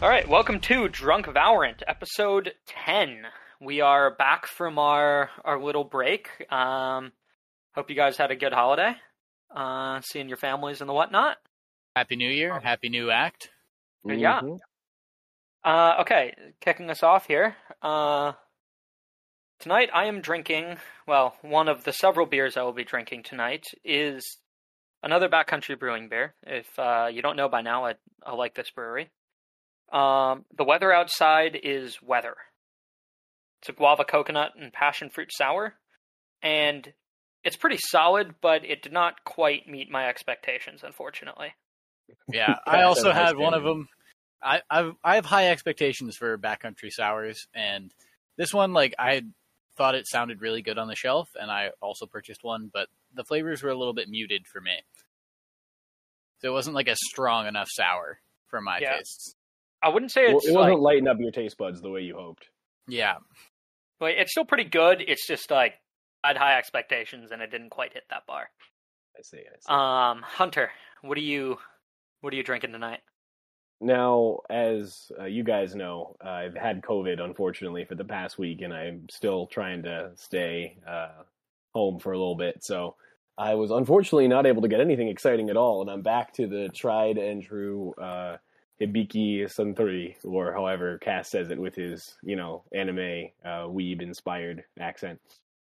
All right, welcome to Drunk Valorant, episode 10. We are back from our, our little break. Um, hope you guys had a good holiday, uh, seeing your families and the whatnot. Happy New Year. Happy New Act. Yeah. Mhm. Uh, okay, kicking us off here. Uh, tonight I am drinking, well, one of the several beers I will be drinking tonight is another Backcountry Brewing beer. If uh, you don't know by now, I, I like this brewery. Um, the weather outside is weather. It's a guava coconut and passion fruit sour, and it's pretty solid, but it did not quite meet my expectations, unfortunately. Yeah, I also that's had one of them. I I've, I have high expectations for backcountry sours, and this one, like I thought it sounded really good on the shelf, and I also purchased one, but the flavors were a little bit muted for me, so it wasn't like a strong enough sour for my Yeah. tastes. I wouldn't say Well, it's it like, wasn't lighting up your taste buds the way you hoped. Yeah, but it's still pretty good. It's just like I had high expectations and it didn't quite hit that bar. I see. I see. Um, Hunter, what are you what are you drinking tonight? now, as uh, you guys know, uh, I've had COVID unfortunately for the past week, and I'm still trying to stay uh, home for a little bit. So I was unfortunately not able to get anything exciting at all, and I'm back to the tried and true uh, Hibiki Suntory, or however Cass says it with his, you know, anime uh, weeb inspired accent.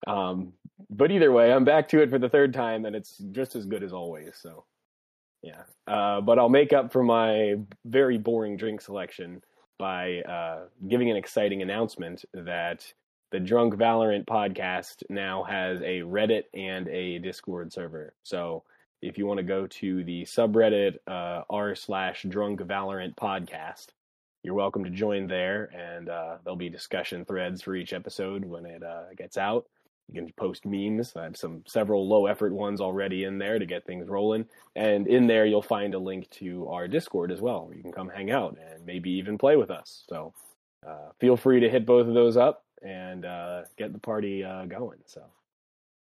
Um, but either way, I'm back to it for the third time, and it's just as good as always. So, yeah. Uh, but I'll make up for my very boring drink selection by uh, giving an exciting announcement that the Drunk Valorant podcast now has a Reddit and a Discord server. So if you want to go to the subreddit uh, r slash Drunk Valorant podcast, you're welcome to join there, and uh, there'll be discussion threads for each episode when it uh, gets out. You can post memes. I have some several low effort ones already in there to get things rolling. And in there, you'll find a link to our Discord as well, where you can come hang out and maybe even play with us. So uh, feel free to hit both of those up and uh, get the party going. So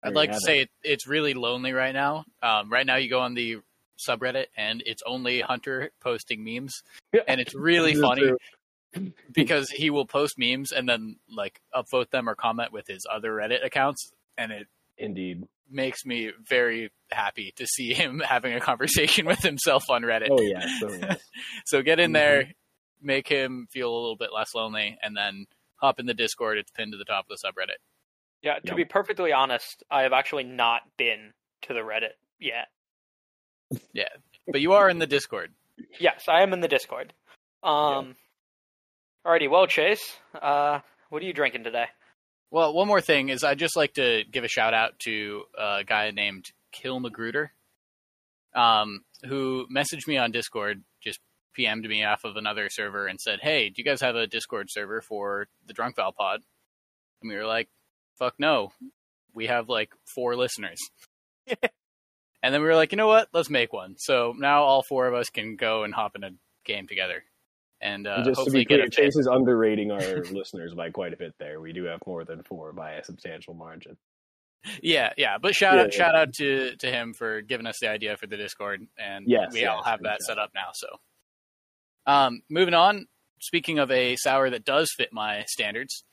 I'd like to say it. it, it's really lonely right now. Um, right now, you go on the subreddit, and it's only Hunter posting memes, and it's really funny. because he will post memes and then like upvote them or comment with his other Reddit accounts, and it Indeed. makes me very happy to see him having a conversation with himself on Reddit. Oh yes. Oh, yes. So get in there, make him feel a little bit less lonely, and then hop in the Discord. It's pinned to the top of the subreddit. Yeah, to be perfectly honest, I have actually not been to the Reddit yet. Yeah, but you are in the Discord. Yes, I am in the Discord. Um Alrighty, well Chase, uh what are you drinking today? Well, one more thing is I'd just like to give a shout out to a guy named Kill Magruder, um, who messaged me on Discord, just PM'd me off of another server and said, Hey, do you guys have a Discord server for the Drunk Val Pod? And we were like, Fuck no. We have like four listeners. and then we were like, you know what? Let's make one. So now all four of us can go and hop in a game together. And, uh, And just to be clear, Chase is underrating our listeners by quite a bit. There, we do have more than four by a substantial margin. Yeah, yeah. But shout Yeah, out yeah. shout out to to him for giving us the idea for the Discord and Yes, we all have that job. set up now. So um moving on, speaking of a sour that does fit my standards,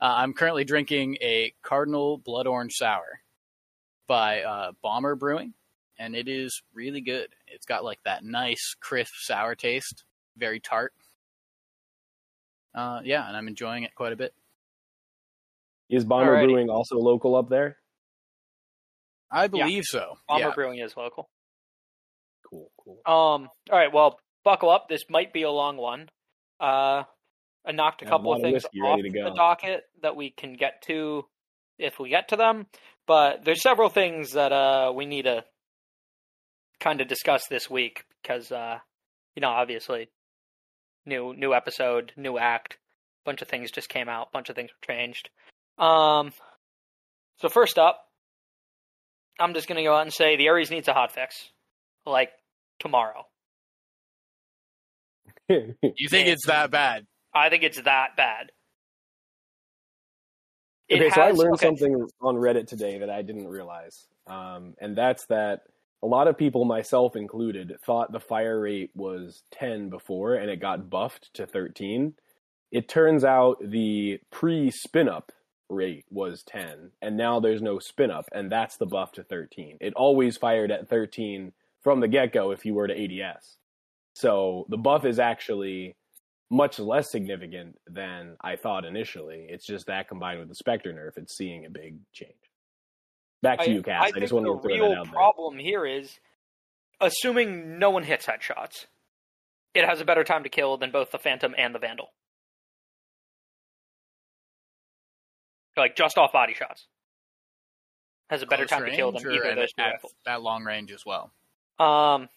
uh, I'm currently drinking a Cardinal Blood Orange Sour by uh, Bomber Brewing, and it is really good. It's got like that nice crisp sour taste, very tart. Uh, yeah, and I'm enjoying it quite a bit. Is Bomber Alrighty. Brewing also local up there? I believe so. Bomber yeah. Brewing is local. Cool, cool. Um alright, well, buckle up. This might be a long one. Uh I knocked a Have a couple of bottle of things off the docket that we can get to if we get to them, but there's several things that uh we need to kind of discuss this week because uh you know, obviously new new episode, new act, bunch of things just came out, bunch of things were changed. Um so first up, I'm just going to go out and say the Ares needs a hot fix like tomorrow. You think it's that bad? I think it's that bad. It okay, so I learned okay, something on Reddit today that I didn't realize, um, and that's that a lot of people, myself included, thought the fire rate was 10 before and it got buffed to 13. It turns out the pre spin up rate was 10 and now there's no spin up and that's the buff to 13. It always fired at 13 from the get go if you were to ADS. So the buff is actually much less significant than I thought initially. It's just that combined with the Spectre nerf, it's seeing a big change. Back to I, you, Cass. I, I, think just wanted the to throw real that out there. problem here is assuming no one hits headshots, it has a better time to kill than both the Phantom and the Vandal. Like just off body shots. Has a better Close time to kill than either of those two at, rifles. at long range as well. Um,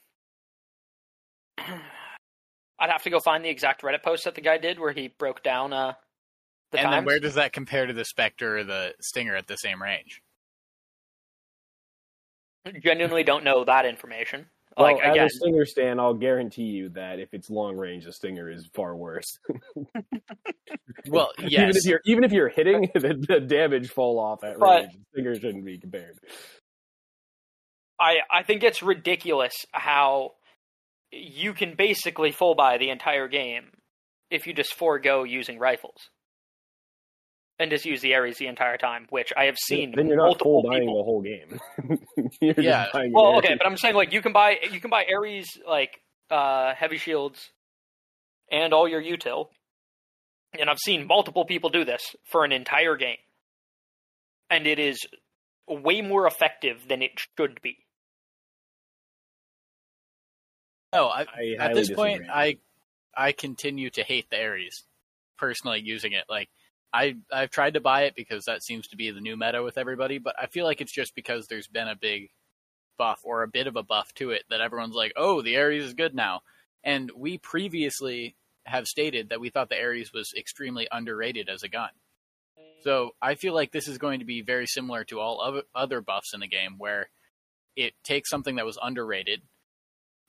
I'd have to go find the exact Reddit post that the guy did where he broke down uh the and then where does that compare to the Spectre or the Stinger at the same range? Genuinely don't know that information. Well, like as again, a Stinger stand, I'll guarantee you that if it's long range, the Stinger is far worse. Well, even yes. if you're even if you're hitting, the, the damage fall off at But- range. Stinger shouldn't be compared. I I think it's ridiculous how you can basically full buy the entire game if you just forego using rifles and just use the Ares the entire time, which I have seen then you're not multiple full buying people. the whole game. you're Yeah. just buying Well, okay, but I'm saying like you can buy you can buy Ares like uh heavy shields and all your util. And I've seen multiple people do this for an entire game. And it is way more effective than it should be. No, I, I at this point. I I continue to hate the Ares. Personally, using it like I I've tried to buy it because that seems to be the new meta with everybody, but I feel like it's just because there's been a big buff or a bit of a buff to it that everyone's like, oh, the Ares is good now. And we previously have stated that we thought the Ares was extremely underrated as a gun. So I feel like this is going to be very similar to all other other buffs in the game, where it takes something that was underrated,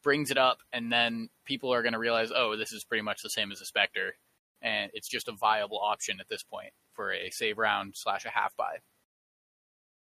brings it up, and then people are going to realize, oh, this is pretty much the same as a Spectre, and it's just a viable option at this point for a save round slash a half buy.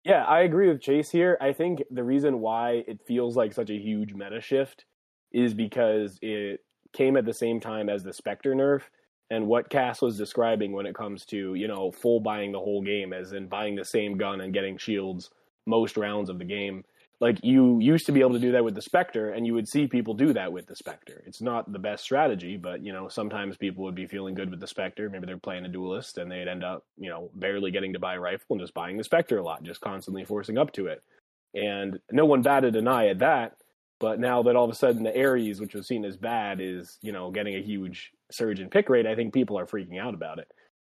Yeah, I agree with Chase here. I think the reason why it feels like such a huge meta shift is because it came at the same time as the Spectre nerf and what Cass was describing when it comes to, you know, full buying the whole game as in buying the same gun and getting shields most rounds of the game. Like you used to be able to do that with the Spectre and you would see people do that with the Spectre. It's not the best strategy, but you know, sometimes people would be feeling good with the Spectre. Maybe they're playing a duelist and they'd end up, you know, barely getting to buy a rifle and just buying the Spectre a lot, just constantly forcing up to it. And no one batted an eye at that. But now that all of a sudden the aries which was seen as bad, is, you know, getting a huge surge in pick rate, I think people are freaking out about it.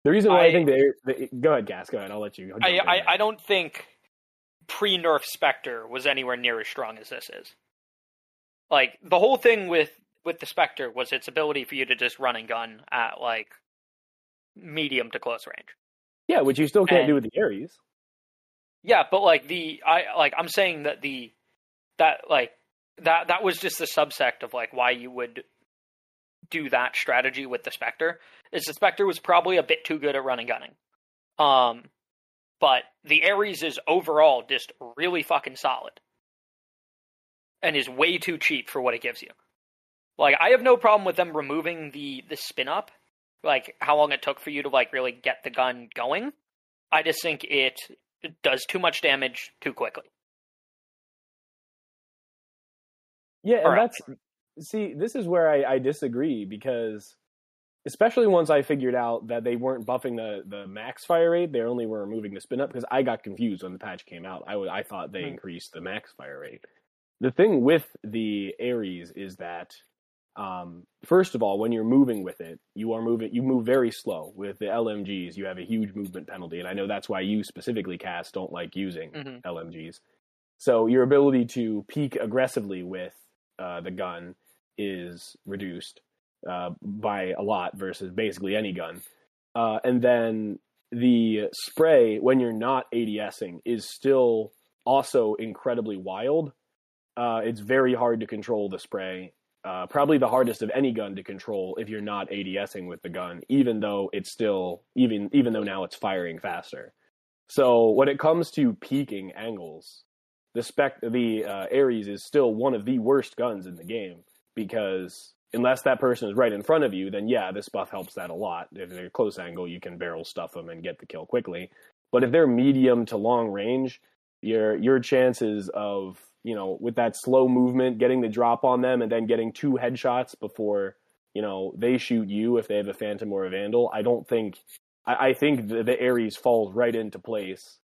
The reason why I, I- think the, the go ahead, Cass, go ahead. I'll let you. I, I. I don't think pre nerf Spectre was anywhere near as strong as this is. Like the whole thing with with the Spectre was its ability for you to just run and gun at like medium to close range. yeah, which you still can't and- do with the Ares. Yeah, but like the I like I'm saying that the that like that that was just the subsect of like why you would do that strategy with the Spectre. Is the Spectre was probably a bit too good at running gunning. Um but the Ares is overall just really fucking solid. And is way too cheap for what it gives you. Like I have no problem with them removing the the spin up, like how long it took for you to like really get the gun going. I just think it does too much damage too quickly. Yeah, and right. that's see, this is where I, I disagree because especially once I figured out that they weren't buffing the, the max fire rate, they only were removing the spin up because I got confused when the patch came out. I thought they Hmm. increased the max fire rate. The thing with the Ares is that um, first of all, when you're moving with it, you are moving you move very slow. With the LMGs, you have a huge movement penalty, and I know that's why you specifically Cass don't like using Mhm. LMGs. So your ability to peek aggressively with uh, the gun is reduced uh, by a lot versus basically any gun. Uh, and then the spray, when you're not ADSing, is still also incredibly wild. Uh, it's very hard to control the spray. Uh, probably the hardest of any gun to control if you're not ADSing with the gun, even though it's still even even though now it's firing faster. So when it comes to peeking angles, the spec the uh, Ares is still one of the worst guns in the game because unless that person is right in front of you, then yeah, this buff helps that a lot. If they're close angle, you can barrel stuff them and get the kill quickly. But if they're medium to long range, your your chances of you know with that slow movement, getting the drop on them, and then getting two headshots before you know they shoot you if they have a phantom or a vandal, I don't think. I, I think the, the Ares falls right into place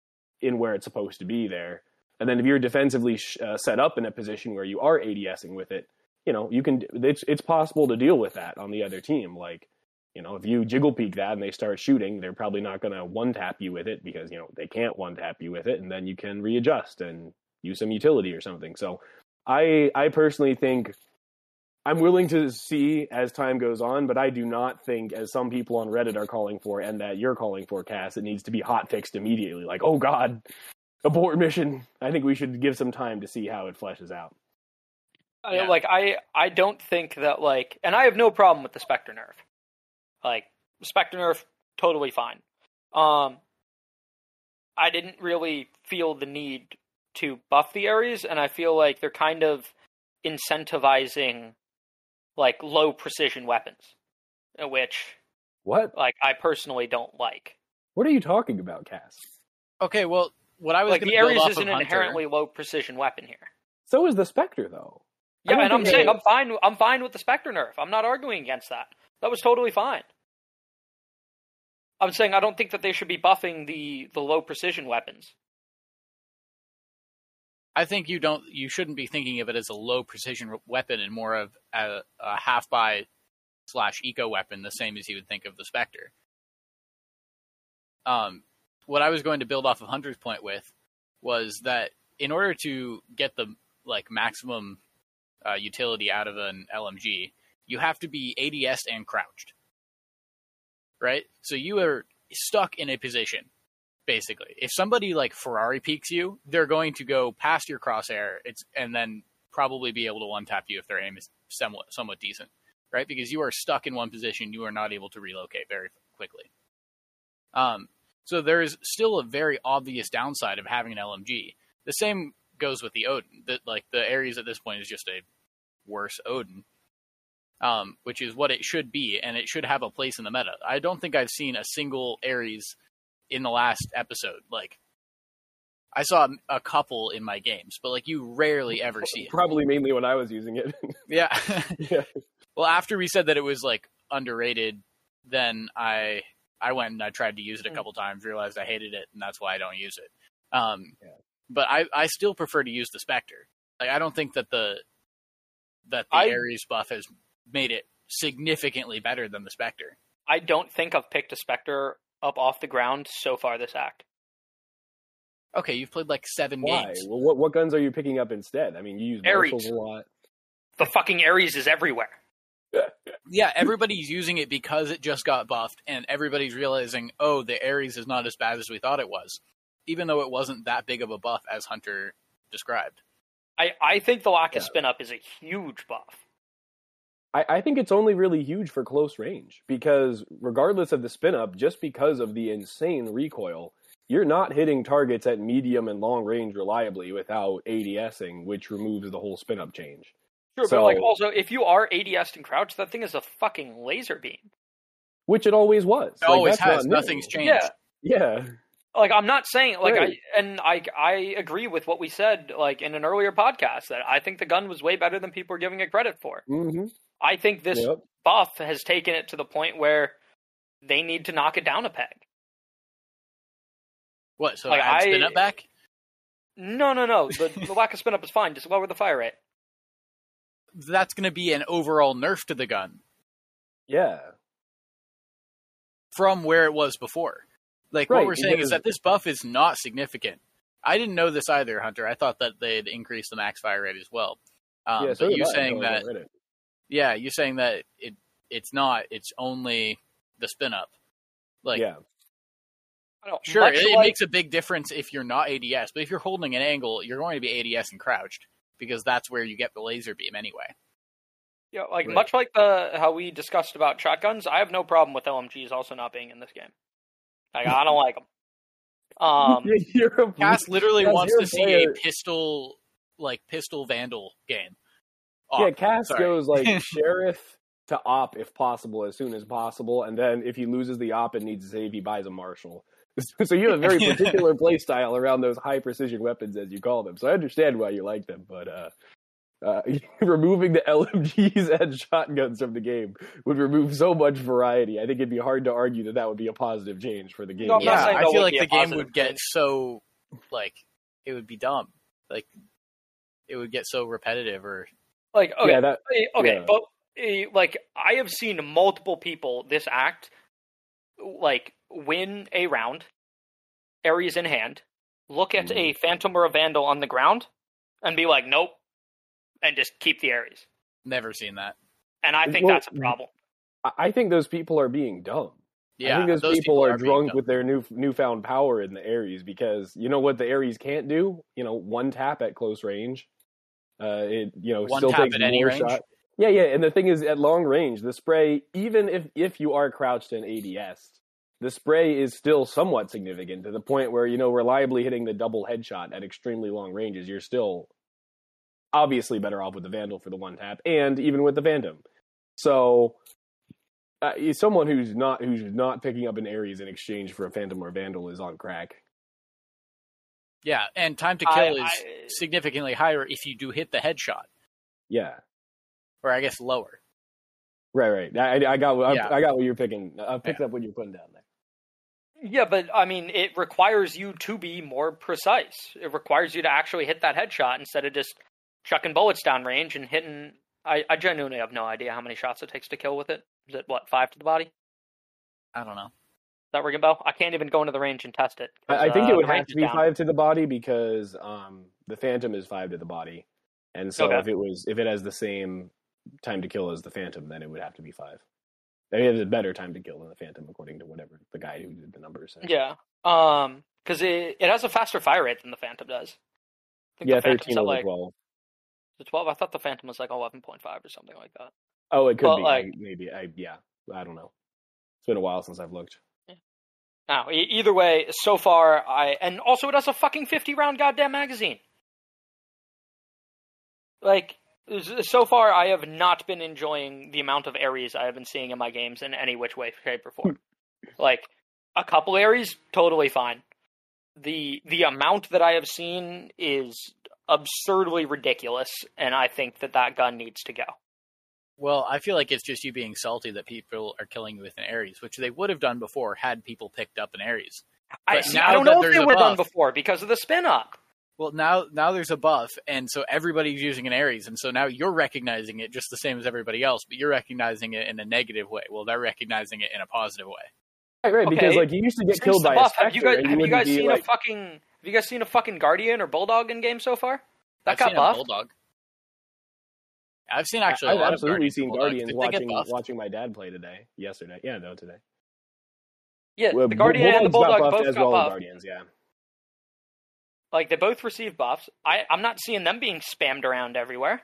in where it's supposed to be there. And then if you're defensively sh- uh, set up in a position where you are ADSing with it, you know you can. It's it's possible to deal with that on the other team. Like you know, if you jiggle peek that and they start shooting, they're probably not going to one tap you with it because you know they can't one tap you with it, and then you can readjust and use some utility or something. So, I I personally think I'm willing to see as time goes on, but I do not think, as some people on Reddit are calling for, and that you're calling for, Cass, it needs to be hot fixed immediately. Like, oh God, abort mission. I think we should give some time to see how it fleshes out. I- Yeah. Like I, I don't think that like, and I have no problem with the Spectre nerf. Like Spectre nerf, totally fine. Um, I didn't really feel the need to buff the Ares, and I feel like they're kind of incentivizing like low precision weapons, uh, which What? like I personally don't like. What are you talking about, Cass? Okay, well, what I was Like going the to build Ares is an Hunter, inherently low precision weapon here. So is the Spectre, though. I Yeah, and I'm saying I'm fine. I'm fine with the Spectre nerf. I'm not arguing against that. That was totally fine. I'm saying I don't think that they should be buffing the the low precision weapons. I think you don't. You shouldn't be thinking of it as a low precision weapon and more of a, a half buy slash eco weapon, the same as you would think of the Spectre. Um, what I was going to build off of Hunter's point with was that in order to get the like maximum uh, utility out of an LMG, you have to be ADS and crouched, right? So you are stuck in a position basically. If somebody like Ferrari peeks you, they're going to go past your crosshair, it's and then probably be able to one tap you if their aim is somewhat somewhat decent, right? Because you are stuck in one position, you are not able to relocate very quickly. Um, so there is still a very obvious downside of having an LMG. The same goes with the Odin. That like the Ares at this point is just a worse Odin. Um, which is what it should be, and it should have a place in the meta. I don't think I've seen a single Ares in the last episode. Like, I saw a couple in my games, but like you rarely ever see it. Probably mainly when I was using it. Yeah. yeah. well, after we said that it was like underrated, then I I went and I tried to use it a couple times, realized I hated it, and that's why I don't use it. Um, Yeah. But I I still prefer to use the Spectre. Like I don't think that the that the I- Ares buff has made it significantly better than the Spectre. I don't think I've picked a Spectre up off the ground so far this act. Okay, you've played like seven Why? games. Well, what what guns are you picking up instead? I mean, you use Ares. Marshalls a lot. The fucking Ares is everywhere. Yeah, everybody's using it because it just got buffed, and everybody's realizing, oh, the Ares is not as bad as we thought it was, even though it wasn't that big of a buff as Hunter described. I, I think the lack of spin up is a huge buff. I, I think it's only really huge for close range because regardless of the spin up, just because of the insane recoil, you're not hitting targets at medium and long range reliably without ADSing, which removes the whole spin up change. Sure, So- but like also if you are ADS and crouch, that thing is a fucking laser beam. Which it always was. It always that's has. new. Nothing's changed. Yeah. Yeah. Like I'm not saying like Right. I and I I agree with what we said like in an earlier podcast that I think the gun was way better than people are giving it credit for. hmm I think this Yep. buff has taken it to the point where they need to knock it down a peg. What? So Like, add spin I- up back? No, no, no. The, the lack of spin up is fine. Just lower the fire rate. That's going to be an overall nerf to the gun Yeah. from where it was before. Like Right, what we're saying because- is that this buff is not significant. I didn't know this either, Hunter. I thought that they'd increase the max fire rate as well. Um, yeah, so but you I, saying that. Yeah, you're saying that it it's not. It's only the spin up. Like, yeah. I don't, sure, much it, it makes a big difference if you're not ADS, but if you're holding an angle, you're going to be ADS and crouched because that's where you get the laser beam anyway. Yeah, like Right. much like the how we discussed about shotguns, I have no problem with LMGs also not being in this game. Like I don't like them. Um, Cass literally Cass, wants to a see a pistol, like pistol vandal game. Yeah, Op. Cass sorry. goes like sheriff to op if possible, as soon as possible, and then if he loses the op and needs to save, he buys a marshal. so you have a very particular play style around those high precision weapons, as you call them. So I understand why you like them, but uh, uh, removing the LMGs and shotguns from the game would remove so much variety. I think it'd be hard to argue that that would be a positive change for the game. No, yeah, I feel like the game would get thing. so like it would be dumb. Like it would get so repetitive or like okay, Yeah, that okay, yeah. but eh, like I have seen multiple people this act like win a round, Ares in hand, look at a Mm-hmm. phantom or a vandal on the ground, and be like, nope, and just keep the Ares. never seen that. And I think Well, that's a problem. I- I think those people are being dumb. Yeah, I think those, people, are, being drunk with their new newfound power in the Ares because you know what the Ares can't do. You know, one tap at close range. Uh, it you know One still tap takes at any more range? shot. Yeah, yeah, and the thing is, at long range, the spray, even if if you are crouched in ADS, the spray is still somewhat significant to the point where you know reliably hitting the double headshot at extremely long ranges, you're still obviously better off with the Vandal for the one tap, and even with the Phantom. So uh, someone who's not who's not picking up an Ares in exchange for a Phantom or Vandal is on crack. Yeah, and time to I- kill is I- significantly higher if you do hit the headshot, Yeah, or I guess lower. right, right. I, I got what Yeah. I, I got what you're picking. I picked up what you're putting down there. Yeah, but I mean, it requires you to be more precise. It requires you to actually hit that headshot instead of just chucking bullets down range and hitting. I, I genuinely have no idea how many shots it takes to kill with it. Is it what five to the body? I don't know. that ring a bell? I can't even go into the range and test it. I, I think uh, it would have to be down. five to the body because um, the Phantom is five to the body, and so Okay. if it was if it has the same time to kill as the Phantom, then it would have to be five. I mean, it has a better time to kill than the Phantom, according to whatever the guy who did the numbers said. Yeah, um, because it it has a faster fire rate than the Phantom does. I think yeah, the thirteen at over like twelve. The twelve. I thought the Phantom was like eleven point five or something like that. Oh, it could Well, be like- maybe. I yeah, I don't know. It's been a while since I've looked. Now, e- either way, so far I and also it has a fucking fifty round goddamn magazine. Like so far, I have not been enjoying the amount of Ares I have been seeing in my games in any which way, shape, or form. like a couple Ares, totally fine. The the amount that I have seen is absurdly ridiculous, and I think that that gun needs to go. Well, I feel like it's just you being salty that people are killing you with an Ares, which they would have done before had people picked up an Ares. I, see, now I don't know if they a were done before because of the spin up. Well, now now there's a buff, and so everybody's using an Ares, and so now you're recognizing it just the same as everybody else, but you're recognizing it in a negative way. Well, they're recognizing it in a positive way. Right, right. Because like you used to get Since killed by buff, a Spectre, have you guys have you guys seen like, a fucking have you guys seen a fucking guardian or bulldog in game so far? That I've got seen a buffed. bulldog. I've seen actually. I've lot of absolutely Guardians seen. Guardians Did they get watching watching my dad play today, yesterday. Yeah, no, today. Yeah, Well, the guardian and the Bulldogs got bulldog both as got well as buffed. Guardians. Yeah. Like they both received buffs. I I'm not seeing them being spammed around everywhere.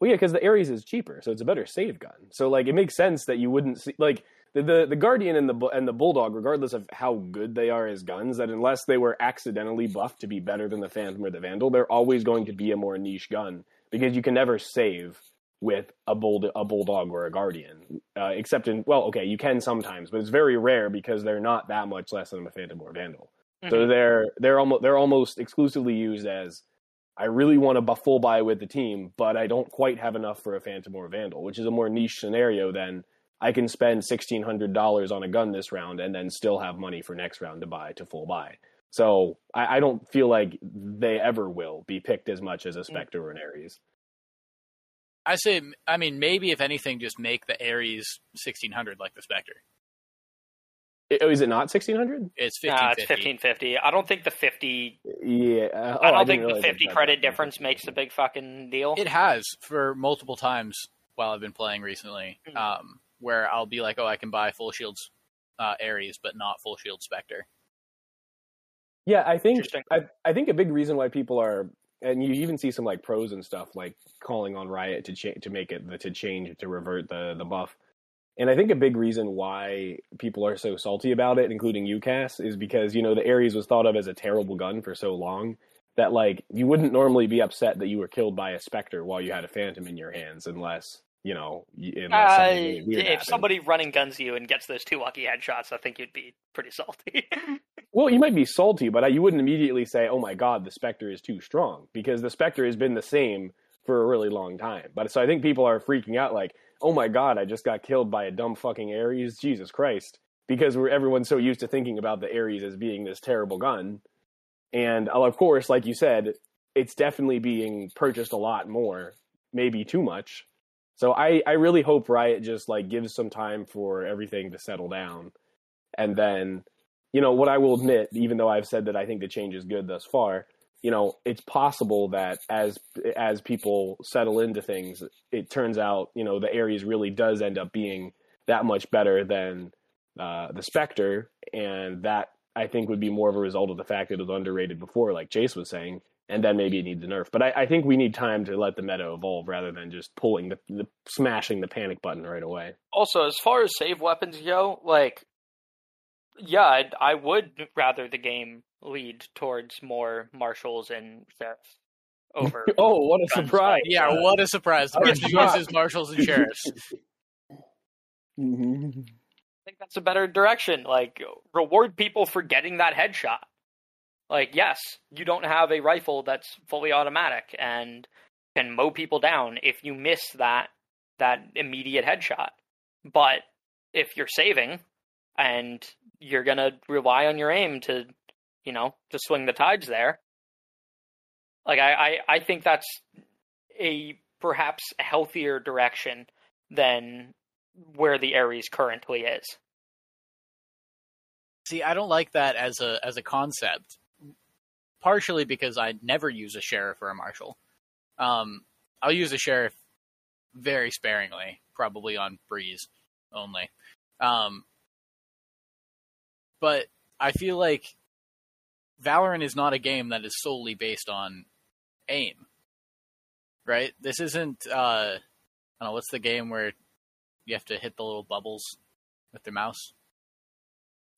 Well, yeah, because the Ares is cheaper, so it's a better save gun. So like, it makes sense that you wouldn't see like the the, the Guardian and the and the Bulldog, regardless of how good they are as guns, that unless they were accidentally buffed to be better than the Phantom or the Vandal, they're always going to be a more niche gun because you can never save with a bull a Bulldog or a Guardian, uh, except in well, okay, you can sometimes, but it's very rare because they're not that much less than a Phantom or Vandal. So Mhm. they're they're almost they're almost exclusively used as I really want to full buy with the team, but I don't quite have enough for a Phantom or a Vandal, which is a more niche scenario than I can spend sixteen hundred dollars on a gun this round and then still have money for next round to buy to full buy. So I, I don't feel like they ever will be picked as much as a Spectre or an Ares. I say, I mean, maybe if anything, just make the Ares 1600 like the Spectre. I- Oh, is it not sixteen hundred? It's Nah, 1550. it's fifteen fifty. I don't think the fifty. Yeah, uh, I oh, don't didn't think the realize it fifty credit difference makes a big fucking deal. It has for multiple times while I've been playing recently, Hmm. um, where I'll be like, oh, I can buy full shields uh, Ares, but not full shield Spectre. Yeah, I think I, I think a big reason why people are, and you even see some like pros and stuff like calling on Riot to cha- to make it to change to revert the the buff, And I think a big reason why people are so salty about it, including you Cass, is because, you know, the Ares was thought of as a terrible gun for so long that, like, you wouldn't normally be upset that you were killed by a Spectre while you had a Phantom in your hands, unless, you know, Uh, if somebody running guns you and gets those two lucky headshots, I think you'd be pretty salty. Well, you might be salty, but you wouldn't immediately say, "Oh my God, the Spectre is too strong," because the Spectre has been the same for a really long time. But so I think people are freaking out, like, "Oh my God, I just got killed by a dumb fucking Ares." Jesus Christ, because we're everyone's so used to thinking about the Ares as being this terrible gun, and uh, of course, like you said, it's definitely being purchased a lot more, maybe too much. So I, I really hope Riot just like gives some time for everything to settle down, and then you know, what I will admit, even though I've said that I think the change is good thus far, you know, it's possible that as as people settle into things, it turns out, you know, the Ares really does end up being that much better than uh, the Spectre, and that I think would be more of a result of the fact that it was underrated before, like Chase was saying, and then maybe it needs a nerf. But I, I think we need time to let the meta evolve rather than just pulling the, the smashing the panic button right away. also, as far as save weapons go, like, yeah, I'd, I would rather the game lead towards more marshals and sheriffs over. Oh, what a Guns, surprise! Yeah, what a surprise! The I person uses marshals and sheriffs. Mhm. I think that's a better direction. Like, reward people for getting that headshot. Like, yes, you don't have a rifle that's fully automatic and can mow people down if you miss that that immediate headshot. But if you're saving and you're gonna rely on your aim to, you know, to swing the tides there, like I, I, I think that's a perhaps a healthier direction than where the Ares currently is. See, I don't like that as a as a concept. Partially because I never use a sheriff or a marshal. Um, I'll use a sheriff very sparingly, probably on breeze only. Um, but I feel like Valorant is not a game that is solely based on aim. Right? This isn't uh I don't know, what's the game where you have to hit the little bubbles with the mouse?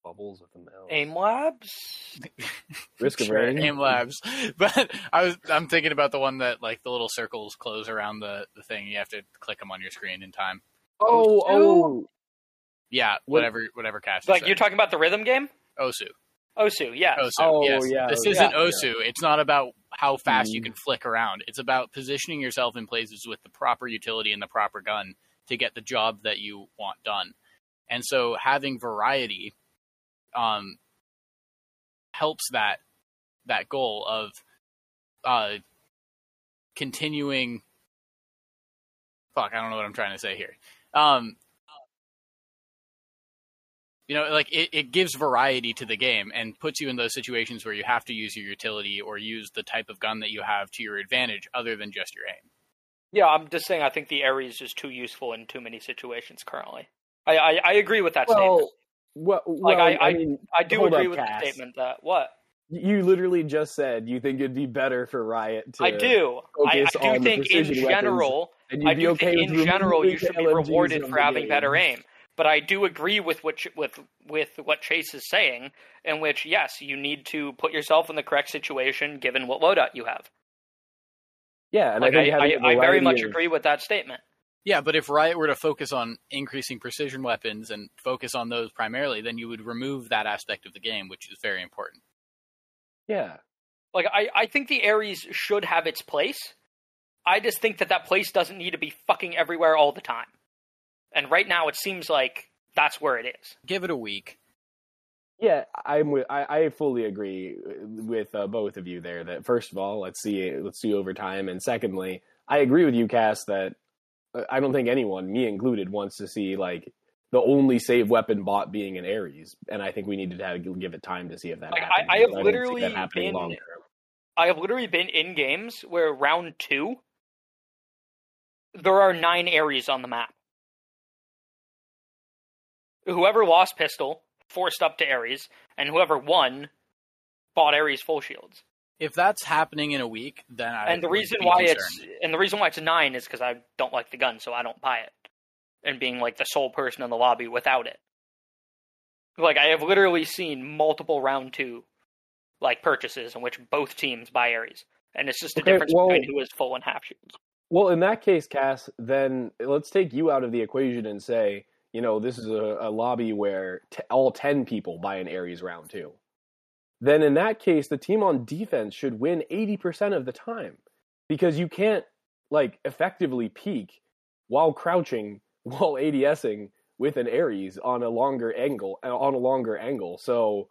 Bubbles with the mouse. Aim Labs? Risk of Sure, rain. Aim Labs. But I was I'm thinking about the one that like the little circles close around the, the thing. You have to click them on your screen in time. Oh, oh, Yeah, whatever whatever Cass. Like, you're talking about the rhythm game? Osu. Osu, yes. Osu. Oh, yes. yeah, This yeah, isn't yeah. Osu. It's not about how fast you Mm. can flick around. It's about positioning yourself in places with the proper utility and the proper gun to get the job that you want done. And so having variety um helps that that goal of uh continuing fuck, I don't know what I'm trying to say here. Um you know, like it, it gives variety to the game and puts you in those situations where you have to use your utility or use the type of gun that you have to your advantage other than just your aim. Yeah, I'm just saying I think the Ares is too useful in too many situations currently. I, I, I agree with that statement. Well, Like, well, I- I, mean, I do agree up, with Cass. the statement that what? you literally just said you think it'd be better for Riot to. I do. I, I do think in general I do okay think in general you should be rewarded for having game. better aim. But I do agree with what with with what Chase is saying, in which yes, you need to put yourself in the correct situation given what loadout you have. Yeah, and Like I I, think I, having a I very much of- agree with that statement. Yeah, but if Riot were to focus on increasing precision weapons and focus on those primarily, then you would remove that aspect of the game, which is very important. Yeah, Like I, I think the Ares should have its place. I just think that that place doesn't need to be fucking everywhere all the time. And right now, it seems like that's where it is. Give it a week. Yeah, I'm with. I, I fully agree with uh, both of you there. That first of all, let's see, let's see over time, and secondly, I agree with you, Cass, that Uh, I don't think anyone, me included, wants to see like the only save weapon bot being an Ares, and I think we need to have, give it time to see if that Like, I- happens. I have don't literally been-. I have literally been in games where round two, there are nine Ares on the map. Whoever lost pistol forced up to Ares, and whoever won bought Ares full shields. If that's happening in a week, then I and the reason be why concerned. it's and the reason why it's nine is because I don't like the gun, so I don't buy it. and being like the sole person in the lobby without it. Like I have literally seen multiple round two like purchases in which both teams buy Ares, and it's just a Okay, difference well- between who is full and half shields. Well, in that case, Cass, then let's take you out of the equation and say, you know, this is a, a lobby where t- all 10 people buy an Ares round two. Then in that case, the team on defense should win 80% of the time because you can't, like, effectively peek while crouching, while ADSing with an Ares on a longer angle, uh, on a longer angle. So,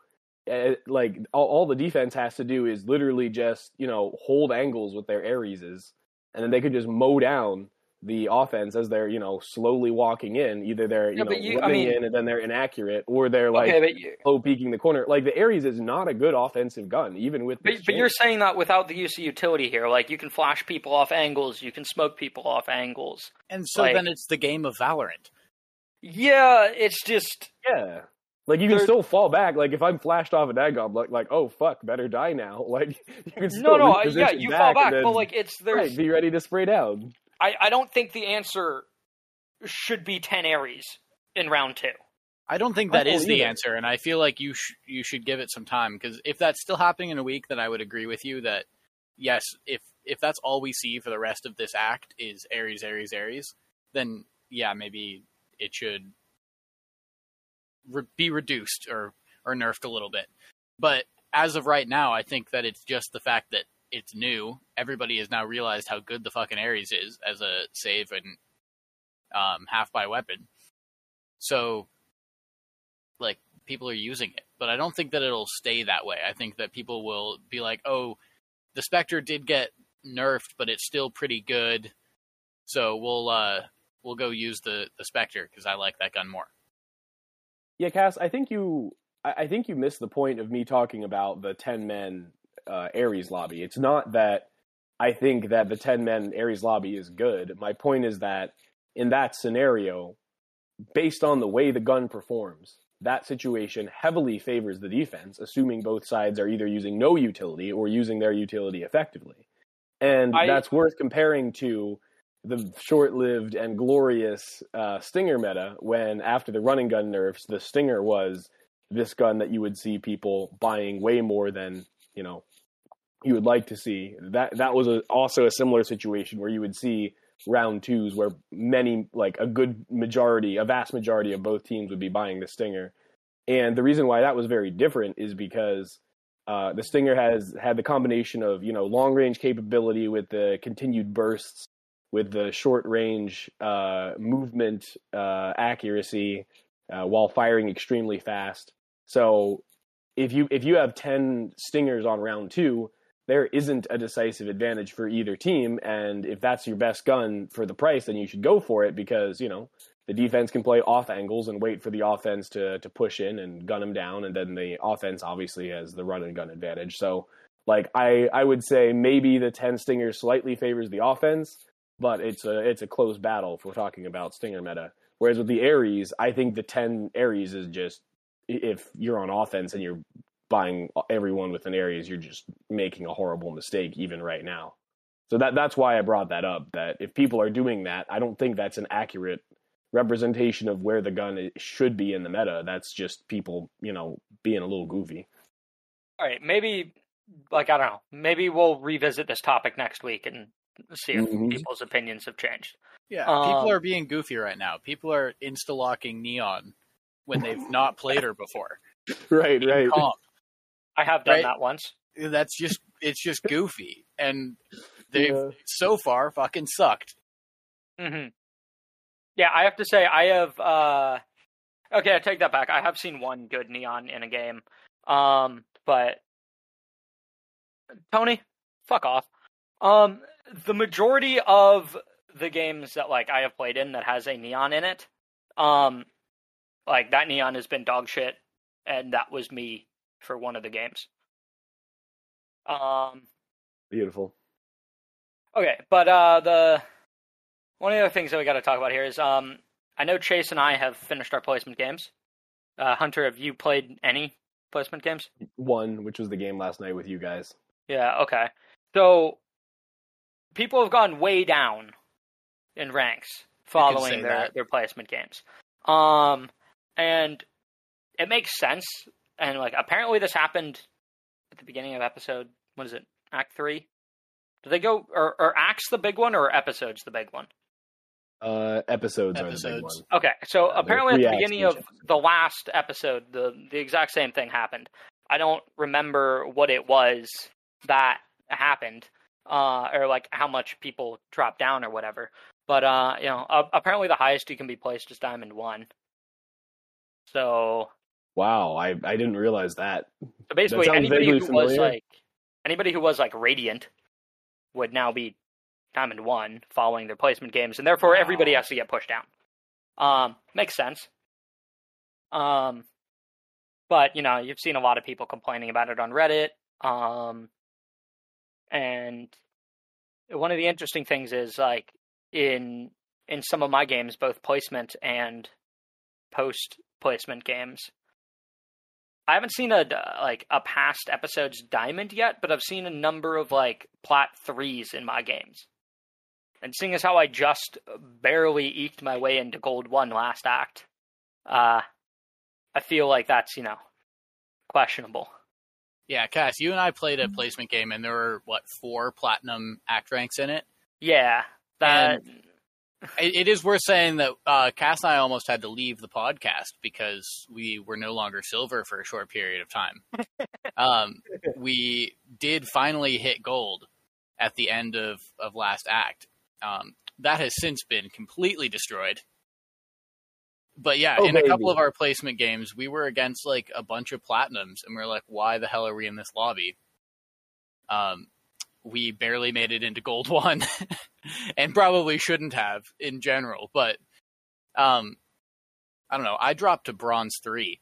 uh, like, all, all the defense has to do is literally just, you know, hold angles with their Areses and then they could just mow down the offense as they're you know slowly walking in. Either they're you Yeah, know but you- I mean- in and then they're inaccurate, or they're like okay, but you, slow peeking the corner. Like the Ares is not a good offensive gun, even with. but, but you're saying that without the use of utility here. Like you can flash people off angles, you can smoke people off angles. And so Like- then it's the game of Valorant. Yeah, it's just yeah. Like you can still fall back. Like if I'm flashed off a daggum, like like oh fuck, better die now. Like you can no, still no, yeah, reposition you fall back, then- but like it's there's. right, be ready to spray down. I I don't think the answer should be ten Ares in round two. I don't think I that don't is the either. answer, and I feel like you sh- you should give it some time because if that's still happening in a week, then I would agree with you that yes, if if that's all we see for the rest of this act is Ares, Ares, Ares, then yeah, maybe it should re- be reduced or or nerfed a little bit. But as of right now, I think that it's just the fact that it's new. Everybody has now realized how good the fucking Ares is as a save and um, half buy weapon. So like people are using it. But I don't think that it'll stay that way. I think that people will be like, "Oh, the Spectre did get nerfed, but it's still pretty good." So we'll uh we'll go use the the Spectre because I like that gun more. Yeah, Cass, I think you I I think you missed the point of me talking about the ten men uh, Ares lobby. It's not that I think that the ten men Ares lobby is good. My point is that in that scenario, based on the way the gun performs, that situation heavily favors the defense, assuming both sides are either using no utility or using their utility effectively. And I- that's worth comparing to the short-lived and glorious uh, Stinger meta when after the running gun nerfs, the Stinger was this gun that you would see people buying way more than you know you would like to see. That that was a, also a similar situation where you would see round twos where many like a good majority, a vast majority of both teams would be buying the Stinger. And the reason why that was very different is because uh, the Stinger has had the combination of you know long range capability with the continued bursts, with the short range uh, movement uh, accuracy, uh, while firing extremely fast. So if you if you have ten Stingers on round two, there isn't a decisive advantage for either team. And if that's your best gun for the price, then you should go for it because you know the defense can play off angles and wait for the offense to to push in and gun them down, and then the offense obviously has the run and gun advantage. So like I I would say maybe the ten Stinger slightly favors the offense, but it's a it's a close battle if we're talking about Stinger meta. Whereas with the Ares, I think the ten Ares is just if you're on offense and you're buying everyone with an Ares, you're just making a horrible mistake even right now. So that that's why I brought that up. That if people are doing that, I don't think that's an accurate representation of where the gun should be in the meta. That's just people, you know, being a little goofy. All right, maybe like I don't know. Maybe we'll revisit this topic next week and see if Mhm. people's opinions have changed. Yeah, Um, people are being goofy right now. People are insta locking Neon when they've not played her before. Right, right. Comp. I have done Right. that once. That's just it's just goofy, and they've Yeah. so far fucking sucked. hmm Yeah, I have to say I have. uh Okay, I take that back. I have seen one good neon in a game, um, but Tony, fuck off. Um, the majority of the games that like I have played in that has a neon in it, um, like that neon has been dog shit, and that was me for one of the games. Um, Beautiful. Okay, but uh, the one of the other things that we got to talk about here is um, I know Chase and I have finished our placement games. Uh, Hunter, have you played any placement games? One, which was the game last night with you guys. Yeah. Okay. So people have gone way down in ranks following their that. their placement games. Um, and it makes sense. And like apparently this happened at the beginning of episode. What is it? Act three. Do they go or, or acts the big one or episodes the big one? Uh, episodes, are the big Episodes. one. Okay, so there are apparently at the beginning of each episode. the last episode, the the exact same thing happened. I don't remember what it was that happened, uh, or like how much people dropped down or whatever. But uh, you know, uh, apparently the highest you can be placed is Diamond One. So, Wow, I I didn't realize that. so basically, sounds anybody who was like anybody who was like Radiant would now be Diamond One following their placement games, and therefore everybody has to get pushed down. Um, makes sense. Um, but you know, you've seen a lot of people complaining about it on Reddit. Um, and one of the interesting things is like in in some of my games, both placement and post placement games. I haven't seen a like a past episode's diamond yet, but I've seen a number of like plat threes in my games. And seeing as how I just barely eked my way into gold one last act, uh, I feel like that's you know questionable. Yeah, Cass, you and I played a placement game, and there were what four platinum act ranks in it. Yeah, that It, it is worth saying that uh, Cass and I almost had to leave the podcast because we were no longer silver for a short period of time. um, we did finally hit gold at the end of, of last act. Um, that has since been completely destroyed. But yeah, Oh, in a couple of our placement games, we were against like a bunch of platinums, and we are like, "Why the hell are we in this lobby?" Um, we barely made it into gold one, and probably shouldn't have in general. But um, I don't know. I dropped to bronze three,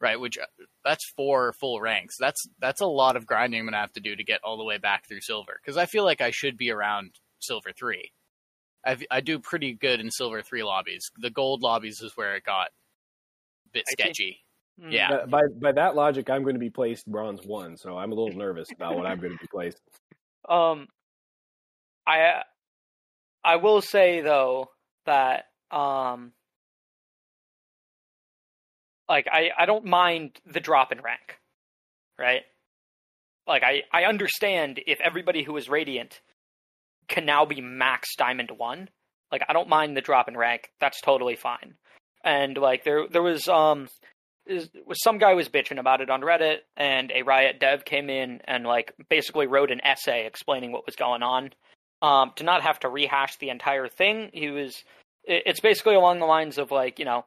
right? Which uh, that's four full ranks. That's that's a lot of grinding I'm gonna have to do to get all the way back through silver because I feel like I should be around silver three. I I do pretty good in silver three lobbies. The gold lobbies is where it got a bit sketchy. Mm, Yeah. By by that logic, I'm going to be placed bronze one, so I'm a little nervous about what I'm going to be placed. Um, I I will say though that um, like I I don't mind the drop in rank, right? Like I I understand if everybody who is radiant can now be max diamond one. Like I don't mind the drop in rank. That's totally fine. And like there there was um was some guy was bitching about it on Reddit, and a Riot dev came in and like basically wrote an essay explaining what was going on. Um, to not have to rehash the entire thing, he was. it- It's basically along the lines of like you know,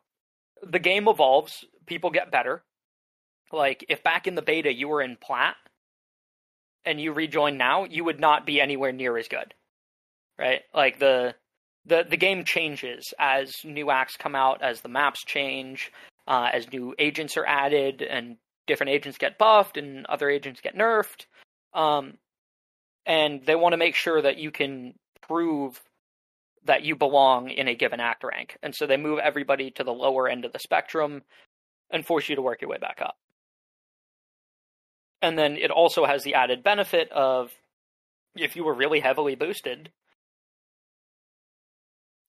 the game evolves, people get better. Like if back in the beta you were in plat, and you rejoin now, you would not be anywhere near as good, right? Like the the the game changes as new acts come out, as the maps change, uh, as new agents are added and different agents get buffed and other agents get nerfed. Um, and they want to make sure that you can prove that you belong in a given act rank. And so they move everybody to the lower end of the spectrum and force you to work your way back up. And then it also has the added benefit of if you were really heavily boosted,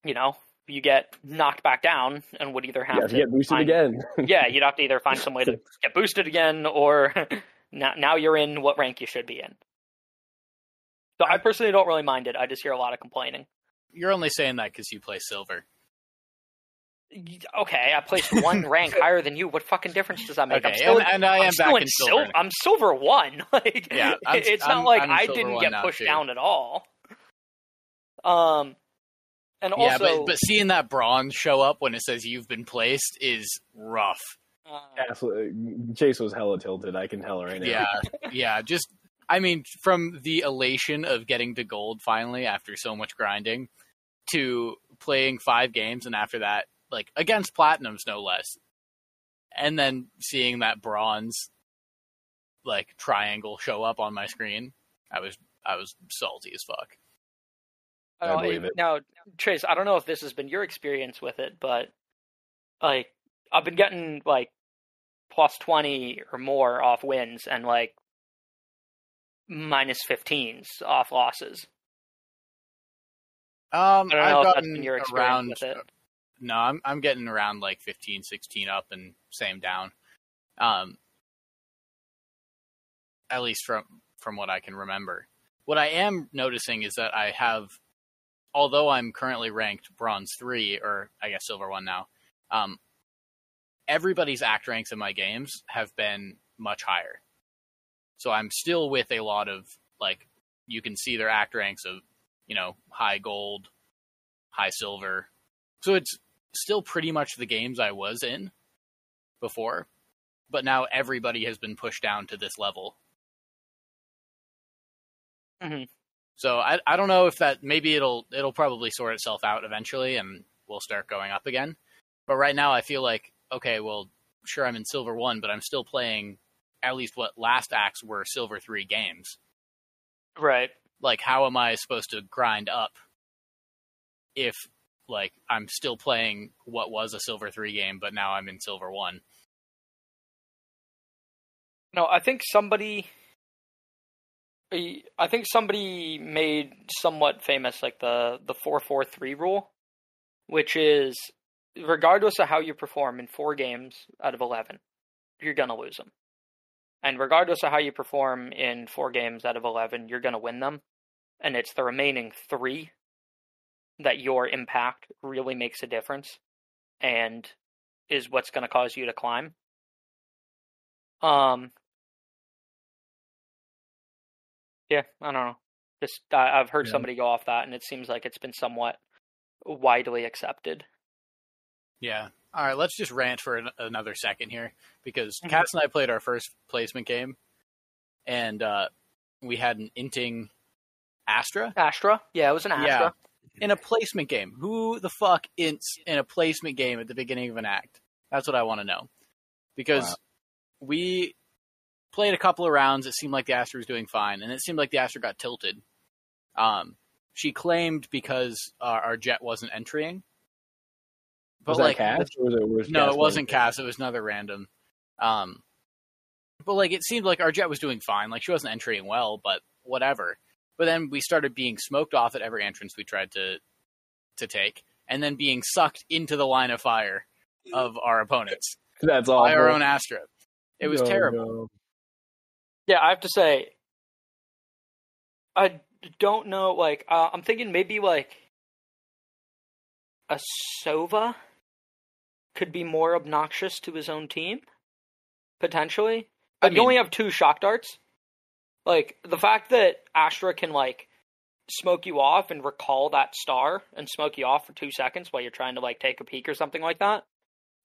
you know, you get knocked back down and would either have You to to get boosted find- again. yeah, you'd have to either find some way to get boosted again, or now now you're in what rank you should be in. So I personally don't really mind it. I just hear a lot of complaining. You're only saying that because you play silver. Okay, I placed one rank higher than you. What fucking difference does that make? I'm Okay, still and, in, and I am I'm still back in in sil- silver. I'm silver one. Like, Yeah, I'm- it's not I'm- like I'm I didn't get pushed too. down at all. Um, and yeah, also, but, but seeing that bronze show up when it says you've been placed is rough. uh, Absolutely. Chase was hella tilted. I can tell right now. Yeah, yeah. Just, I mean, from the elation of getting to gold finally after so much grinding, to playing five games and after that, like against platinums no less, and then seeing that bronze, like triangle show up on my screen, I was I was salty as fuck. I I don't- believe it. Now, Trace, I don't know if this has been your experience with it, but like I've been getting like plus twenty or more off wins and like minus fifteens off losses. Um, I don't know I've if that's gotten been your experience around. with it. No, I'm I'm getting around like 15, 16 up and same down. Um, at least from from what I can remember. What I am noticing is that I have, although I'm currently ranked bronze three or I guess silver one now, um, everybody's act ranks in my games have been much higher. So I'm still with a lot of like you can see their act ranks of you know high gold, high silver. So it's still pretty much the games I was in before, but now everybody has been pushed down to this level. Mhm. So I I don't know if that maybe it'll it'll probably sort itself out eventually and we'll start going up again. But right now I feel like okay, well sure I'm in silver 1, but I'm still playing at least what last acts were silver 3 games. Right. Like how am I supposed to grind up if like I'm still playing what was a silver 3 game but now I'm in silver 1? No, I think somebody. I think somebody made somewhat famous like the the four four three rule, which is regardless of how you perform in four games out of eleven, you're gonna lose them, and regardless of how you perform in four games out of eleven, you're gonna win them, and it's the remaining three that your impact really makes a difference, and is what's gonna cause you to climb. Um, Yeah, I don't know. Just I I've heard Yeah. somebody go off that, and it seems like it's been somewhat widely accepted. Yeah. All right, let's just rant for an- another second here because Mhm. Cass and I played our first placement game, and uh, we had an inting Astra Astra, yeah, it was an Astra. in a placement game. Who the fuck ints in a placement game at the beginning of an act? That's what I want to know. Because Wow. we played a couple of rounds. It seemed like the Astra was doing fine, and it seemed like the Astra got tilted. Um, she claimed because uh, our Jett wasn't entering. But was like? Or was it, was no, it wasn't? Cass. It was another random. Um, but like it seemed like our Jett was doing fine. Like she wasn't entering well, but whatever. But then we started being smoked off at every entrance we tried to to take, and then being sucked into the line of fire of our opponents That's all. by our own Astra. It was No, terrible. no. Yeah, I have to say, I don't know. Like, uh, I'm thinking maybe like a Sova could be more obnoxious to his own team, potentially. I But you only have two shock darts. Like the fact that Astra can like smoke you off and recall that star and smoke you off for two seconds while you're trying to like take a peek or something like that,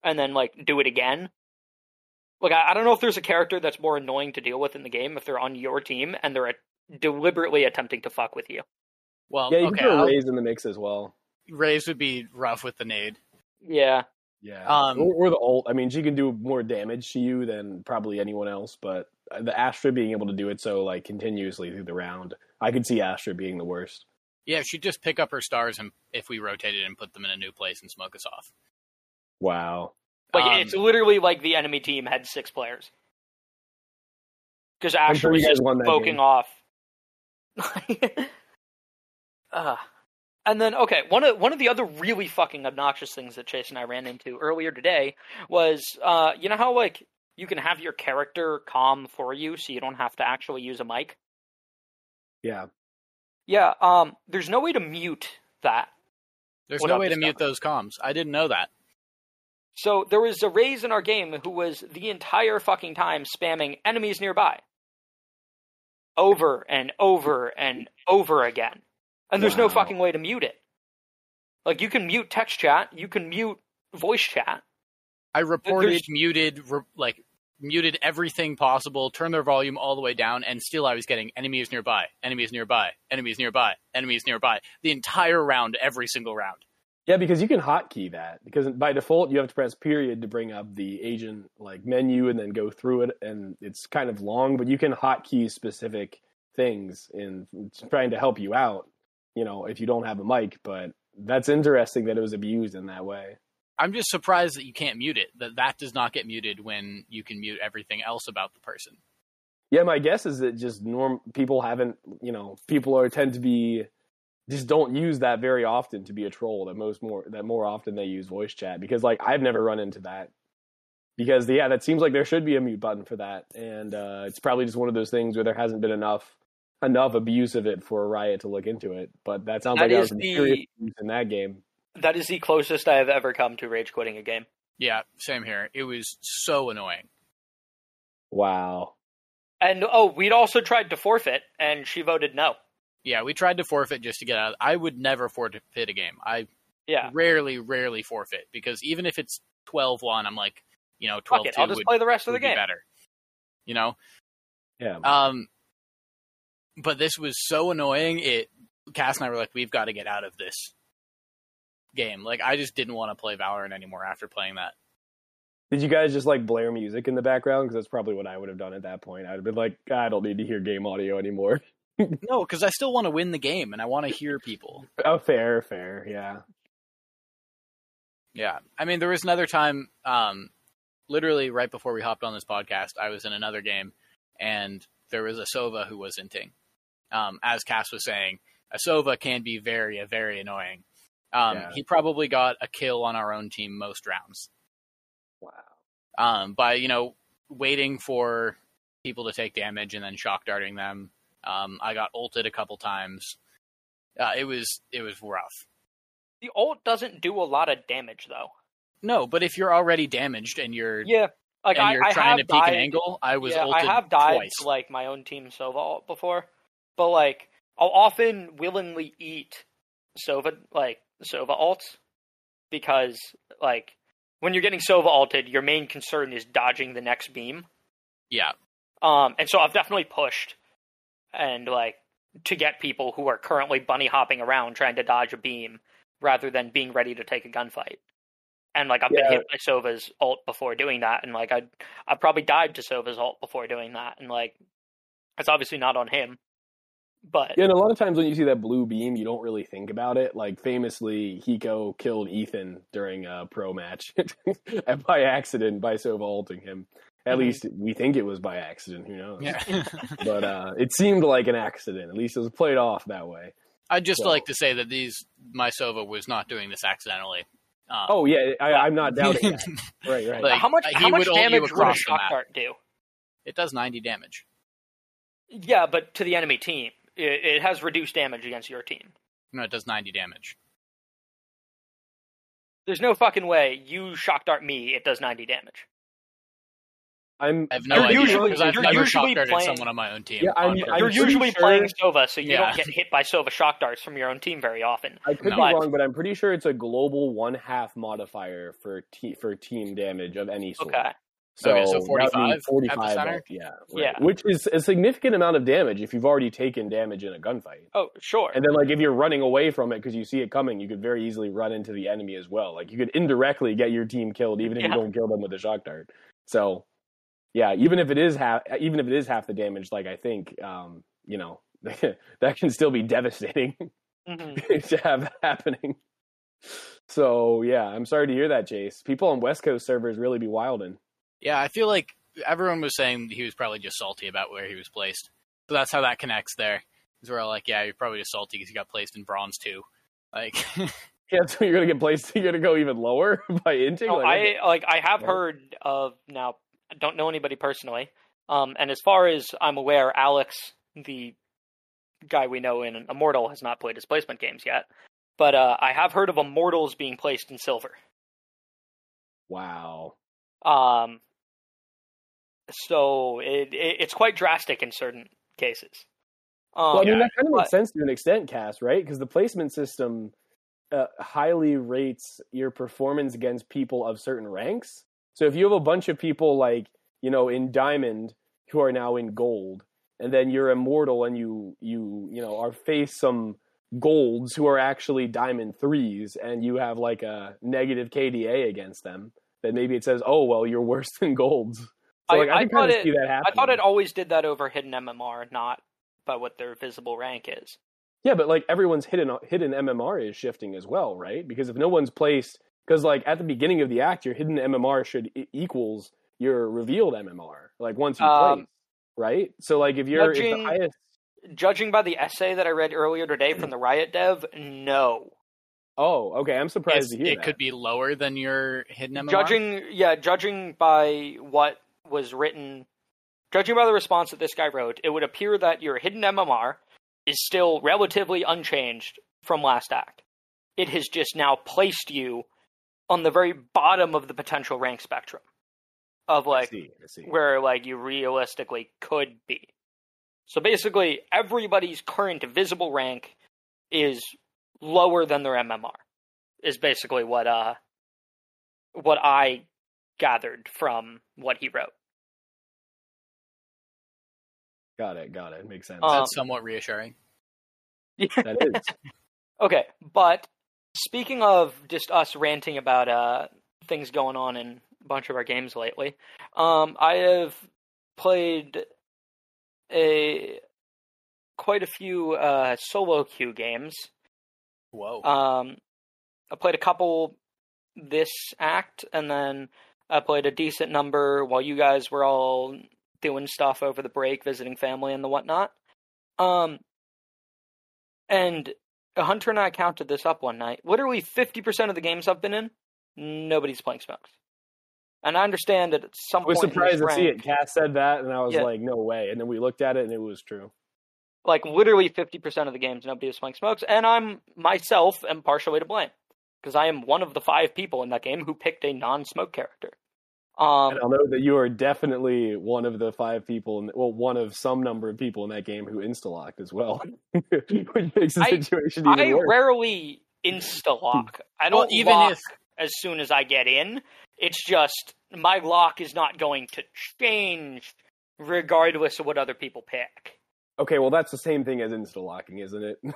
and then like do it again. Like I, I don't know if there's a character that's more annoying to deal with in the game if they're on your team and they're deliberately attempting to fuck with you. Well, Yeah, you okay, can throw in the mix as well. Raze would be rough with the nade. Yeah, Yeah. Um, or, or the ult. I mean, she can do more damage to you than probably anyone else, but the Astra being able to do it so like continuously through the round, I could see Astra being the worst. Yeah, she'd just pick up her stars and if we rotated and put them in a new place and smoke us off. Wow. Like Um, it's literally like the enemy team had six players because I'm sure was just won poking game. off. uh, and then okay, one of one of the other really fucking obnoxious things that Chase and I ran into earlier today was uh, you know how like you can have your character calm for you so you don't have to actually use a mic. Yeah. Yeah, um, there's no way to mute that. There's no way to mute those comms. I didn't know that. So there was a Raze in our game who was the entire fucking time spamming enemies nearby. Over and over and over again. And there's no fucking way to mute it. Like you can mute text chat, you can mute voice chat. I reported, There's- muted, re- like muted everything possible, turned their volume all the way down, and still I was getting enemies nearby, enemies nearby, enemies nearby, enemies nearby, the entire round, every single round. Yeah, because you can hotkey that. Because by default, you have to press period to bring up the agent like menu and then go through it, and it's kind of long. But you can hotkey specific things in trying to help you out. You know, if you don't have a mic, but that's interesting that it was abused in that way. I'm just surprised that you can't mute it. That that does not get muted when you can mute everything else about the person. Yeah, my guess is that just norm people haven't, you know, people are tend to be just don't use that very often to be a troll. That most more that more often they use voice chat because like I've never run into that. Because yeah, that seems like there should be a mute button for that, and uh, it's probably just one of those things where there hasn't been enough enough abuse of it for a Riot to look into it. But that sounds That like that is was the- serious abuse in that game. That is the closest I have ever come to rage quitting a game. Yeah, same here. It was so annoying. Wow. And oh, we'd also tried to forfeit, and she voted no. Yeah, we tried to forfeit just to get out. I would never forfeit a game. I Yeah, rarely, rarely forfeit because even if it's 12-1, I'm like, you know, 12 fuck. I'll just would, play the rest of the would be game. better. You know? Yeah. Um, but this was so annoying. It Cass and I were like, we've got to get out of this game. Like, I just didn't want to play Valorant anymore after playing that. Did you guys just like blare music in the background? Because that's probably what I would have done at that point. I'd have been like, I don't need to hear game audio anymore. No, because I still want to win the game and I want to hear people. Oh, fair, fair, yeah. Yeah, I mean, there was another time, um, literally right before we hopped on this podcast, I was in another game, and there was a Sova who was inting. Um, as Cass was saying, a Sova can be very, very annoying. Um, Yeah. He probably got a kill on our own team most rounds. Wow. um, by you know waiting for people to take damage and then shock darting them. Um, I got ulted a couple times. Uh, it was it was rough. The ult doesn't do a lot of damage though. No, but if you're already damaged and you're Yeah, like I, you're I trying to peek an angle, I was yeah, ulted I have died twice. to like my own team Sova ult before, but like I'll often willingly eat Sova like Sova ults because like when you're getting Sova ulted, your main concern is dodging the next beam. yeah, Um, and so I've definitely pushed and like to get people who are currently bunny hopping around trying to dodge a beam rather than being ready to take a gunfight. And like I've Yeah. been hit by Sova's ult before doing that, and like I I probably died to Sova's ult before doing that, and like it's obviously not on him, but Yeah, and a lot of times when you see that blue beam, you don't really think about it. Like famously, Hiko killed Ethan during a pro match by accident by Sova ulting him. At Mhm. least we think it was by accident. Who knows? yeah. But uh, it seemed like an accident. At least it was played off that way. I'd just So- like to say that these my Sova was not doing this accidentally. Um, Oh yeah, I, I'm not doubting that. Right, right. Like, how much how much would damage would a shock dart do? it does 90 damage. Yeah, but to the enemy team, it, it has reduced damage against your team. No, it does 90 damage. There's no fucking way you shock dart me, it does 90 damage. I'm. I have no idea usually- because I've never usually shock darted playing- someone on my own team. Yeah, I'm- I'm You're usually sure- playing Sova, so you Yeah. don't get hit by Sova shock darts from your own team very often. I could No. be wrong, but I'm pretty sure it's a global one half modifier for te- for team damage of any sort. Okay. So, Okay, so that would be 45 at the 45 center? yeah, right. Yeah. Which is a significant amount of damage if you've already taken damage in a gunfight. Oh, sure. And then, like, if you're running away from it because you see it coming, you could very easily run into the enemy as well. Like, you could indirectly get your team killed, even if Yeah. you don't kill them with a shock dart. So, yeah, even if it is half, even if it is half the damage, like I think, um, you know, that can still be devastating Mhm. to have happening. So, yeah, I'm sorry to hear that, Jace. People on West Coast servers really be wilding. Yeah, I feel like everyone was saying he was probably just salty about where he was placed. So that's how that connects there. Because we're all like, yeah, you're probably just salty because you got placed in bronze too. Like, Yeah, so you're gonna get placed. You're gonna go even lower by inting. No, Like, I like I have heard of now. I don't know anybody personally, um, and as far as I'm aware, Alex, the guy we know in Immortal, has not played displacement games yet. But uh, I have heard of Immortals being placed in silver. wow. Um, so it, it it's quite drastic in certain cases. Um, Well, I mean, yeah, that kind of but- makes sense to an extent, Cass, right? Because the placement system uh, highly rates your performance against people of certain ranks. So if you have a bunch of people like you know in diamond who are now in gold, and then you're immortal and you you you know are face some golds who are actually diamond threes, and you have like a negative KDA against them, then maybe it says, oh well, you're worse than golds. So I- like, I, I kind thought it- see that I thought it always did that over hidden MMR, not by what their visible rank is. Yeah, but like everyone's hidden hidden MMR is shifting as well, right? Because if no one's placed, because like at the beginning of the act, your hidden MMR should e- equals your revealed MMR. Like once you Um, place, right? So like if you're if the judging- highest, judging by the essay that I read earlier today from the Riot dev, no. Oh, okay. I'm surprised It's- to hear it that. could be lower than your hidden MMR. Judging, yeah, judging by what was written, judging by the response that this guy wrote, it would appear that your hidden MMR is still relatively unchanged from last act. It has just now placed you on the very bottom of the potential rank spectrum of I like see. I see. where like you realistically could be. So basically, everybody's current visible rank is lower than their MMR. Is basically what uh what I gathered from what he wrote. Got it. Got it. Makes sense. Um, That's somewhat reassuring. that is. Okay, but speaking of just us ranting about uh things going on in a bunch of our games lately, um I have played a quite a few uh solo queue games. Whoa. Um, I played a couple this act, and then I played a decent number while you guys were all doing stuff over the break, visiting family and the whatnot. Um, and Hunter and I counted this up one night. Literally, fifty percent of the games I've been in, nobody's playing smokes. And I understand that at some I was point surprised to see it. Cass said that, and I was Yeah. like, "No way!" And then we looked at it, and it was true. like literally 50% of the games nobody is playing smokes and i'm myself am partially to blame because i am one of the five people in that game who picked a non-smoke character um And I'll note that you are definitely one of the five people, in, well, one of some number of people in that game who insta-locked as well, which makes the I- situation even i worse. rarely insta lock i don't even lock if- as soon as i get in it's just my lock is not going to change regardless of what other people pick Okay, well, that's the same thing as insta-locking, isn't it?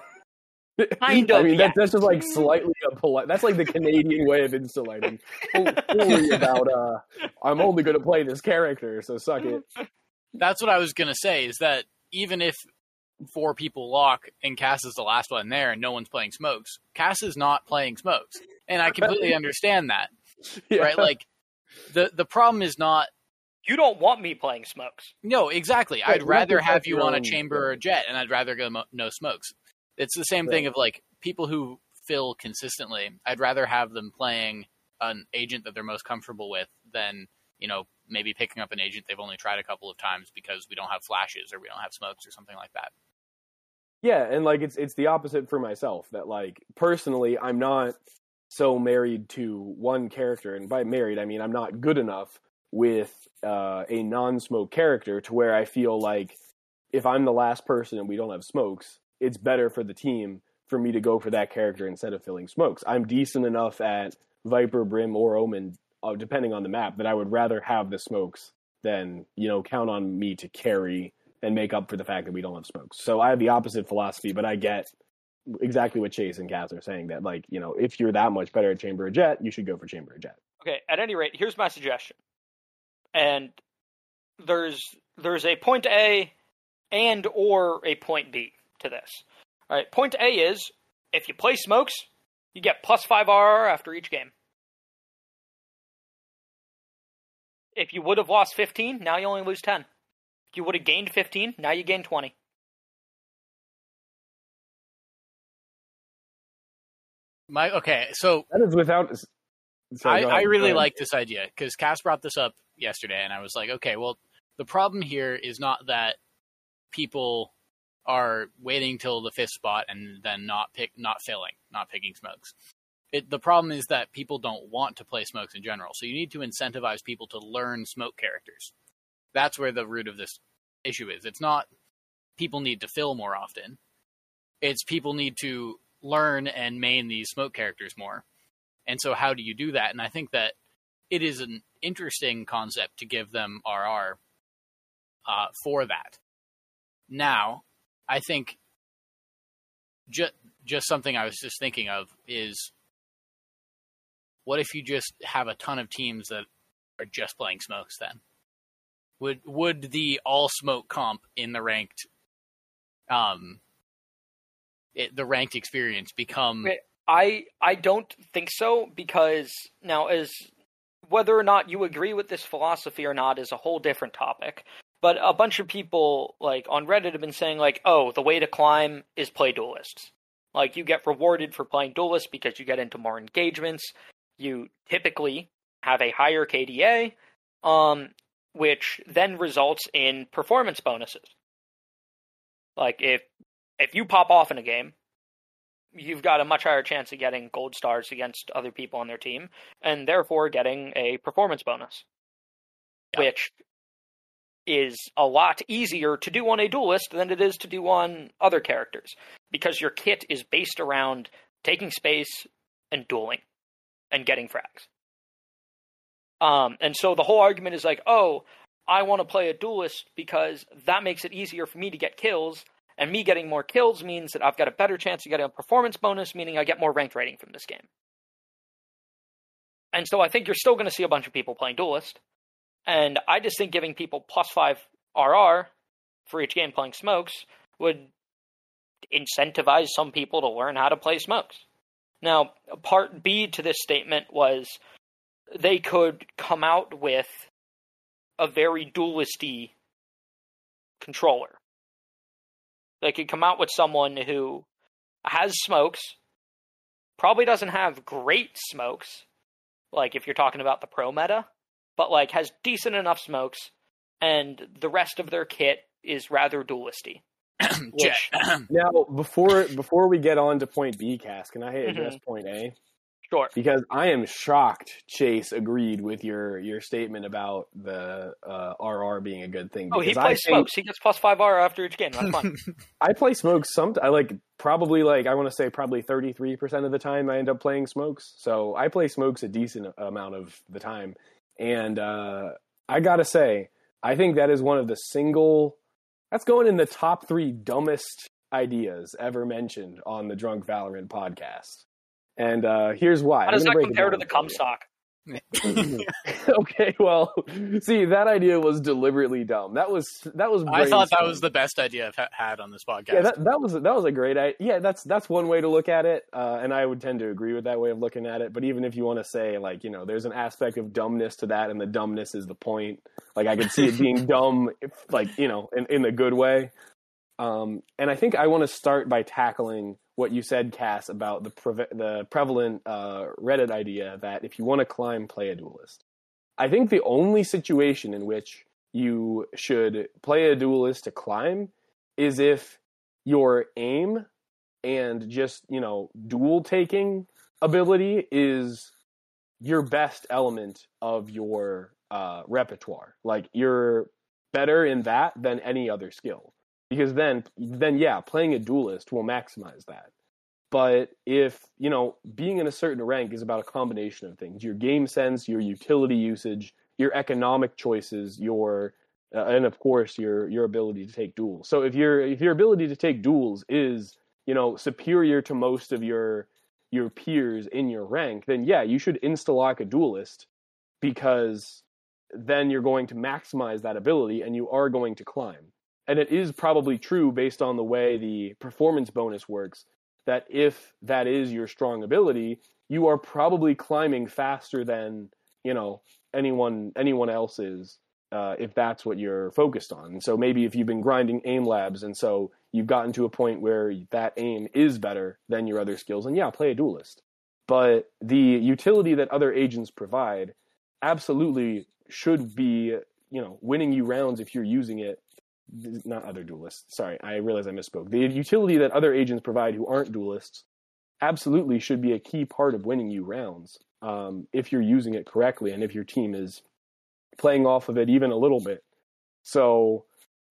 Kind I mean, yeah. that, that's just like slightly a polite. That's like the Canadian way of insta-lighting. About. uh I'm only going to play this character, so suck it. That's what I was gonna say. Is that even if four people lock and Cass is the last one there and no one's playing smokes, Cass is not playing smokes, and I completely understand that. Yeah. Right? Like the the problem is not. you don't want me playing smokes No, exactly. Right, I'd rather represent have you on a chamber or a Jett, and I'd rather go mo- no smokes. It's the same thing of like people who fill consistently. I'd rather have them playing an agent that they're most comfortable with than you know maybe picking up an agent they've only tried a couple of times because we don't have flashes or we don't have smokes or something like that. Yeah, and like it's it's the opposite for myself. That like personally, I'm not so married to one character, and by married I mean I'm not good enough with uh, a non-smoke character to where I feel like if I'm the last person and we don't have smokes, it's better for the team for me to go for that character instead of filling smokes. I'm decent enough at Viper, Brim, or Omen, uh, depending on the map, that I would rather have the smokes than you know count on me to carry and make up for the fact that we don't have smokes. So I have the opposite philosophy, but I get exactly what Chase and Cass are saying that like, you know, if you're that much better at Chamber of Jett, you should go for Chamber of Jett. Okay, at any rate, here's my suggestion. And there's there's a point A and or a point B to this. All right, point A is if you play smokes, you get plus 5 RR after each game. If you would have lost 15, now you only lose 10. If you would have gained 15, now you gain 20. My okay, so That is without Sorry, I, I really like this idea because Cass brought this up yesterday, and I was like, okay, well, the problem here is not that people are waiting till the fifth spot and then not pick, not filling, not picking smokes. It, the problem is that people don't want to play smokes in general, so you need to incentivize people to learn smoke characters. That's where the root of this issue is. It's not people need to fill more often. It's people need to learn and main these smoke characters more. And so, how do you do that? And I think that it is an interesting concept to give them RR uh, for that. Now, I think just just something I was just thinking of is what if you just have a ton of teams that are just playing smokes? Then would would the all smoke comp in the ranked um it, the ranked experience become I I don't think so because now as whether or not you agree with this philosophy or not is a whole different topic. But a bunch of people like on Reddit have been saying like, "Oh, the way to climb is play duelists." Like you get rewarded for playing duelists because you get into more engagements. You typically have a higher KDA, um, which then results in performance bonuses. Like if if you pop off in a game, you've got a much higher chance of getting gold stars against other people on their team, and therefore getting a performance bonus, yeah. which is a lot easier to do on a duelist than it is to do on other characters because your kit is based around taking space and dueling and getting frags. Um, and so the whole argument is like, oh, I want to play a duelist because that makes it easier for me to get kills, and me getting more kills means that I've got a better chance of getting a performance bonus, meaning I get more ranked rating from this game. And so I think you're still going to see a bunch of people playing duelist, and I just think giving people plus five RR for each game playing smokes would incentivize some people to learn how to play smokes. Now, part B to this statement was they could come out with a very dualisty controller. They could come out with someone who has smokes, probably doesn't have great smokes, like if you're talking about the pro meta, but like has decent enough smokes, and the rest of their kit is rather dualisty. Which, now, before before we get on to point B, Cass, can I address mm-hmm. point A? Sure. Because I am shocked Chase agreed with your your statement about the uh, RR being a good thing. Oh, he plays smokes. He gets plus five RR after each game. That's fun. I play smokes some. I like probably like I want to say probably thirty three percent of the time I end up playing smokes. So I play smokes a decent amount of the time, and uh, I gotta say I think that is one of the single that's going in the top three dumbest ideas ever mentioned on the Drunk Valorant podcast. And uh, here's why. How does that compare to the Comstock? okay, well, see, that idea was deliberately dumb. That was that was. I thought that was the best idea I've had on this podcast. Yeah, that, that was that was a great idea. Yeah, that's that's one way to look at it, uh, and I would tend to agree with that way of looking at it. But even if you want to say like you know, there's an aspect of dumbness to that, and the dumbness is the point. Like I could see it being dumb, if, like you know, in in the good way. Um, and I think I want to start by tackling what you said, Cass, about the pre- the prevalent uh, Reddit idea that if you want to climb, play a duelist. I think the only situation in which you should play a duelist to climb is if your aim and just you know duel taking ability is your best element of your uh, repertoire. Like you're better in that than any other skill because then then yeah playing a duelist will maximize that. But if you know being in a certain rank is about a combination of things your game sense your utility usage your economic choices your uh, and of course your your ability to take duels. So if your if your ability to take duels is you know superior to most of your your peers in your rank then yeah you should insta lock a duelist because then you're going to maximize that ability and you are going to climb and it is probably true based on the way the performance bonus works that if that is your strong ability you are probably climbing faster than you know anyone anyone else is uh, if that's what you're focused on. So maybe if you've been grinding aim labs and so you've gotten to a point where that aim is better than your other skills and yeah play a duelist. But the utility that other agents provide absolutely should be you know winning you rounds if you're using it not other duelists. Sorry, I realize I misspoke. The utility that other agents provide who aren't duelists absolutely should be a key part of winning you rounds um, if you're using it correctly and if your team is playing off of it even a little bit. So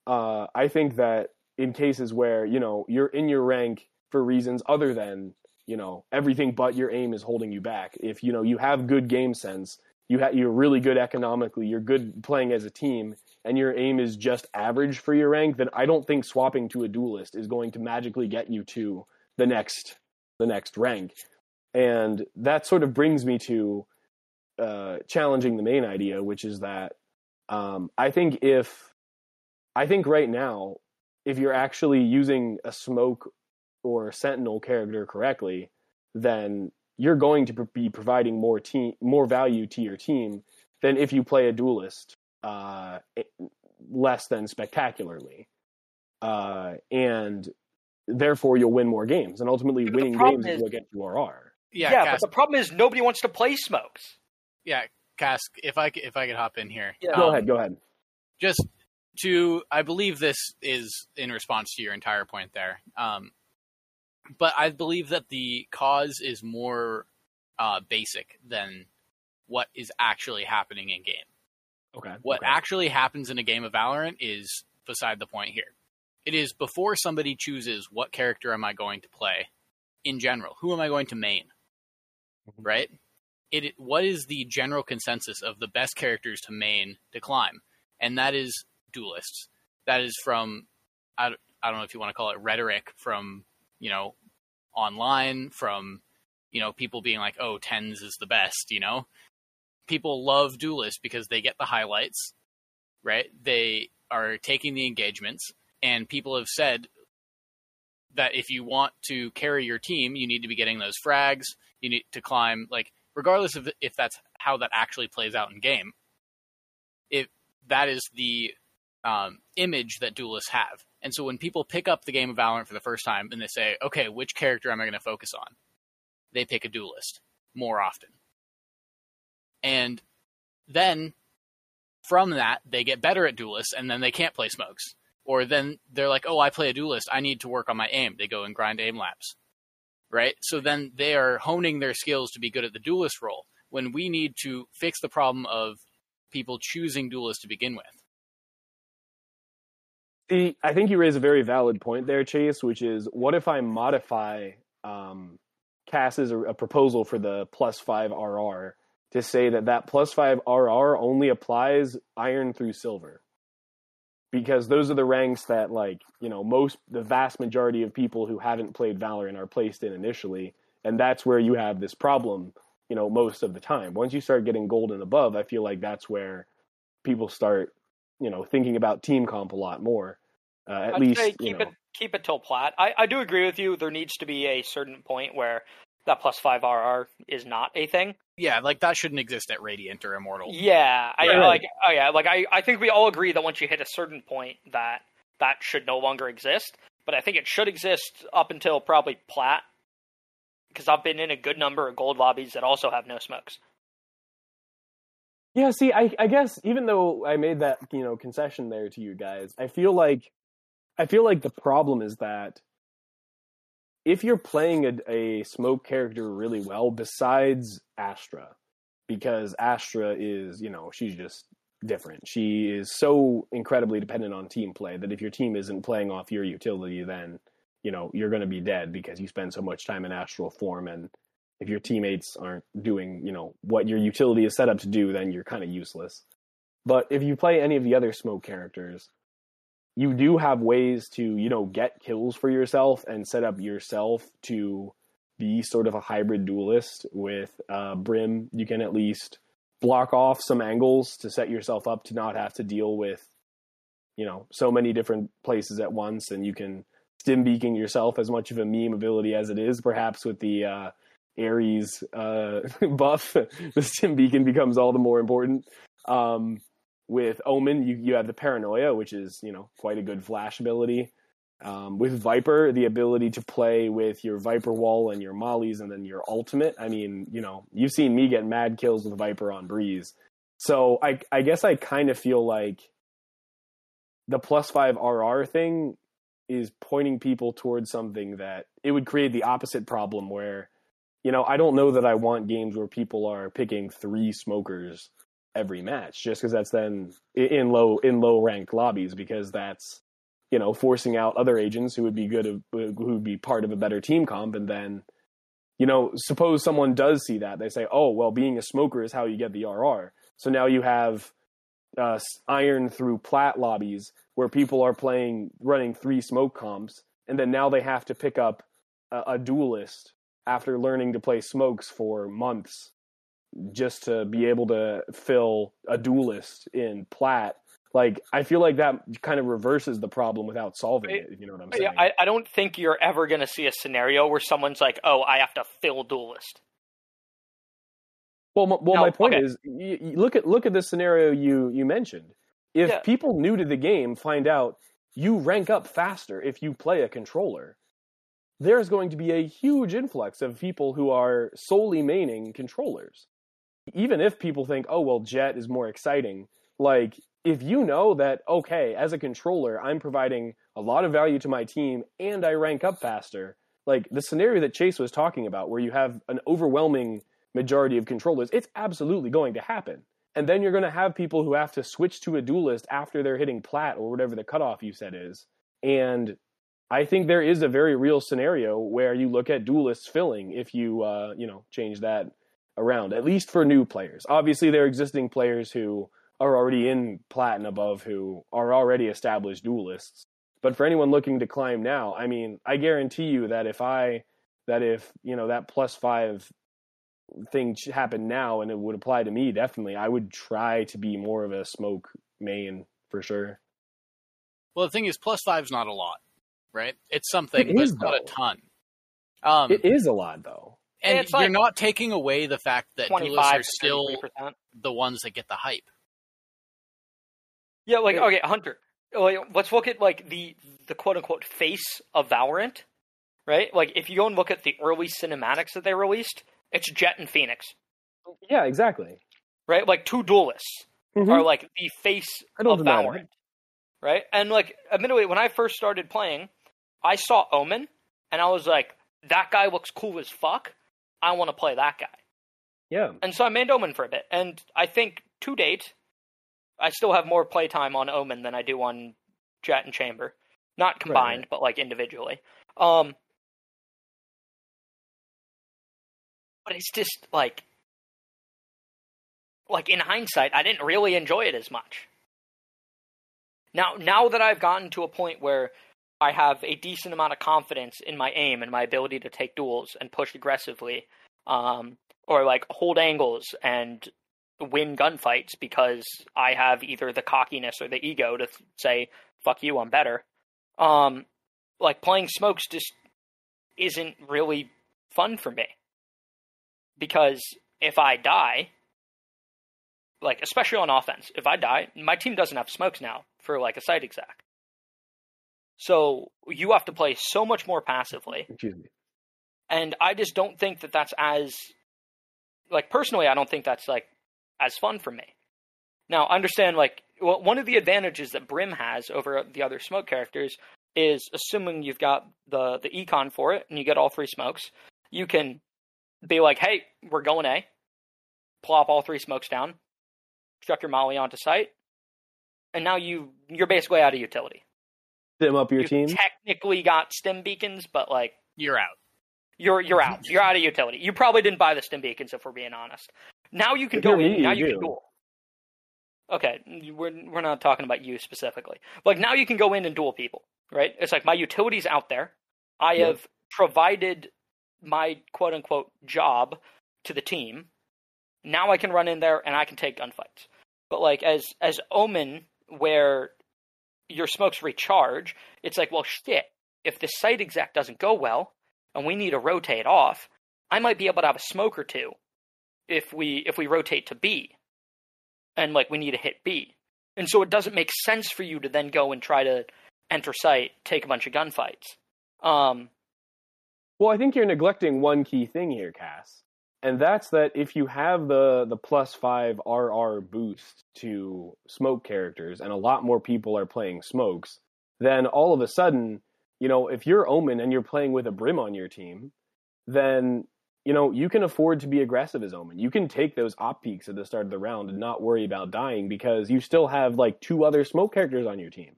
uh, I think that in cases where you know you're in your rank for reasons other than you know everything but your aim is holding you back. If you know you have good game sense, you ha- you're really good economically, you're good playing as a team, and your aim is just average for your rank, then I don't think swapping to a duelist is going to magically get you to the next the next rank. And that sort of brings me to uh, challenging the main idea, which is that um, I think if I think right now, if you're actually using a smoke or sentinel character correctly, then you're going to be providing more team more value to your team than if you play a duelist uh, less than spectacularly, uh, and therefore you'll win more games. And ultimately, but winning games is is- what gets you RR. Yeah, Yeah, Cask, but the problem is nobody wants to play smokes. yeah, Cask. If I c- if I could hop in here, Yeah. Go Um, ahead, go ahead. just to i believe this is in response to your entire point there um, but i believe that the cause is more uh, basic than what is actually happening in game Okay. what okay. actually happens in a game of valorant is beside the point here it is before somebody chooses what character am i going to play in general who am i going to main Mhm. right it what is the general consensus of the best characters to main to climb and that is duelists that is from I, I don't know if you want to call it rhetoric from you know online from you know people being like oh tens is the best you know people love duelists because they get the highlights right? They are taking the engagements and people have said that if you want to carry your team you need to be getting those frags. You need to climb like regardless of if that's how that actually plays out in game if that is the um, image that duelists have. And so when people pick up the game of valorant for the first time and they say okay which character am i going to focus on? They pick a duelist more often and then from that they get better at duelists and then they can't play smokes. Or then they're like oh i play a duelist. I need to work on my aim. They go and grind aim labs right? So then they are honing their skills to be good at the duelist role when we need to fix the problem of people choosing duelists to begin with. I think you raise a very valid point there, Chase, which is what if I modify um, Cass's a proposal for the plus five RR to say that that plus five RR only applies iron through silver? Because those are the ranks that, like, you know, most, the vast majority of people who haven't played Valorant are placed in initially. And that's where you have this problem, you know, most of the time. Once you start getting gold and above, I feel like that's where people start you know thinking about team comp a lot more. Uh, at I'd least say you keep know. it keep it till plat. I, I do agree with you. There needs to be a certain point where that plus five RR is not a thing. Yeah like that shouldn't exist at radiant or immortal Yeah, I Right. like. Oh yeah, like I, I think we all agree that once you hit a certain point, that that should no longer exist. But I think it should exist up until probably plat, because I've been in a good number of gold lobbies that also have no smokes. Yeah, see, I, I guess even though I made that you know concession there to you guys, I feel like I feel like the problem is that if you're playing a, a smoke character really well, besides Astra, because Astra is you know she's just different. She is so incredibly dependent on team play that if your team isn't playing off your utility, then you know you're going to be dead because you spend so much time in astral form and if your teammates aren't doing, you know, what your utility is set up to do, then you're kind of useless. But if you play any of the other smoke characters, you do have ways to, you know, get kills for yourself and set up yourself to be sort of a hybrid duelist with uh, Brim. You can at least block off some angles to set yourself up to not have to deal with, you know, so many different places at once, and you can stim beacon yourself as much of a meme ability as it is, perhaps with the uh, Ares uh, buff, the Stim Beacon becomes all the more important. Um, with Omen, you, you have the Paranoia, which is you know quite a good flash ability. Um, with Viper, the ability to play with your Viper wall and your mollies, and then your ultimate. I mean, you know, you've seen me get mad kills with Viper on Breeze. So I, I guess I kind of feel like the plus five RR thing is pointing people towards something that it would create the opposite problem where you know, I don't know that I want games where people are picking three smokers every match just because that's then in low in low ranked lobbies because that's you know forcing out other agents who would be good who would be part of a better team comp and then you know suppose someone does see that they say oh well being a smoker is how you get the RR so now you have uh, iron through plat lobbies where people are playing running three smoke comps and then now they have to pick up a, a duelist after learning to play smokes for months just to be able to fill a duelist in plat like i feel like that kind of reverses the problem without solving it if you know what i'm saying I, I don't think you're ever going to see a scenario where someone's like, "Oh, I have to fill duelist." well, m- well No, my point okay. is you, you look at look at the scenario you you mentioned If Yeah. people new to the game find out you rank up faster if you play a controller, there's going to be a huge influx of people who are solely maining controllers. Even if people think, oh, well, Jett is more exciting, like, if you know that, okay, as a controller, I'm providing a lot of value to my team and I rank up faster, like the scenario that Chase was talking about, where you have an overwhelming majority of controllers, it's absolutely going to happen. And then you're going to have people who have to switch to a duelist after they're hitting plat or whatever the cutoff you said is. And I think there is a very real scenario where you look at duelists filling if you uh, you know change that around, at least for new players. Obviously, there are existing players who are already in plat and above who are already established duelists. But for anyone looking to climb now, I mean, I guarantee you that if I that if you know that plus five thing happened now and it would apply to me, definitely, I would try to be more of a smoke main for sure. Well, the thing is, plus five's not a lot, right? It's something, It but is, it's not a ton. Um, It is a lot though. And It's you're like not taking away the fact that duelists are still 33%. the ones that get the hype. Yeah, like okay, Hunter. Like, let's look at like the the quote unquote face of Valorant, right? Like if you go and look at the early cinematics that they released, it's Jett and Phoenix, Yeah, exactly. right? Like two duelists Mhm. are like the face of Valorant, that. right? And like admittedly, when I first started playing, I saw Omen, and I was like, that guy looks cool as fuck. I want to play that guy. Yeah. And so I made Omen for a bit, and I think to date, I still have more playtime on Omen than I do on Jett and Chamber. Not combined, right. but like individually. Um, but it's just like, like in hindsight, I didn't really enjoy it as much. Now, now that I've gotten to a point where I have a decent amount of confidence in my aim and my ability to take duels and push aggressively, um, or like hold angles and win gunfights because I have either the cockiness or the ego to th- say "fuck you, I'm better." Um, like playing smokes just isn't really fun for me because if I die, like especially on offense, if I die, my team doesn't have smokes now for like a site exec. So you have to play so much more passively Excuse me. and I just don't think that that's as like personally I don't think that's like as fun for me. Now, understand like well, one of the advantages that Brim has over the other smoke characters is assuming you've got the the econ for it and you get all three smokes, you can be like, "Hey, we're going A." Plop all three smokes down, chuck your molly onto site, and now you you're basically out of utility. Dim up your you team. technically got stim beacons, but like You're out. you're you're out. You're out of utility. You probably didn't buy the stim beacons, if we're being honest. Now you can If go you're in. now you you can do. duel. Okay, we're we're not talking about you specifically. Like now you can go in and duel people, right? It's like my utility's out there. I Yeah. have provided my quote unquote job to the team. Now I can run in there and I can take gunfights. But like as as Omen, where your smokes recharge, it's like, well, shit. If the site exec doesn't go well, and we need to rotate off, I might be able to have a smoke or two if we if we rotate to B, and like we need to hit B, and so it doesn't make sense for you to then go and try to enter site, take a bunch of gunfights. Um, Well, I think you're neglecting one key thing here, Cass, and that's that if you have the the plus five RR boost to smoke characters, and a lot more people are playing smokes, then all of a sudden, you know, if you're Omen and you're playing with a Brim on your team, then you know you can afford to be aggressive as Omen. You can take those op peeks at the start of the round and not worry about dying because you still have like two other smoke characters on your team.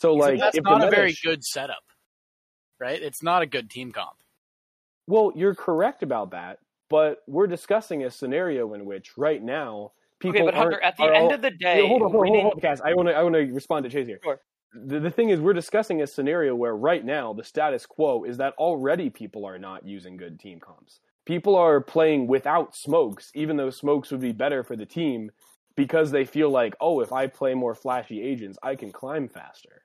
So like, that's if not a very sh- good setup, right? It's not a good team comp. Well, you're correct about that, but we're discussing a scenario in which right now people okay, but Hunter, at the end all- of the day, hold on, hold on, winning- hold on, Cass. I want to I want to respond to Chase here. Sure. The, the thing is, we're discussing a scenario where right now the status quo is that already people are not using good team comps. People are playing without smokes, even though smokes would be better for the team because they feel like, oh, if I play more flashy agents, I can climb faster.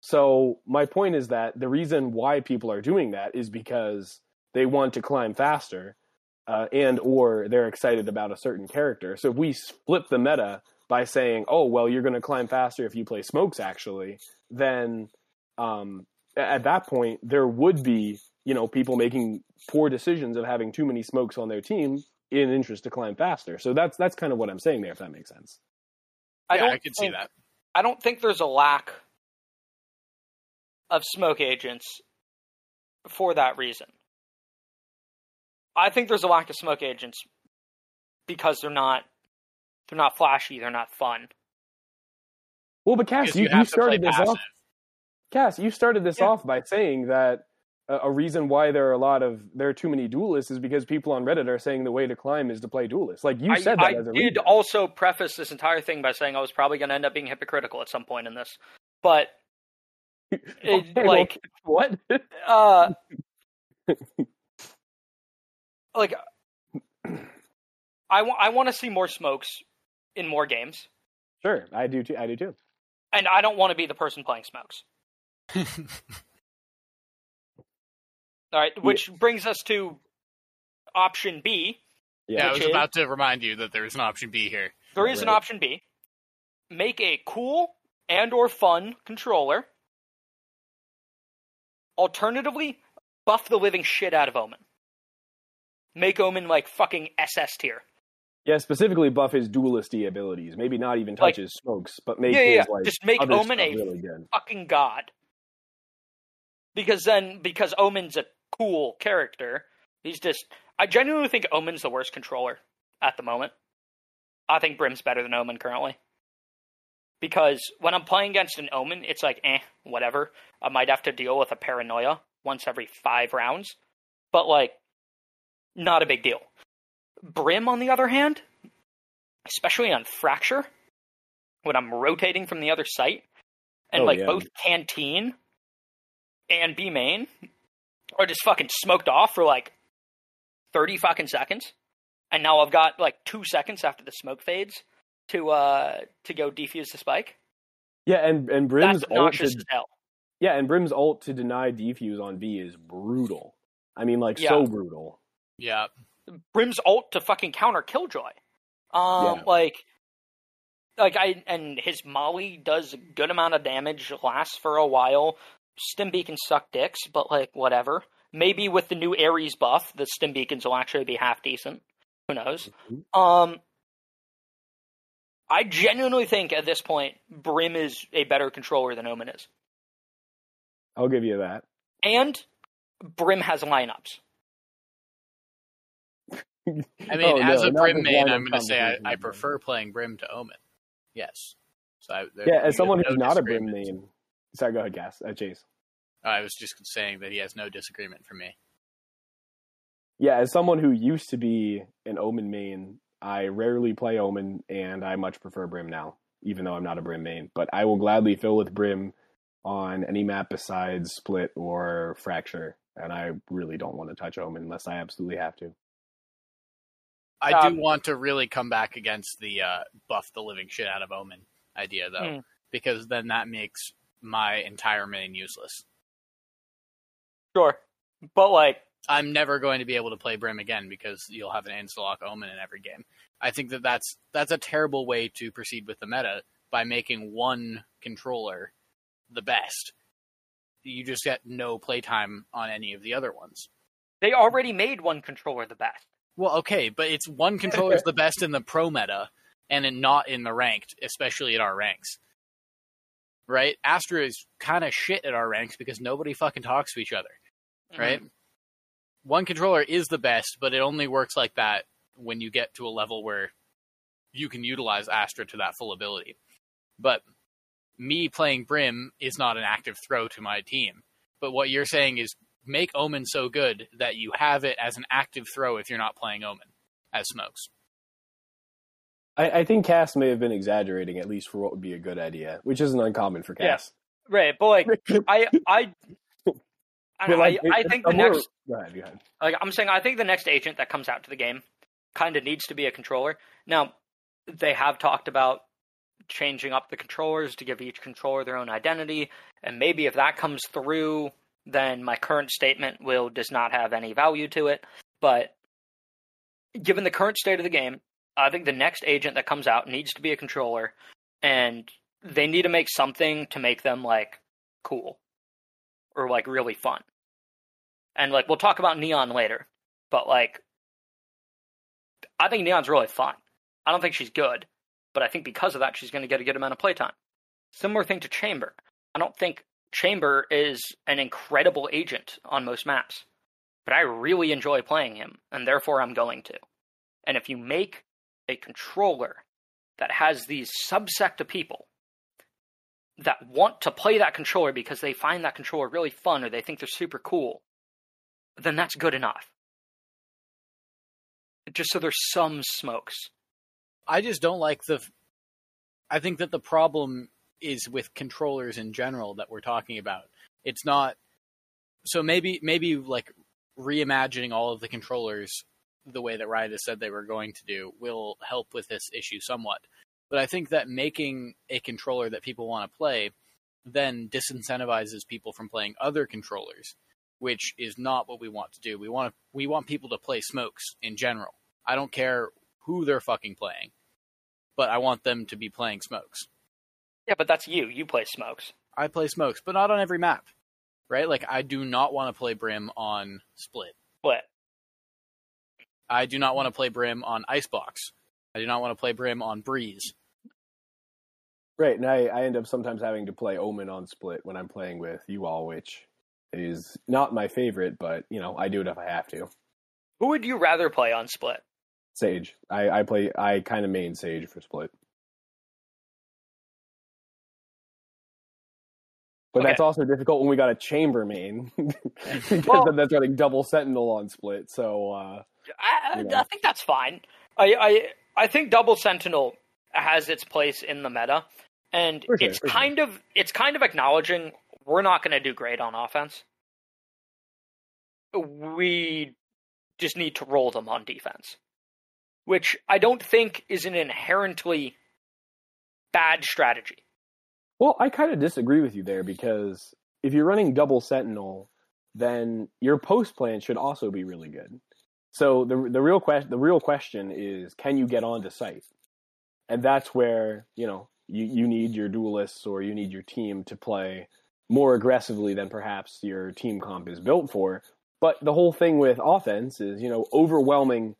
So my point is that the reason why people are doing that is because they want to climb faster, uh, and or they're excited about a certain character. So if we flip the meta by saying, "Oh, well, you're going to climb faster if you play smokes," actually, then um, at that point there would be you know people making poor decisions of having too many smokes on their team in interest to climb faster. So that's that's kind of what I'm saying there, if that makes sense. I yeah, don't I could see that. I don't think there's a lack of smoke agents for that reason. I think there's a lack of smoke agents because they're not they're not flashy, they're not fun. Well, but Cass, you, you you have to play started this passive. off. Cass, you started this Yeah. off by saying that a, a reason why there are a lot of there are too many duelists is because people on Reddit are saying the way to climb is to play duelists. Like you I, said that I as a did reason. also preface this entire thing by saying I was probably going to end up being hypocritical at some point in this, but it, Okay, well, like what? uh like I want I want to see more smokes in more games sure, I do too. I do too. and I don't want to be the person playing smokes. All right, which brings us to option B. yeah, I was is- about to remind you that there is an option B here. There is an option B. Make a cool and or fun controller. Alternatively, buff the living shit out of Omen. Make Omen like fucking SS tier. Yeah, specifically buff his duelisty abilities. Maybe not even touch Like- his smokes, but make yeah, yeah, his yeah. like Just make other Omen a really fucking god. Because then, because Omen's a cool character, he's just. I genuinely think Omen's the worst controller at the moment. I think Brim's better than Omen currently. Because when I'm playing against an Omen, it's like, eh, whatever. I might have to deal with a paranoia once every five rounds. But, like, not a big deal. Brim, on the other hand, especially on Fracture, when I'm rotating from the other site, and Oh, like yeah. both Canteen and B main are just fucking smoked off for like 30 fucking seconds. And now I've got like two seconds after the smoke fades to uh to go defuse the spike. Yeah, and and Brim's That's ult to, as hell. yeah, and Brim's ult to deny defuse on B is brutal. I mean, like Yeah. so brutal. Yeah, Brim's ult to fucking counter Killjoy. Um, Yeah. like, like I and his Molly does a good amount of damage, lasts for a while. Stim beacons suck dicks, but like whatever. Maybe with the new Ares buff, the stim beacons will actually be half decent. Who knows? Mhm. Um, I genuinely think at this point, Brim is a better controller than Omen is, I'll give you that. and Brim has lineups. I mean, Oh, as no, a Brim main, I'm going to say I. I prefer playing Brim to Omen. Yes. So I, there- Yeah, as someone has who's no not a Brim main. Sorry, go ahead, Cass. Uh, Chase. I was just saying that he has no disagreement for me. Yeah, as someone who used to be an Omen main, I rarely play Omen, and I much prefer Brim now, even though I'm not a Brim main. But I will gladly fill with Brim on any map besides Split or Fracture, and I really don't want to touch Omen unless I absolutely have to. I Um, do want to really come back against the uh, buff the living shit out of Omen idea, though, Hmm. because then that makes my entire main useless. Sure, but like I'm never going to be able to play Brim again because you'll have an insta-lock Omen in every game. I think that that's that's a terrible way to proceed with the meta by making one controller the best. You just get no playtime on any of the other ones. they already made one controller the best. Well, okay, but it's one controller is the best in the pro meta and in, not in the ranked, especially at our ranks. Right? Astra is kind of shit at our ranks because nobody fucking talks to each other. Mm-hmm. Right? One controller is the best, but it only works like that when you get to a level where you can utilize Astra to that full ability. But me playing Brim is not an active throw to my team. But what you're saying is make Omen so good that you have it as an active throw if you're not playing Omen as smokes. I, I think Cass may have been exaggerating, at least for what would be a good idea, which isn't uncommon for Yeah. Cass. Right, but like I I I, But, like, I, I think the more- next Go ahead, go ahead. like I'm saying I think the next agent that comes out to the game kind of needs to be a controller. Now they have talked about changing up the controllers to give each controller their own identity, and maybe if that comes through, then my current statement will does not have any value to it. But given the current state of the game, I think the next agent that comes out needs to be a controller, and they need to make something to make them like cool or like really fun. And like we'll talk about Neon later, but like I think Neon's really fun. I don't think she's good, but I think because of that she's going to get a good amount of playtime. Similar thing to Chamber. I don't think Chamber is an incredible agent on most maps, but I really enjoy playing him, and therefore I'm going to. And if you make a controller that has these subsect of people that want to play that controller because they find that controller really fun or they think they're super cool, then that's good enough. Just so there's some smokes. I just don't like the. I think that the problem is with controllers in general that we're talking about. It's not. So maybe maybe like reimagining all of the controllers the way that Riot has said they were going to do will help with this issue somewhat. But I think that making a controller that people want to play then disincentivizes people from playing other controllers, which is not what we want to do. We want to, we want people to play smokes in general. I don't care who they're fucking playing, but I want them to be playing smokes. Yeah, but that's you. You play smokes. I play smokes, but not on every map. Right? Like I do not want to play Brim on Split. Split. I do not want to play Brim on Icebox. I do not want to play Brim on Breeze. Right, and I, I end up sometimes having to play Omen on Split when I'm playing with you all, which is not my favorite, but you know I do it if I have to. Who would you rather play on Split? Sage. I, I play. I kind of main Sage for Split. But Okay. that's also difficult when we got a chamber main because Well- then that's running double sentinel on split. So uh, I, You know. I think that's fine. I, I I think Double Sentinel has its place in the meta, and sure, it's for sure. kind of it's kind of acknowledging we're not going to do great on offense. We just need to roll them on defense, which I don't think is an inherently bad strategy. Well, I kind of disagree with you there because if you're running double sentinel, then your post plan should also be really good. So the the real question the real question is can you get onto site? And that's where, you know, you, you need your duelists or you need your team to play more aggressively than perhaps your team comp is built for. But the whole thing with offense is, you know, overwhelming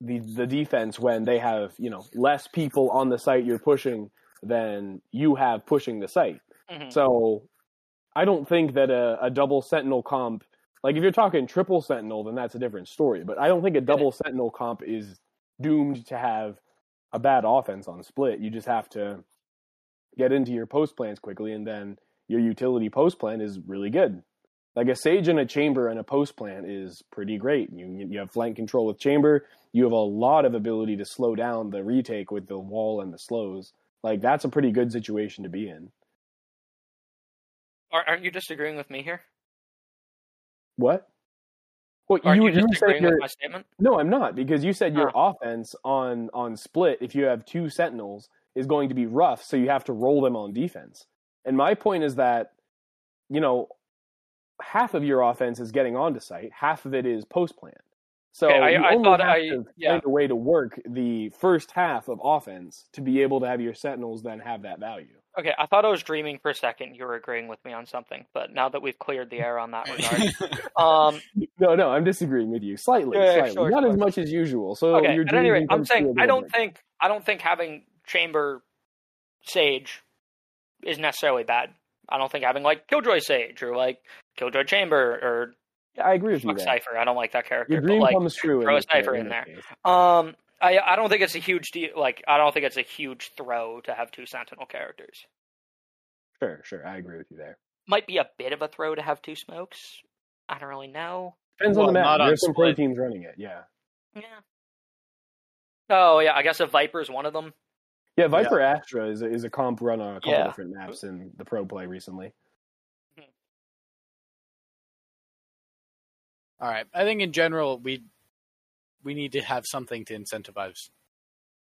the the defense when they have, you know, less people on the site you're pushing than you have pushing the site. Mhm. So I don't think that a, a double sentinel comp like if you're talking triple sentinel, then that's a different story. But I don't think a double sentinel comp is doomed to have a bad offense on split. You just have to get into your post plans quickly, and then your utility post plan is really good. Like a sage and a chamber and a post plan is pretty great. You you have flank control with chamber. You have a lot of ability to slow down the retake with the wall and the slows. Like that's a pretty good situation to be in. Aren't you disagreeing with me here? What? Well, Aren't you, you, you disagreeing with my statement? No, I'm not because you said your Oh. offense on on split if you have two sentinels is going to be rough, so you have to roll them on defense. And my point is that you know half of your offense is getting onto site, half of it is post plan. So Okay, I- you I only thought have I- to yeah. find a way to work the first half of offense to be able to have your sentinels then have that value. Okay, I thought I was dreaming for a second. You were agreeing with me on something, but now that we've cleared the air on that regard, um, No, no, I'm disagreeing with you slightly, Yeah, slightly, sure, not sure. as much as usual. So okay. At any rate, I'm comes true a saying I don't think I don't think having chamber sage is necessarily bad. I don't think having like Killjoy Sage or like Killjoy Chamber or I agree with you there. Cypher. I don't like that character. Your but, dream like, comes true. throw a this Cypher case- in there. case. Um, I I don't think it's a huge deal. Like I don't think it's a huge throw to have two Sentinel characters. Sure, sure. I agree with you there. Might be a bit of a throw to have two smokes. I don't really know. Depends Well, on the map. There's some pro split. teams running it. Yeah. Yeah. Oh yeah, I guess a Viper is one of them. Yeah, Viper Astra is a, is a comp run on a couple Yeah. different maps in the pro play recently. All right. I think in general we we need to have something to incentivize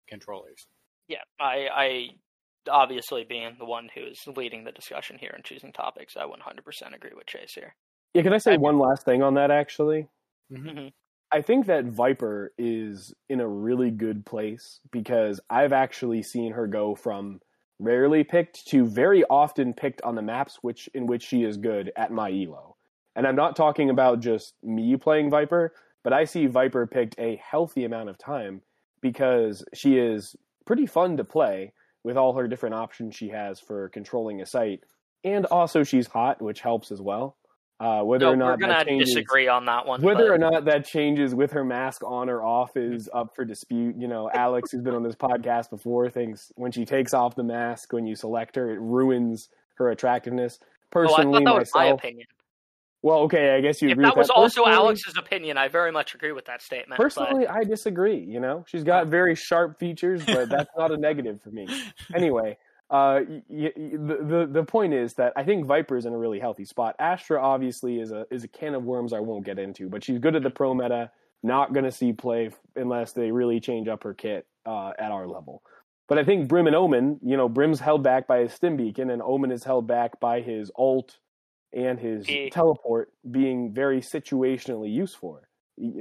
controllers. Yeah, I I obviously being the one who's leading the discussion here and choosing topics, I 100% agree with Chase here. Yeah, can I say I- one last thing on that actually? Mhm. I think that Viper is in a really good place because I've actually seen her go from rarely picked to very often picked on the maps which in which she is good at my elo. And I'm not talking about just me playing Viper, but I see Viper picked a healthy amount of time because she is pretty fun to play with all her different options she has for controlling a site. And also she's hot, which helps as well. Uh, whether No, or not we're gonna that changes, disagree on that one. whether but- or not that changes with her mask on or off is up for dispute. You know, Alex, who's been on this podcast before, thinks when she takes off the mask, when you select her, it ruins her attractiveness. Oh, I Personally, that was my myself, opinion. Well, okay, I guess you If that was also Personally- Alex's opinion, I very much agree with that statement. but- Personally, I disagree. You know, she's got very sharp features, but that's not a negative for me. Anyway, uh, y- y- the, the the point is that I think Viper's in a really healthy spot. Astra obviously is a is a can of worms I won't get into, but she's good at the pro meta. Not going to see play unless they really change up her kit uh, at our level. But I think Brim and Omen, you know, Brim's held back by his stim beacon, and Omen is held back by his ult and his teleport being very situationally useful.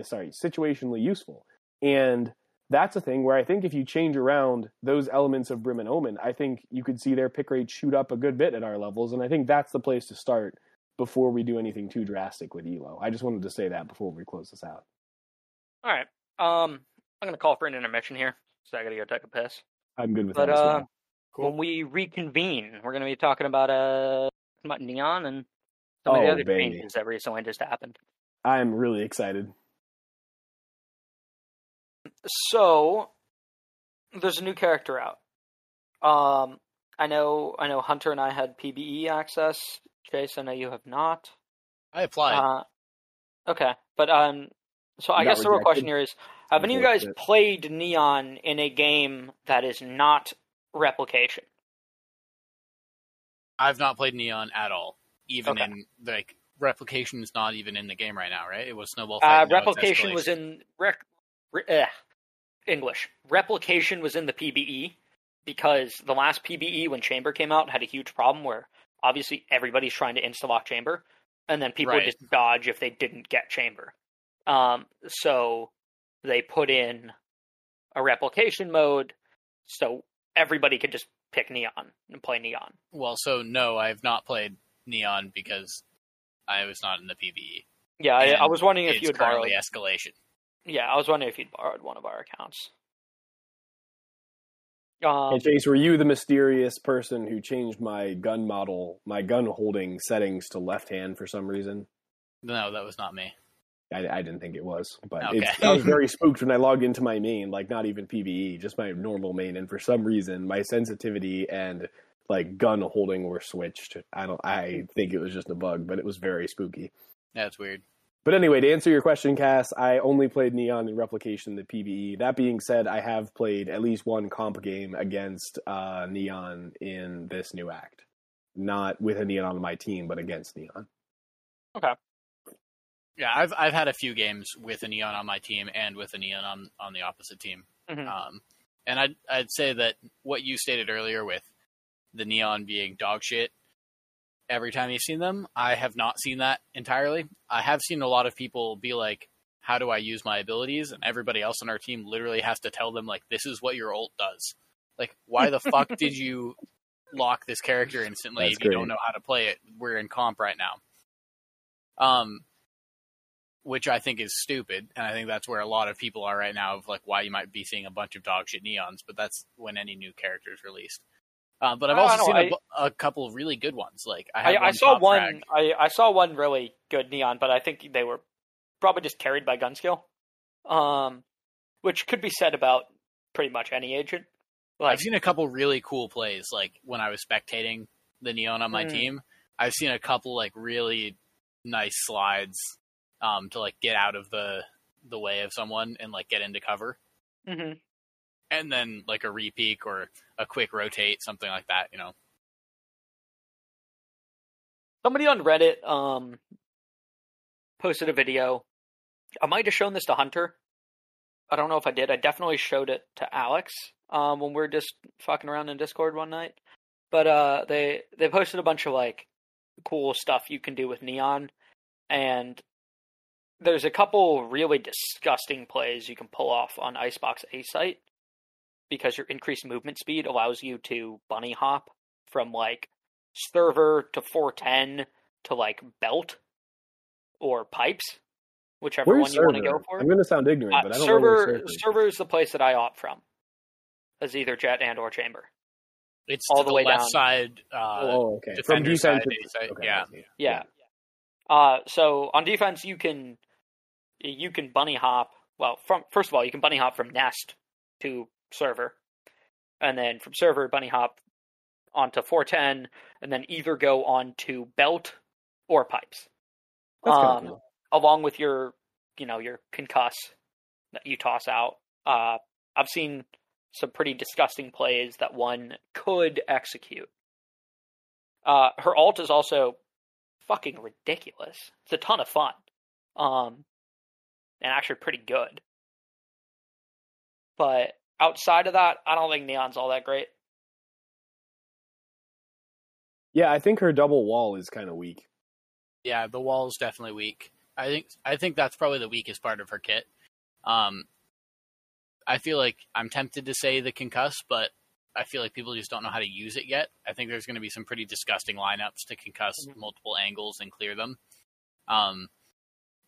Sorry, situationally useful. And that's a thing where I think if you change around those elements of Brim and Omen, I think you could see their pick rate shoot up a good bit at our levels. And I think that's the place to start before we do anything too drastic with Elo. I just wanted to say that before we close this out. All right. Um, I'm gonna call for an intermission here, so I gotta go take a piss. I'm good with But that. as uh, well. when we reconvene, we're gonna be talking about uh about neon and some of the Oh, other baby. changes that recently just happened. I'm really excited. So there's a new character out. Um, I know, I know. Hunter and I had PBE access. Chase, I know you have not. I applied. Uh, okay, but um, so I Got guess the real question here is: Have any of you guys Unfortunate. played Neon in a game that is not replication? I've not played Neon at all. Even Okay. in like replication is not even in the game right now, right? It was Snowball Fight. Uh, it's replication was in rec- re- eh, English. Replication was in the PBE because the last PBE when Chamber came out had a huge problem where obviously everybody's trying to insta lock Chamber, and then people would Right. just dodge if they didn't get Chamber. Um, so they put in a replication mode so everybody could just pick Neon and play Neon. Well, so no, I have not played Neon because I was not in the PBE. Yeah, I, I was wondering if it's you had borrowed. currently escalation. Yeah, I was wondering if you'd borrowed one of our accounts. Um, Hey, Chase, were you the mysterious person who changed my gun model, my gun holding settings to left hand for some reason? No, that was not me. I, I didn't think it was, but Okay. it's, I was very spooked when I logged into my main, like not even PBE, just my normal main, and for some reason my sensitivity and like gun holding were switched. I don't. I think it was just a bug, but it was very spooky. That's weird. But anyway, to answer your question, Cass, I only played Neon in replication, the PBE. That being said, I have played at least one comp game against uh, Neon in this new act. Not with a Neon on my team, but against Neon. Okay. Yeah, I've I've had a few games with a neon on my team and with a neon on on the opposite team. mhm. Um, and I'd I'd say that what you stated earlier with the neon being dog shit every time you've seen them, I have not seen that entirely. I have seen a lot of people be like, "How do I use my abilities?" and everybody else on our team literally has to tell them like, "This is what your ult does." Like, why the fuck did you lock this character instantly That's if you great. don't know how to play it? We're in comp right now. Um, which I think is stupid, and I think that's where a lot of people are right now of like why you might be seeing a bunch of dog shit neons, but that's when any new character is released. Uh, but I've also know, seen I- a a, couple of really good ones. Like I, I, have I saw one. I, I saw one really good neon, but I think they were probably just carried by gun skill, um, which could be said about pretty much any agent. Like, I've seen a couple really cool plays. Like when I was spectating the neon on my Mm. team, I've seen a couple like really nice slides um, to like get out of the the way of someone and like get into cover, mhm. And then like a repeak or a quick rotate, something like that. You know, somebody on Reddit um posted a video. I might have shown this to Hunter. I don't know if I did. I definitely showed it to Alex um, when we were just fucking around in Discord one night. But uh, they they posted a bunch of like cool stuff you can do with neon, and there's a couple really disgusting plays you can pull off on Icebox A site because your increased movement speed allows you to bunny hop from like server to 410 to like belt or pipes, whichever Where's one you want to go for. I'm going to sound ignorant, Uh, but I don't know server server is. server is the place that I opt from as either Jett and or chamber. It's All to the the, way left down. side. Uh, oh, okay. From defense. side, it's- A side, okay, yeah. I see. Yeah. Uh, so on defense, you can you can bunny hop. Well, from first of all, you can bunny hop from nest to server, and then from server bunny hop onto 410, and then either go onto belt or pipes, Um, cool. along with your you know your concuss that you toss out. Uh, I've seen some pretty disgusting plays that one could execute. Uh, her ult is also fucking ridiculous. It's a ton of fun, um, and actually pretty good. But outside of that, I don't think Neon's all that great. Yeah, I think her double wall is kind of weak. yeah, the wall is definitely weak. I think I think that's probably the weakest part of her kit. Um, I feel like I'm tempted to say the concuss, but I feel like people just don't know how to use it yet. I think there's going to be some pretty disgusting lineups to concuss Mhm. multiple angles and clear them. Um,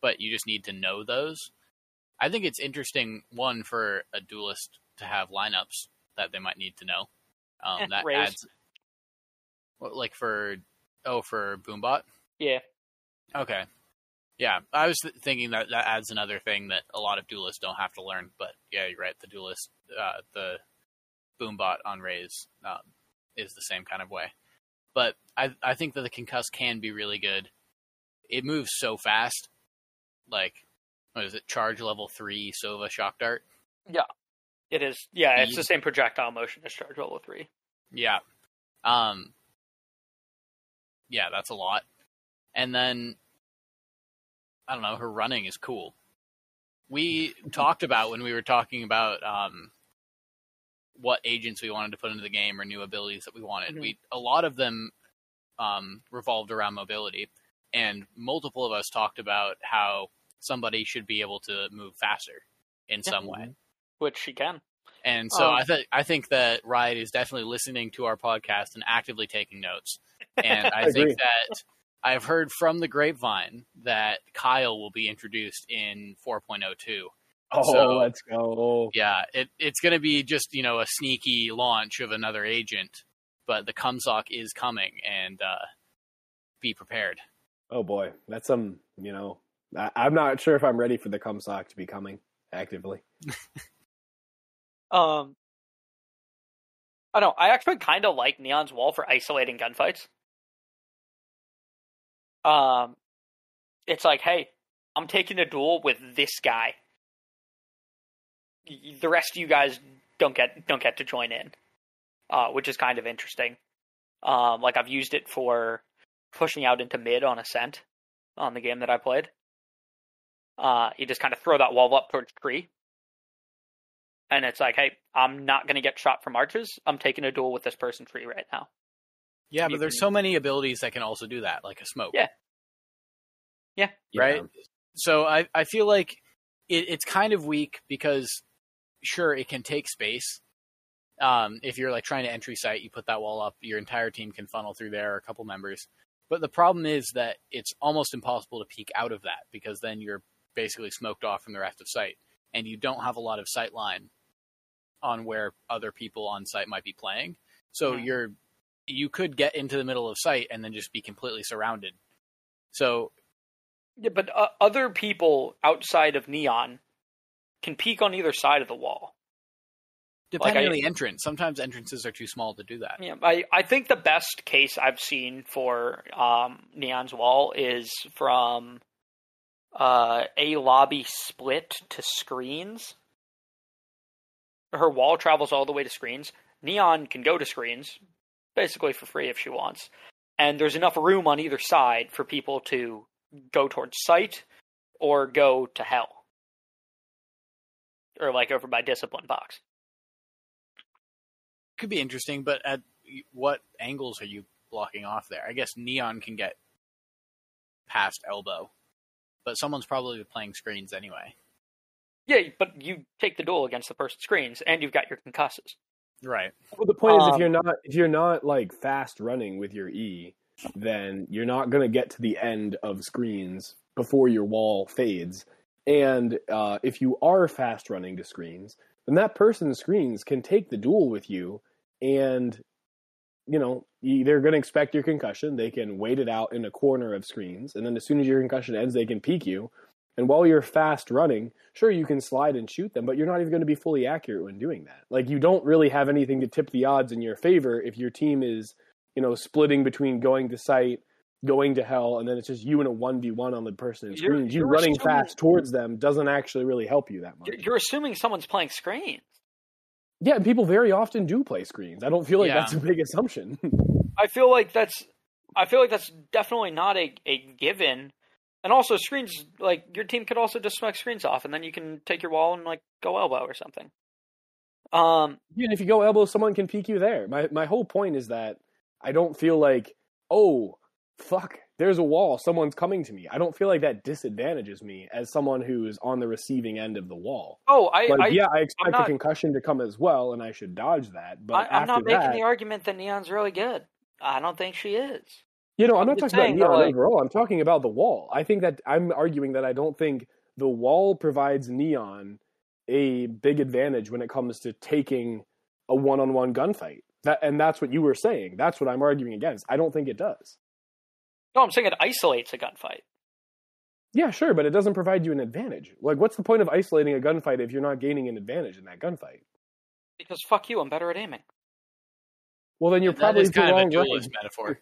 but you just need to know those. I think it's interesting one for a duelist to have lineups that they might need to know. Um, Eh, that adds, well, like for oh for Boombot. Yeah, Okay. Yeah, I was th- thinking that that adds another thing that a lot of duelists don't have to learn. But yeah, you're right. The duelist, uh, the boombot on Raze um, is the same kind of way. But I I think that the concuss can be really good. It moves so fast. Like, what is it? Charge level three Sova shock dart. It is. Yeah, it's the same projectile motion as Charge Level Three. Yeah. Um Yeah, that's a lot. And then I don't know, her running is cool. We talked about when we were talking about um what agents we wanted to put into the game or new abilities that we wanted. Mhm. We a lot of them um revolved around mobility and multiple of us talked about how somebody should be able to move faster in Yeah. some way. Which she can. And so Um, I think I think that Riot is definitely listening to our podcast and actively taking notes. And I, I think agree. that I've heard from the grapevine that Kyle will be introduced in 4.02. Oh, So- let's go. Yeah, it, it's going to be just you know a sneaky launch of another agent, but the Cumsock is coming, and uh, be prepared. Oh boy, that's some. You know, I, I'm not sure if I'm ready for the Cumsock to be coming actively. Um, I don't know. I actually kind of like Neon's Wall for isolating gunfights. Um, it's like, hey, I'm taking a duel with this guy. The rest of you guys don't get don't get to join in, uh, which is kind of interesting. Um, like I've used it for pushing out into mid on ascent on the game that I played. Uh, you just kind of throw that wall up towards tree, and it's like, hey, I'm not going to get shot from arches. I'm taking a duel with this person tree right now. Yeah, You but there's can- so many abilities that can also do that, like a smoke. Yeah. Yeah. Right? So I, I feel like it, it's kind of weak because sure it can take space. Um, if you're like trying to entry site, you put that wall up, your entire team can funnel through there, or a couple members. But the problem is that it's almost impossible to peek out of that because then you're basically smoked off from the rest of site, and you don't have a lot of sight line on where other people on site might be playing. So Mhm. you're you could get into the middle of site and then just be completely surrounded. So Yeah, but uh, other people outside of Neon can peek on either side of the wall. depending I- on the entrance, sometimes entrances are too small to do that. Yeah, I, I think the best case I've seen for um, Neon's Wall is from uh, a lobby split to screens. Her wall travels all the way to screens. Neon can go to screens, basically for free if she wants. And there's enough room on either side for people to go towards site or go to hell. Or like over by discipline box. Could be interesting, but at what angles are you blocking off there? I guess Neon can get past elbow, but someone's probably playing screens anyway. Yeah, but you take the duel against the person's screens, and you've got your concusses. Right. Well, the point is, if Um, you're not if you're not like fast running with your E, then you're not going to get to the end of screens before your wall fades. And uh, if you are fast running to screens, then that person's screens can take the duel with you, and you know they're going to expect your concussion. They can wait it out in a corner of screens, and then as soon as your concussion ends, they can peek you. And while you're fast running, sure you can slide and shoot them, but you're not even going to be fully accurate when doing that. Like you don't really have anything to tip the odds in your favor if your team is, you know, splitting between going to site, going to hell, and then it's just you and a one v one on the person in You're- screens. You running assuming- fast towards them doesn't actually really help you that much. You're, you're assuming someone's playing screens. Yeah, and people very often do play screens. I don't feel like Yeah. that's a big assumption. I feel like that's I feel like that's definitely not a, a given. And also screens like your team could also just smoke screens off and then you can take your wall and like go elbow or something. Um Even if you go elbow, someone can peek you there. My my whole point is that I don't feel like, oh, fuck, there's a wall, someone's coming to me. I don't feel like that disadvantages me as someone who is on the receiving end of the wall. oh I, Like, I yeah, I expect not- a concussion to come as well, and I should dodge that. But I, I'm after not making that, the argument that Neon's really good. I don't think she is. You know, I'm, I'm not talking saying about Neon like- overall. I'm talking about the wall. I think that I'm arguing that I don't think the wall provides Neon a big advantage when it comes to taking a one-on-one gunfight. That and that's what you were saying. That's what I'm arguing against. I don't think it does. No, I'm saying it isolates a gunfight. Yeah, sure, but it doesn't provide you an advantage. Like, what's the point of isolating a gunfight if you're not gaining an advantage in that gunfight? Because fuck you, I'm better at aiming. Well, then you're That probably is the kind of a wrong duelist metaphor.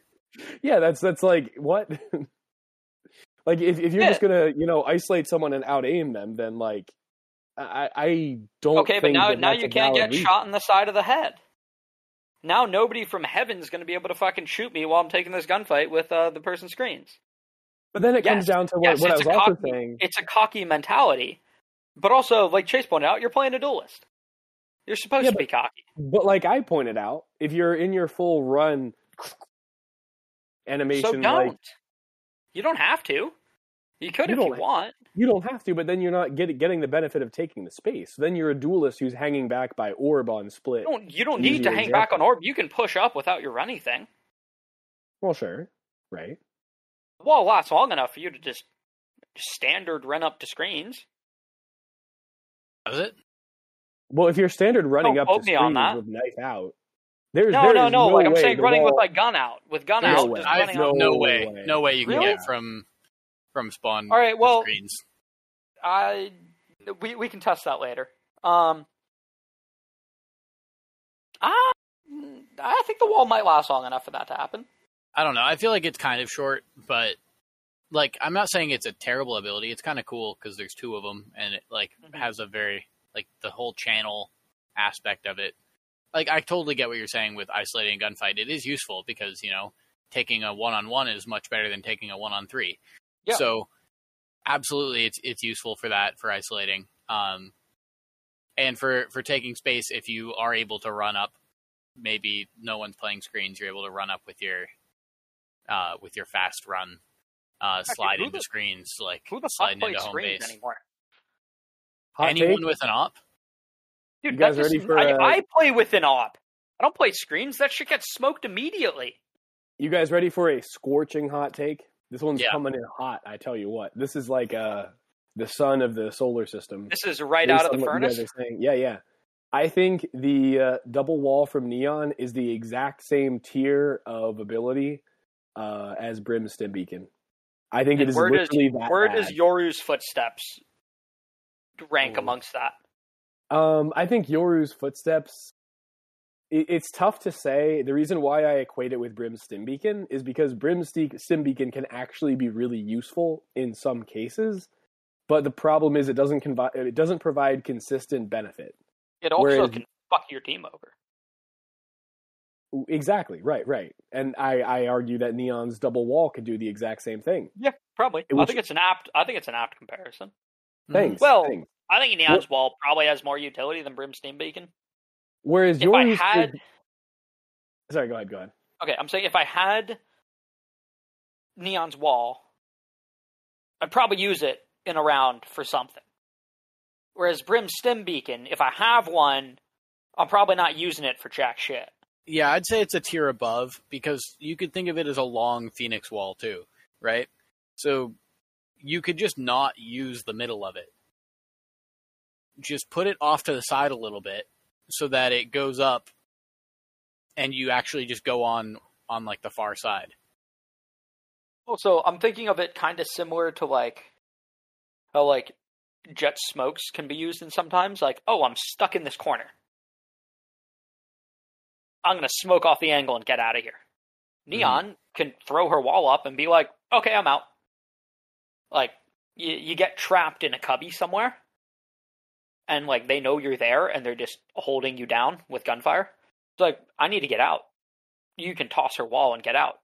Yeah, that's that's like what? like if if you're Yeah. just gonna you know isolate someone and out aim them, then like I I don't. Okay, but now that now you can't get reason. shot in the side of the head. Now nobody from heaven's going to be able to fucking shoot me while I'm taking this gunfight with uh, the person screens. But then it comes down to what, yes, what I was also cocky- saying. It's a cocky mentality, but also like Chase pointed out, you're playing a duelist. You're supposed Yeah, to be cocky. But like I pointed out, if you're in your full run animation, So don't. like you don't have to. You could You if you don't- want. you don't have to, but then you're not get, getting the benefit of taking the space. Then you're a duelist who's hanging back by orb on split. You don't. You don't need to hang back on orb. You can push up without your running thing. Well, sure, right. The wall lasts long enough for you to just standard run up to screens. Does it? Well, if you're standard running Don't up to quote me on screens that. with knife out, there's No, there no, is no. Like I'm saying, the running with wall- like gun out, with gun No out, way. just I've no, up. no way. way, no way you can Really? get from from spawn. All right, well- screens. I we we can test that later. Um, I I think the wall might last long enough for that to happen. I don't know. I feel like it's kind of short, but like I'm not saying it's a terrible ability. It's kind of cool because there's two of them, and it like Mhm. has a very like the whole channel aspect of it. Like I totally get what you're saying with isolating a gunfight. It is useful because you know taking a one on one is much better than taking a one on three. Yeah. So absolutely, it's it's useful for that for isolating. Um, and for for taking space, if you are able to run up, maybe no one's playing screens, you're able to run up with your uh, with your fast run, uh, Actually, slide into the- screens, like Who the fuck sliding into home screens base. anymore? Hot Anyone take? with an op? Dude, You guys just- ready for, I, uh, I play with an op. I don't play screens. That shit gets smoked immediately. You guys ready for a scorching hot take? This one's Yeah. coming in hot. I tell you what, this is like uh, the sun of the solar system. This is right Based out of the furnace. saying. Yeah, yeah. I think the uh, double wall from Neon is the exact same tier of ability uh, as Brimstone Beacon. I think it And is where does that. where bad. does Yoru's footsteps rank Oh. amongst that? Um, I think Yoru's footsteps. It, it's tough to say. The reason why I equate it with Brim's Stim Beacon is because Brim's Sti- Stim Beacon can actually be really useful in some cases, but the problem is it doesn't convi- it doesn't provide consistent benefit. It also Whereas- can fuck your team over. Exactly. Right. Right. And I, I argue that Neon's double wall could do the exact same thing. Yeah, probably. It I think it's an apt. I think it's an apt comparison. Thanks. Well, thanks. I think Neon's Wall probably has more utility than Brim's Stim Beacon. Whereas If I Yoru's had, sorry, go ahead. Go ahead. okay, I'm saying if I had Neon's Wall I'd probably use it in a round for something. Whereas Brim Stim Beacon, if I have one, I'm probably not using it for jack shit. Yeah, I'd say it's a tier above because you could think of it as a long Phoenix wall too, right? So you could just not use the middle of it. Just put it off to the side a little bit so that it goes up and you actually just go on on like the far side. Also, I'm thinking of it kind of similar to like how like Jett smokes can be used in sometimes like, oh, I'm stuck in this corner. I'm gonna smoke off the angle and get out of here. Neon mm-hmm. can throw her wall up and be like, okay, I'm out. Like you, you get trapped in a cubby somewhere, and like they know you're there, and they're just holding you down with gunfire. It's like I need to get out. You can toss her wall and get out.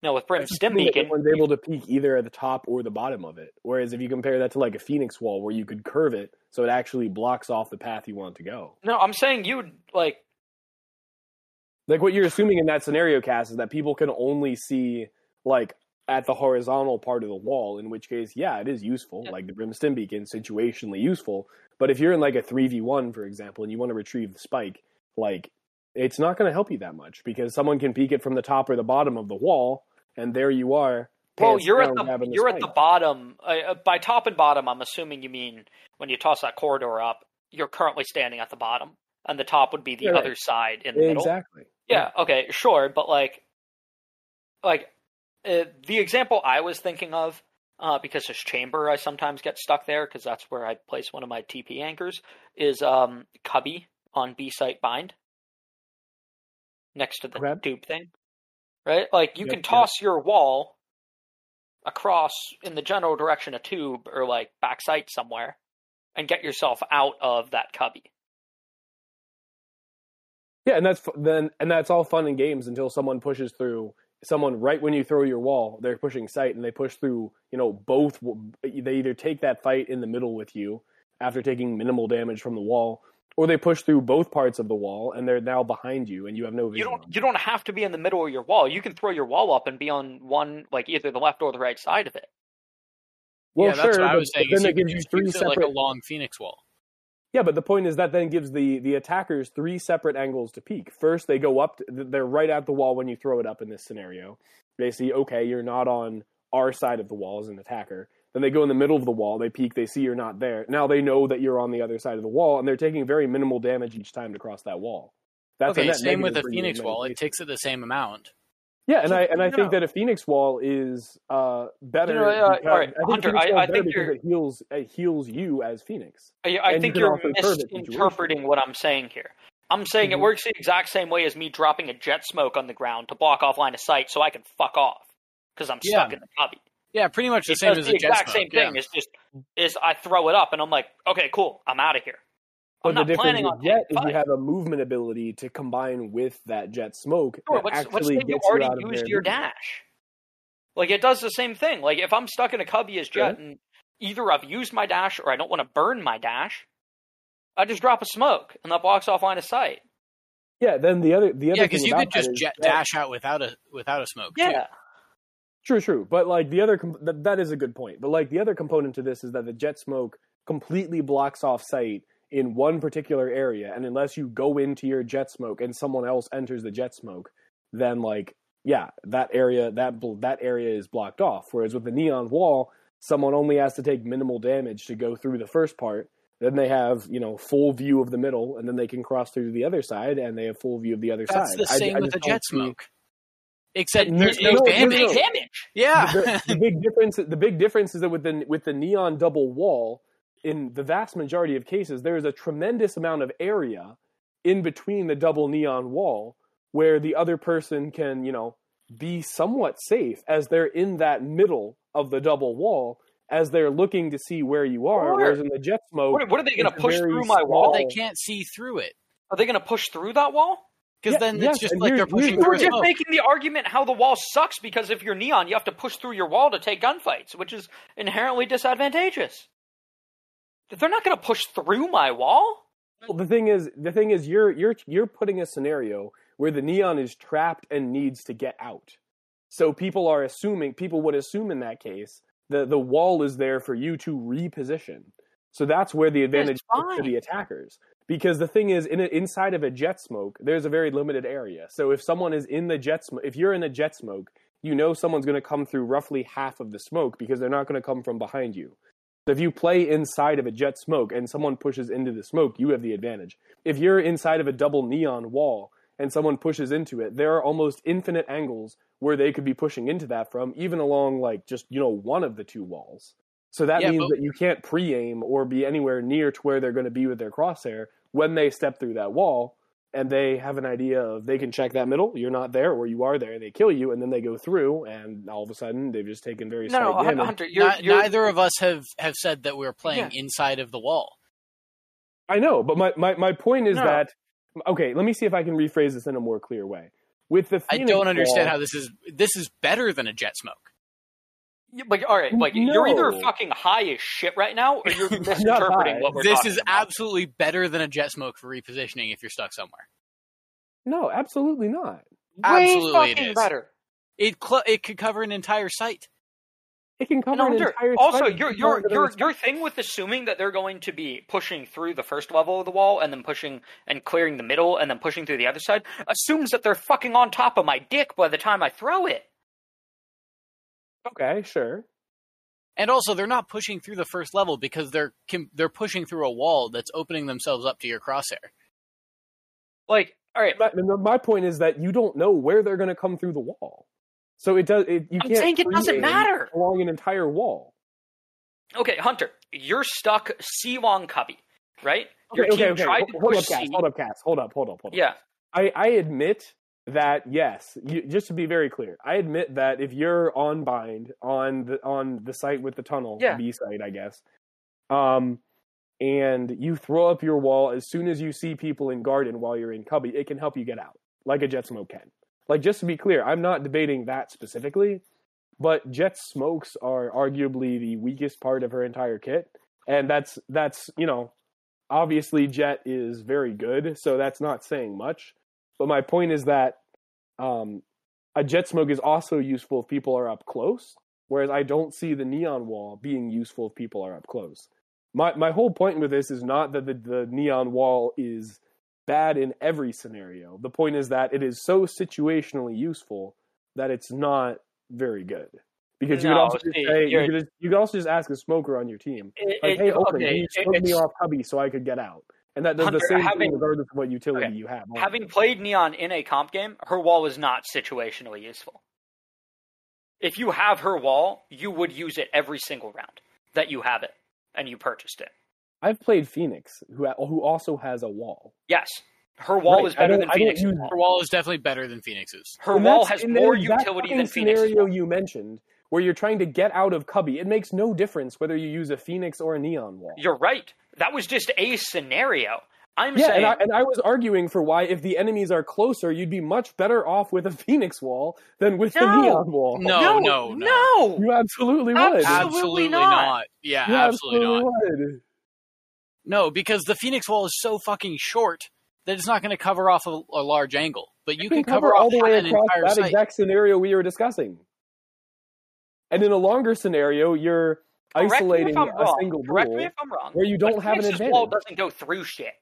No, with Brim Stim Beacon, one's able to peek either at the top or the bottom of it. Whereas if you compare that to like a Phoenix wall, where you could curve it so it actually blocks off the path you want to go. No, I'm saying you would like like what you're assuming in that scenario Cass is that people can only see like at the horizontal part of the wall, in which case, yeah, it is useful, yeah. like the brimstone Beacon, situationally useful. But if you're in like a 3v1, for example, and you want to retrieve the spike, like it's not going to help you that much because someone can peek it from the top or the bottom of the wall, and there you are. Well, you're at the, the you're spike. at the bottom. Uh, uh, by top and bottom, I'm assuming you mean when you toss that corridor up, you're currently standing at the bottom, and the top would be the yeah, other right. side in the exactly. middle. Exactly. Yeah, okay, sure, but like, like uh, the example I was thinking of, uh, because this chamber I sometimes get stuck there because that's where I place one of my TP anchors, is um, Cubby on B site bind next to the tube thing, right? Like you yep, can toss yep. your wall across in the general direction of tube or like back site somewhere and get yourself out of that cubby. Yeah, and that's then and that's all fun and games until someone pushes through someone right when you throw your wall. They're pushing site and they push through. You know, both they either take that fight in the middle with you after taking minimal damage from the wall, or they push through both parts of the wall and they're now behind you and you have no vision. You don't you don't have to be in the middle of your wall. You can throw your wall up and be on one like either the left or the right side of it. Well, yeah, sure, that's what I was saying. Then it gives you three separate like a long phoenix wall. Yeah, but the point is that then gives the the attackers three separate angles to peek. First, they go up; to, they're right at the wall when you throw it up in this scenario. They see, okay, you're not on our side of the wall as an attacker. Then they go in the middle of the wall. They peek. They see you're not there. Now they know that you're on the other side of the wall, and they're taking very minimal damage each time to cross that wall. That's okay. Same with the Phoenix wall. It takes it the same amount. Yeah, and so, I and I think that a Phoenix Wall is uh, better. You know, uh, because, all right, I Hunter, I, I think you're, it heals it heals you as Phoenix. I, I think you are misinterpreting what I'm saying here. I'm saying mm-hmm. it works the exact same way as me dropping a Jett smoke on the ground to block off line of sight, so I can fuck off because I'm stuck yeah. in the cubby. Yeah, pretty much the same as the exact same thing. Yeah. It's just is I throw it up and I'm like, okay, cool, I'm out of here. But the difference with Jett is you have a movement ability to combine with that Jett smoke sure, that actually gets you already you used your dash. Like it does the same thing. Like if I'm stuck in a cubby as Jett and either I've used my dash or I don't want to burn my dash, I just drop a smoke and that blocks off line of sight. Yeah, then the other the other yeah, because you could just Jett dash out without a without a smoke. Yeah. Too. True, true. But like the other, comp- that, that is a good point. But like the other component to this is that the Jett smoke completely blocks off sight in one particular area, and unless you go into your Jett smoke and someone else enters the Jett smoke, then like yeah, that area that that area is blocked off. Whereas with the neon wall, someone only has to take minimal damage to go through the first part. Then they have you know full view of the middle, and then they can cross through to the other side, and they have full view of the other That's side. That's the same I, with the Jett smoke. Except there's no, no, damage. No, damage. Yeah. the, the, big difference. The big difference is that with the with the neon double wall, in the vast majority of cases, there is a tremendous amount of area in between the double neon wall where the other person can, you know, be somewhat safe as they're in that middle of the double wall as they're looking to see where you are. Whereas in the Jett smoke, what, what are they going to push through my wall? They can't see through it. Are they going to push through that wall? Because yeah, then yes, it's just like they're pushing. Through. We're just making the argument how the wall sucks because if you're neon, you have to push through your wall to take gunfights, which is inherently disadvantageous. They're not going to push through my wall. Well, the thing is, the thing is, you're you're you're putting a scenario where the neon is trapped and needs to get out. So people are assuming, people would assume in that case the the wall is there for you to reposition. So that's where the advantage to the attackers. Because the thing is, in a, inside of a Jett smoke, there's a very limited area. So if someone is in the Jett smoke, if you're in a Jett smoke, you know someone's going to come through roughly half of the smoke because they're not going to come from behind you. So if you play inside of a Jett smoke and someone pushes into the smoke, you have the advantage. If you're inside of a double neon wall and someone pushes into it, there are almost infinite angles where they could be pushing into that from, even along like just, you know, one of the two walls. So that Yeah, means but- that you can't pre aim or be anywhere near to where they're going to be with their crosshair when they step through that wall and they have an idea of they can check that middle, you're not there, or you are there, and they kill you, and then they go through, and all of a sudden they've just taken very No, slight no, Hun- damage. Hunter, you're, Ni- you're neither of us have, have said that we're playing Yeah. inside of the wall. I know, but my, my, my point is No. that okay, let me see if I can rephrase this in a more clear way. With the I don't understand Wall- how this is this is better than a Jett smoke. Yeah, Like, all right, like you're either fucking high as shit right now, or you're misinterpreting what we're This talking is about. absolutely better than a Jett smoke for repositioning if you're stuck somewhere. No, absolutely not. way Absolutely it fucking is. better. It cl- it could cover an entire site. It can cover an entire also, your your people that are your your thing with assuming that they're going to be pushing through the first level of the wall and then pushing and clearing the middle and then pushing through the other side assumes that they're fucking on top of my dick by the time I throw it. Okay, sure. And also, they're not pushing through the first level because they're com- they're pushing through a wall that's opening themselves up to your crosshair. Like, all right, My, my point is that you don't know where they're going to come through the wall. So it does. It, you I'm can't saying it doesn't matter. along an entire wall. okay, Hunter, you're stuck C long cubby, right? Okay, Your okay, team okay. tried Hold, to hold push up, Cass. Hold up, Cass. Hold up, hold up, hold up. Yeah, I, I admit that yes, you, just to be very clear, I admit that if you're on bind on the on the site with the tunnel, Yeah. B site, I guess, um, and you throw up your wall as soon as you see people in garden while you're in cubby, it can help you get out, like a Jett smoke can. Like just to be clear, I'm not debating that specifically, but Jett smokes are arguably the weakest part of her entire kit, and that's that's you know obviously Jett is very good so that's not saying much but my point is that um, a Jett smoke is also useful if people are up close whereas i don't see the neon wall being useful if people are up close. My my whole point with this is not that the, the neon wall is bad in every scenario. The point is that it is so situationally useful that it's not very good. Because you could also just say you could, just, you could also just ask a smoker on your team It- like, it- hey, open, okay, you it- smoked me off hubby, so I could get out. And that does Hunter, the same having- thing regardless of what utility okay, you have. on having played Neon in a comp game, her wall is not situationally useful. If you have her wall, you would use it every single round that you have it and you purchased it. I've played Phoenix, who who also has a wall. Yes, her wall Right, is better than I don't Phoenix's wall. Her wall is definitely better than Phoenix's. Her And wall has more exact utility fucking than Phoenix's scenario you mentioned, where you're trying to get out of cubby. It makes no difference whether you use a Phoenix or a neon wall. You're right. That was just a scenario. I'm yeah, saying and I, and I was arguing for why, if the enemies are closer, you'd be much better off with a Phoenix wall than with the No. neon wall. No, no, no, no. You absolutely would. Absolutely absolutely not. not. Yeah, You absolutely, not. would. No, because the Phoenix wall is so fucking short that it's not going to cover off a, a large angle. But you, can, can, cover, all the way across that site. exact scenario we were discussing. And in a longer scenario, you're Correct me if isolating a wrong. single Correct me if I'm wrong. where you don't but have an advantage. wall doesn't go through shit.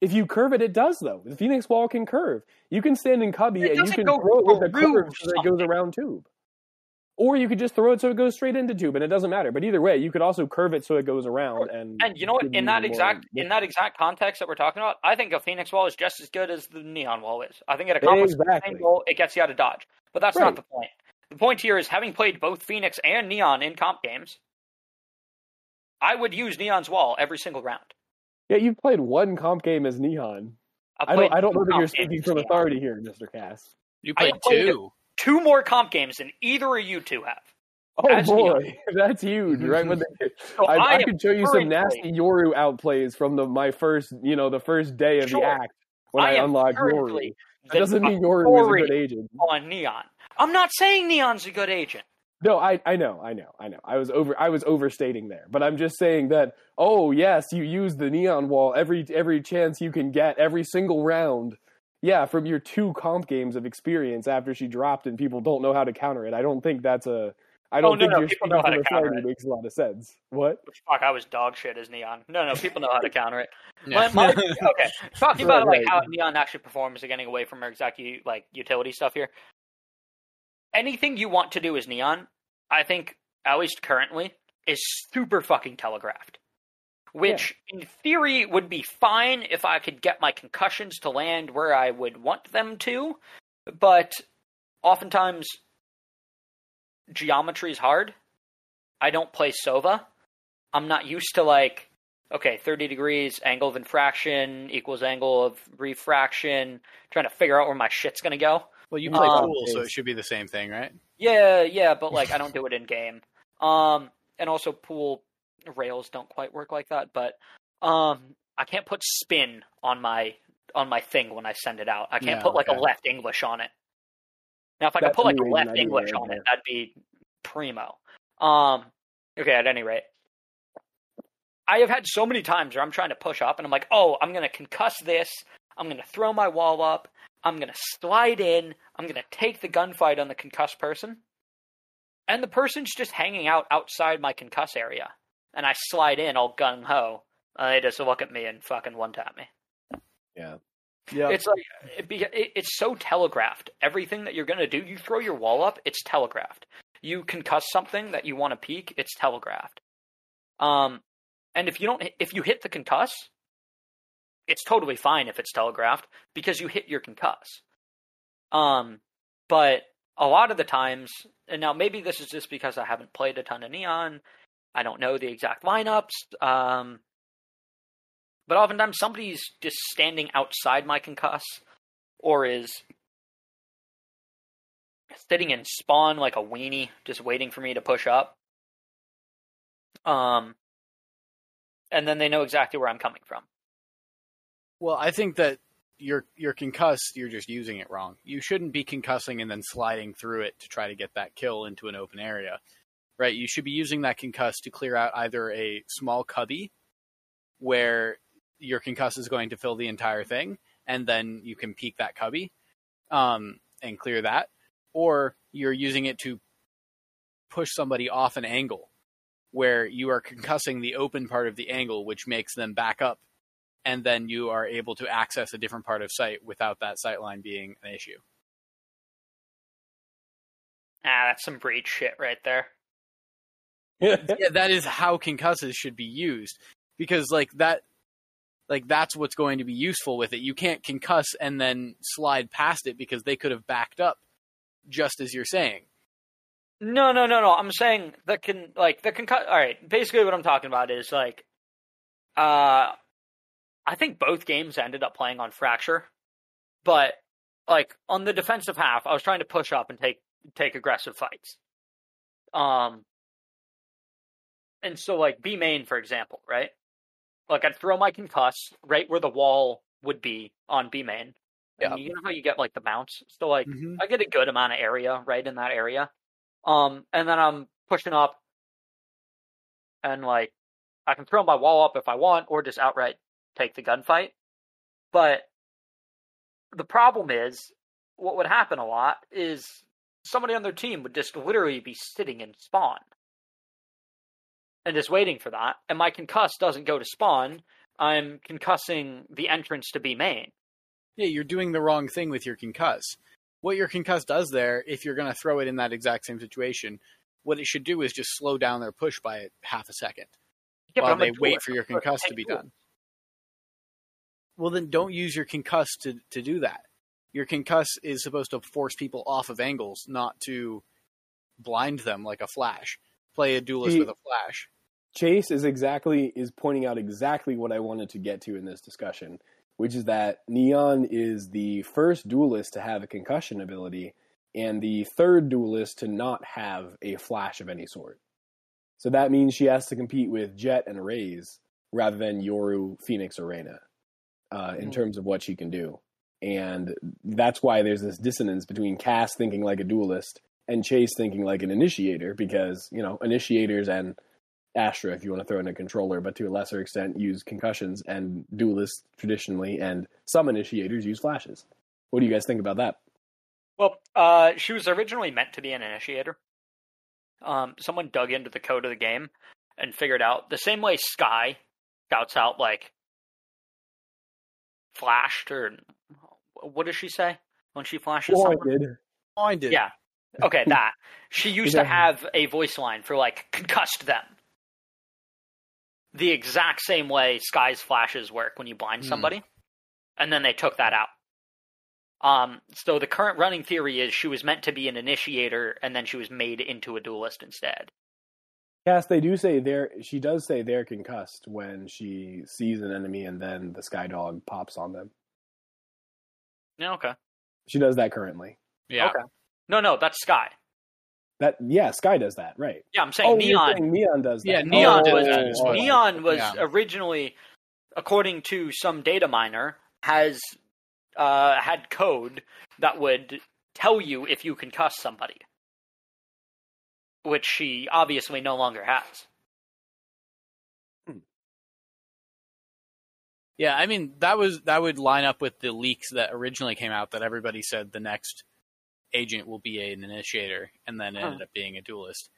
If you curve it, it does though. The Phoenix wall can curve. You can stand in cubby It and you can go throw it with a curve so that it goes around tube. Or you could just throw it so it goes straight into tube, and it doesn't matter. But either way, you could also curve it so it goes around. And And you know what? In that exact in that exact context that we're talking about, I think a Phoenix wall is just as good as the Neon wall is. I think it accomplishes the same goal. It gets you out of dodge. But that's Right. not the point. The point here is having played both Phoenix and Neon in comp games, I would use Neon's wall every single round. yeah, you've played one comp game as Neon. I've I don't. I don't know that you're speaking from authority here, Mister Cass. You played played two. Two more comp games than either of you two have. Oh As boy, that's huge, right? When they, So I, I am could show you some nasty Yoru outplays from the my first, you know, the first day of Sure. the act when I, am unlocked Yoru. currently That doesn't mean Yoru is a good agent. on Neon. I'm not saying Neon's a good agent. No, I, I know, I know, I know. I was over, I was overstating there, but I'm just saying that. Oh yes, you use the neon wall every every chance you can get, every single round. Yeah, from your two comp games of experience after she dropped and people don't know how to counter it. I don't think that's a I oh, don't no, think no, you're people speaking know how to counter it. makes a lot of sense. What? Fuck, I was dog shit as Neon. No, no, people know how to counter it. Yeah. My, my, okay, talking about Right, like right. how Neon actually performs and getting away from her exact like utility stuff here. Anything you want to do as Neon, I think, at least currently, is super fucking telegraphed. Which, in theory, would be fine if I could get my concussions to land where I would want them to, but oftentimes geometry is hard. I don't play Sova. I'm not used to like okay, 30 degrees, angle of infraction equals angle of refraction, trying to figure out where my shit's gonna go. Well, you play Um, pool, so it should be the same thing, right? Yeah, yeah, but like I don't do it in game. Um, and also pool rails don't quite work like that. But um, I can't put spin on my on my thing when I send it out. I can't Yeah, put like okay. a left English on it. Now, if I could put like a left English on it, that'd be primo. Um, okay. At any rate, I have had so many times where I'm trying to push up, and I'm like, oh, I'm gonna concuss this. I'm gonna throw my wall up. I'm gonna slide in. I'm gonna take the gunfight on the concussed person, and the person's just hanging out outside my concuss area, and I slide in all gung ho. Uh, they just look at me and fucking one tap me. Yeah. Yeah. It's like it, be- it, it's so telegraphed. Everything that you're gonna do, you throw your wall up, it's telegraphed. You concuss something that you want to peek, it's telegraphed. Um, and if you don't, if you hit the concuss, it's totally fine if it's telegraphed because you hit your concuss. Um, but a lot of the times, and now maybe this is just because I haven't played a ton of Neon. I don't know the exact lineups. Um, but oftentimes somebody's just standing outside my concuss or is sitting in spawn like a weenie, just waiting for me to push up. Um, and then they know exactly where I'm coming from. Well, I think that you're you're concussed. You're just using it wrong. You shouldn't be concussing and then sliding through it to try to get that kill into an open area, right? You should be using that concuss to clear out either a small cubby where your concuss is going to fill the entire thing, and then you can peek that cubby um, and clear that, or you're using it to push somebody off an angle where you are concussing the open part of the angle, which makes them back up and then you are able to access a different part of site without that sight line being an issue. Ah, that's some breach shit right there. yeah, that is how concusses should be used because like that like that's what's going to be useful with it. You can't concuss and then slide past it because they could have backed up just as you're saying. No, no, no, no. I'm saying the can like the concuss. All right, basically what I'm talking about is like, uh, I think both games ended up playing on fracture, but like on the defensive half, I was trying to push up and take take aggressive fights. Um, and so like B main, for example, right? Like I'd throw my concuss right where the wall would be on B main. Yeah. And you know how you get like the bounce? So like Mhm. I get a good amount of area right in that area. Um, and then I'm pushing up, and like I can throw my wall up if I want, or just outright take the gunfight. But the problem is, what would happen a lot is somebody on their team would just literally be sitting in spawn and just waiting for that. And my concuss doesn't go to spawn. I'm concussing the entrance to B main. Yeah, you're doing the wrong thing with your concuss. What your concuss does there, if you're going to throw it in that exact same situation, what it should do is just slow down their push by half a second Yeah, while they wait for your concuss to be done. Well, then don't use your concuss to, to do that. Your concuss is supposed to force people off of angles, not to blind them like a flash. Play a duelist See- with a flash. Chase is exactly is pointing out exactly what I wanted to get to in this discussion, which is that Neon is the first duelist to have a concussion ability and the third duelist to not have a flash of any sort. So that means she has to compete with Jett and Raze rather than Yoru, Phoenix, or Reyna uh, in Mhm. terms of what she can do. And that's why there's this dissonance between Cass thinking like a duelist and Chase thinking like an initiator because, you know, initiators and Astra, if you want to throw in a controller, but to a lesser extent use concussions, and duelists traditionally and some initiators use flashes. What do you guys think about that? Well, uh, she was originally meant to be an initiator, Um, someone dug into the code of the game and figured out the same way Skye scouts out like flashed or what does she say when she flashes someone? Blinded. Blinded. Yeah. Okay, that. She used to have a voice line for like concussed them. The exact same way Skye's flashes work when you blind Hmm. somebody. And then they took that out. Um, so the current running theory is she was meant to be an initiator and then she was made into a duelist instead. Cass, they do say they're. She does say they're concussed when she sees an enemy and then the Skye dog pops on them. Yeah, okay. She does that currently. Yeah. Okay. No, no, that's Skye. That yeah, Skye does that, right? Yeah, I'm saying oh, you're Neon. saying Neon does that. Yeah, Neon does that as well. Neon was Yeah. originally, according to some data miner, has uh, had code that would tell you if you concuss somebody, which she obviously no longer has. Yeah, I mean that was that would line up with the leaks that originally came out that everybody said the next agent will be an initiator, and then Huh. ended up being a duelist.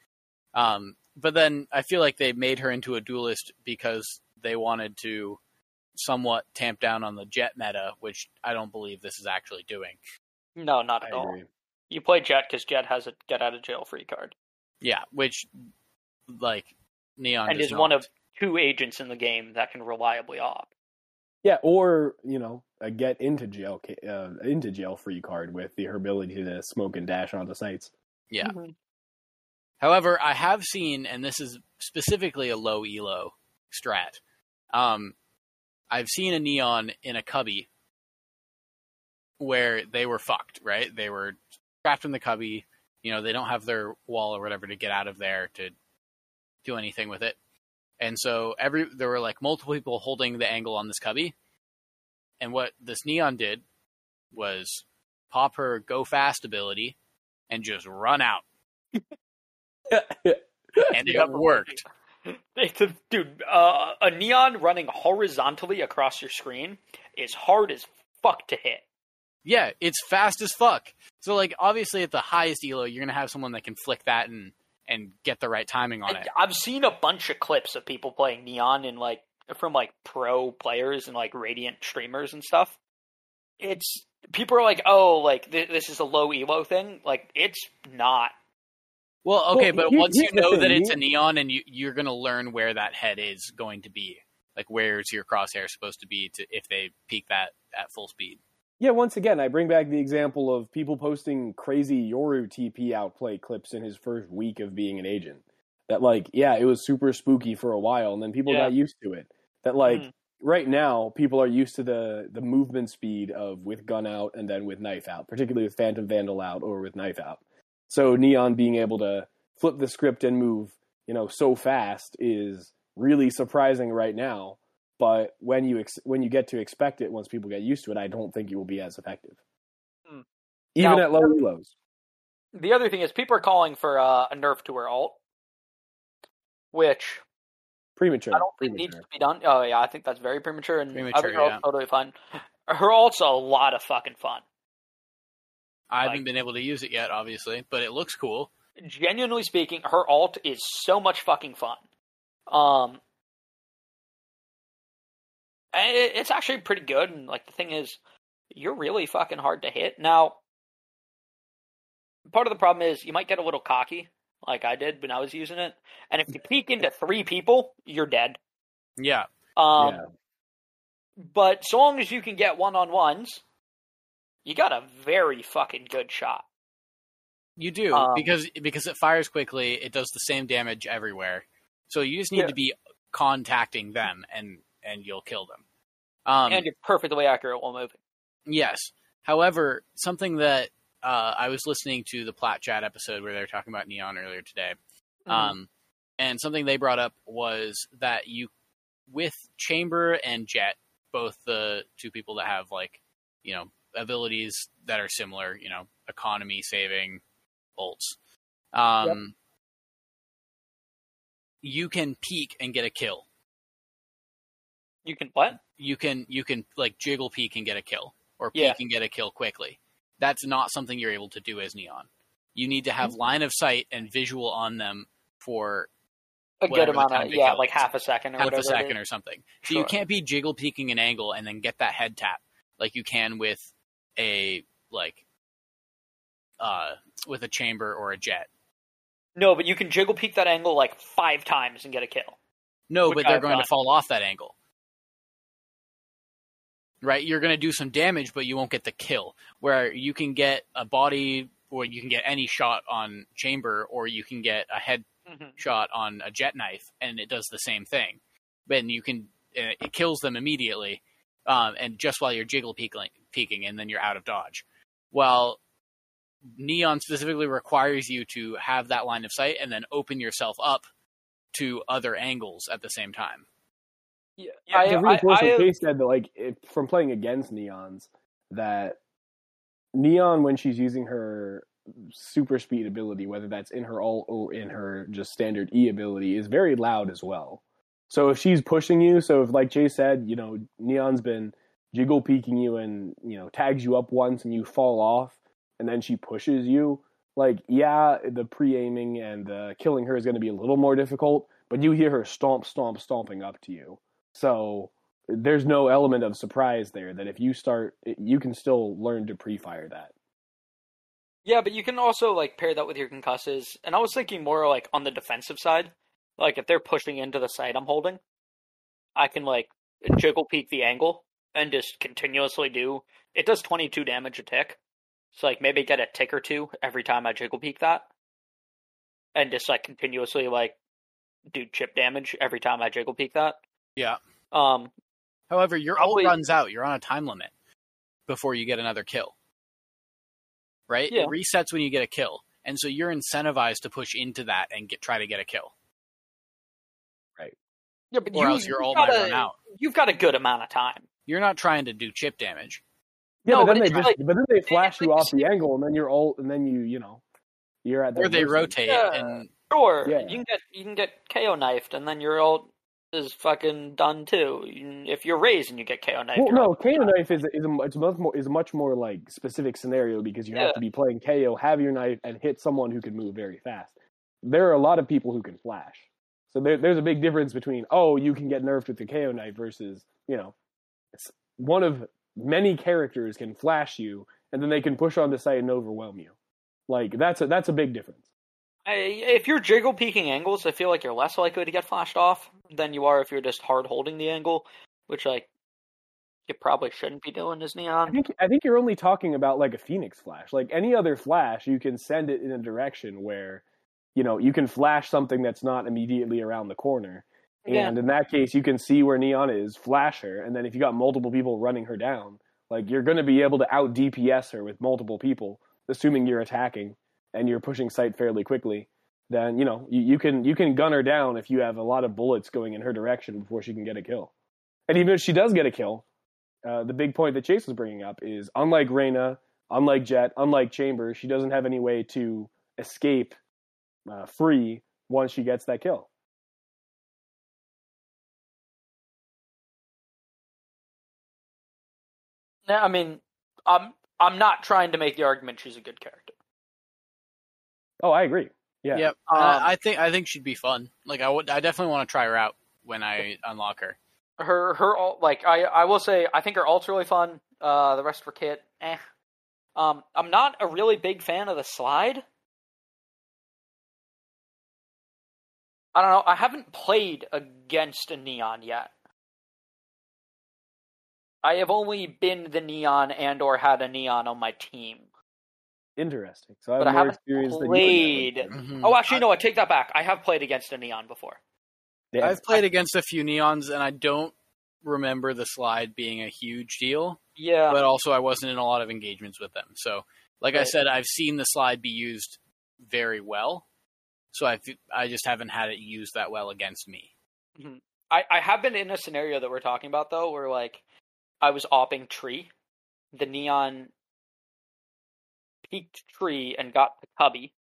Um, but then I feel like they made her into a duelist because they wanted to somewhat tamp down on the Jett meta, which I don't believe this is actually doing. No, not I at all. agree. You play Jett because Jett has a get out of jail free card, Yeah, which like Neon and is not. one of two agents in the game that can reliably op. Yeah, or you know, a get into jail uh, into jail free card with the her ability to smoke and dash onto sites. Yeah. However, I have seen, and this is specifically a low elo strat. Um, I've seen a neon in a cubby where they were fucked. Right, they were trapped in the cubby. You know, they don't have their wall or whatever to get out of there to do anything with it. And so every there were like multiple people holding the angle on this cubby. And what this neon did was pop her go fast ability and just run out. And it worked. A- Dude, uh, a neon running horizontally across your screen is hard as fuck to hit. Yeah, it's fast as fuck. So like obviously at the highest elo, you're gonna have someone that can flick that and and get the right timing on it. I've seen a bunch of clips of people playing neon and like from like pro players and like radiant streamers and stuff. It's people are like, oh, like th- this is a low elo thing. Like it's not. Well, okay, Well, but here- once you know thing, that it's a neon and you you're gonna learn where that head is going to be. Like where's your crosshair supposed to be to if they peek that at full speed. Yeah, once again, I bring back the example of people posting crazy Yoru TP outplay clips in his first week of being an agent. That like, yeah, it was super spooky for a while, and then people Yeah. got used to it. That like, Mhm. right now, people are used to the the movement speed of with gun out and then with knife out, particularly with Phantom Vandal out or with knife out. So Neon being able to flip the script and move, you know, so fast is really surprising right now. But when you ex- when you get to expect it, once people get used to it, I don't think it will be as effective, Hmm. even Now- at low reloads. The other thing is people are calling for uh, a nerf to her ult, which Premature. I don't think premature. needs to be done. Oh yeah, I think that's very premature, and I Premature, think her yeah. totally fine. Her ult's a lot of fucking fun. I Like- haven't been able to use it yet, obviously, but it looks cool. genuinely speaking, her ult is so much fucking fun. Um, and it, it's actually pretty good. And like the thing is, you're really fucking hard to hit. Now, part of the problem is you might get a little cocky, like I did when I was using it. And if you peek into three people, you're dead. Yeah. Um, yeah. but so long as you can get one on ones, you got a very fucking good shot. You do Um, because because it fires quickly. It does the same damage everywhere. So you just need Yeah. to be contacting them, and and you'll kill them. Um, and you're perfectly accurate while moving. yes. However, something that uh, I was listening to the Plat Chat episode where they were talking about Neon earlier today, Mm-hmm. um, and something they brought up was that you, with Chamber and Jett, both the two people that have like, you know, abilities that are similar, you know, economy saving ults. Um, You can peek and get a kill. You can what? You can you can like jiggle peek and get a kill, or peek Yeah. and get a kill quickly. That's not something you're able to do as Neon. you need to have line of sight and visual on them for A good amount of yeah, kill like half a second or half whatever. a second or something. So you can't be jiggle peeking an angle and then get that head tap like you can with a like uh with a chamber or a Jett. No, but you can jiggle peek that angle like five times and get a kill. No, but they're I've going done. to fall off that angle. Right? You're going to do some damage, but you won't get the kill. Where you can get a body, or you can get any shot on chamber, or you can get a head shot on a Jett knife, and it does the same thing. Then you can, uh, it kills them immediately, um, and just while you're jiggle peeking, peeking, and then you're out of dodge. While Neon specifically requires you to have that line of sight and then open yourself up to other angles at the same time. Yeah, Yeah, I, what I, Kay said, that like if, from playing against Neons, that Neon when she's using her super speed ability, whether that's in her ult or in her just standard E ability, is very loud as well. So if she's pushing you, so if like Jay said, you know, Neon's been jiggle peeking you and you know tags you up once and you fall off, and then she pushes you. Like yeah, the pre aiming and uh, killing her is going to be a little more difficult, but you hear her stomp, stomp, stomping up to you. So there's no element of surprise there that if you start, you can still learn to pre-fire that. yeah, but you can also like pair that with your concusses. And I was thinking more like on the defensive side. Like if they're pushing into the site I'm holding, I can like jiggle peek the angle and just continuously do. It does 22 damage a tick. So like maybe get a tick or two every time I jiggle peek that, and just like continuously like do chip damage every time I jiggle peek that. Yeah. Um, However, your Probably- ult runs out. You're on a time limit before you get another kill. Right? Yeah. It resets when you get a kill. And so you're incentivized to push into that and get try to get a kill. Right. Yeah, but Or you, else your you've ult got might a- run out. You've got a good amount of time. You're not trying to do chip damage. Yeah, No, but but then they just, like- but then they flash you like off the angle, and then you're all, and then you, you know, you're at their Or they mercy. rotate Yeah. and Sure, Yeah. you can get you can get KAY/O knifed, and then you're ult is fucking done too. If you're raised and you get KAY/O knife, Well, no. KAY/O knife is is a, it's much more is a much more like specific scenario because you Yeah. have to be playing KAY/O, have your knife, and hit someone who can move very fast. There are a lot of people who can flash, so there, there's a big difference between oh you can get nerfed with the KAY/O knife versus you know, one of many characters can flash you and then they can push on the site and overwhelm you. Like that's a that's a big difference. I, if you're jiggle peeking angles, I feel like you're less likely to get flashed off than you are if you're just hard holding the angle, which like you probably shouldn't be doing as I neon. think I think you're only talking about like a phoenix flash. Like any other flash, you can send it in a direction where, you know, you can flash something that's not immediately around the corner. Yeah. And in that case, you can see where Neon is, flash her, and then if you got multiple people running her down, like you're going to be able to out DPS her with multiple people, assuming you're attacking and you're pushing site fairly quickly. Then you know you, you can you can gun her down if you have a lot of bullets going in her direction before she can get a kill. And even if she does get a kill, uh, the big point that Chase was bringing up is unlike Reyna, unlike Jett, unlike Chamber, she doesn't have any way to escape uh, free once she gets that kill. Yeah, I mean, I'm I'm not trying to make the argument she's a good character. Oh, I agree. Yeah. Yep. Um, I, I think I think she'd be fun. Like I would I definitely want to try her out when I unlock her. her her like I I will say I think her ult's really fun. Uh, the rest of her kit, eh. Um, I'm not a really big fan of the slide. I don't know. I haven't played against a neon yet. I have only been the neon and or had a neon on my team. Interesting. So I have But I more haven't experience than played. you. would have. Mhm. Oh, actually, no. I take that back. I have played against a neon before. Yeah. I've played against a few neons and I don't remember the slide being a huge deal. Yeah. but also I wasn't in a lot of engagements with them. So, like I said, I've seen the slide be used very well. So I I just haven't had it used that well against me. I, I have been in a scenario that we're talking about though, where like I was opping tree, the neon peeked tree and got the cubby,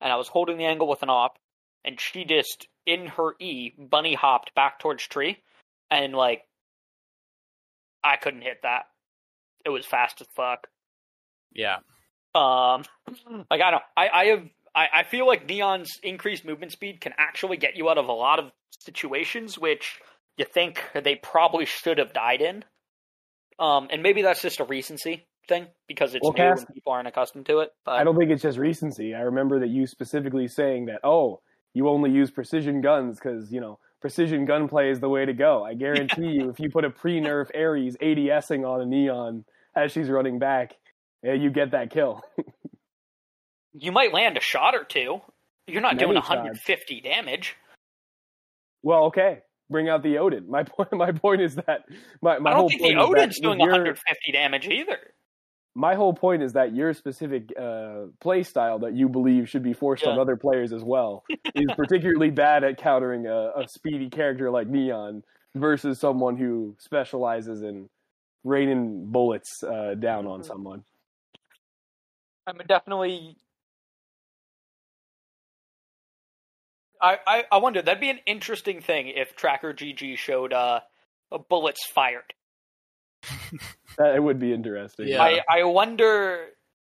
and I was holding the angle with an op, and she just in her E bunny hopped back towards tree, and like I couldn't hit that. It was fast as fuck. Yeah, Um, like I don't, I, I have, I, I feel like Neon's increased movement speed can actually get you out of a lot of situations which you think they probably should have died in. Um, and maybe that's just a recency thing because it's Well, new Cass- and people aren't accustomed to it. But I don't think it's just recency. I remember that you specifically saying that, oh, you only use precision guns because, you know, precision gunplay is the way to go. I guarantee you, if you put a pre nerf Ares ADSing on a Neon as she's running back, yeah, you get that kill. you might land a shot or two. You're not Many doing shots. 150 damage. well, okay. Bring out the Odin. My point. My point is that my, my I whole don't think the point is that Odin's doing 150 damage either. My whole point is that your specific uh, play style that you believe should be forced on other players as well is particularly bad at countering a, a speedy character like Neon versus someone who specializes in raining bullets uh, down on Mhm. someone. I'm definitely. I, I I wonder that'd be an interesting thing if Tracker GG showed uh bullets fired. That it would be interesting. Yeah. I I wonder.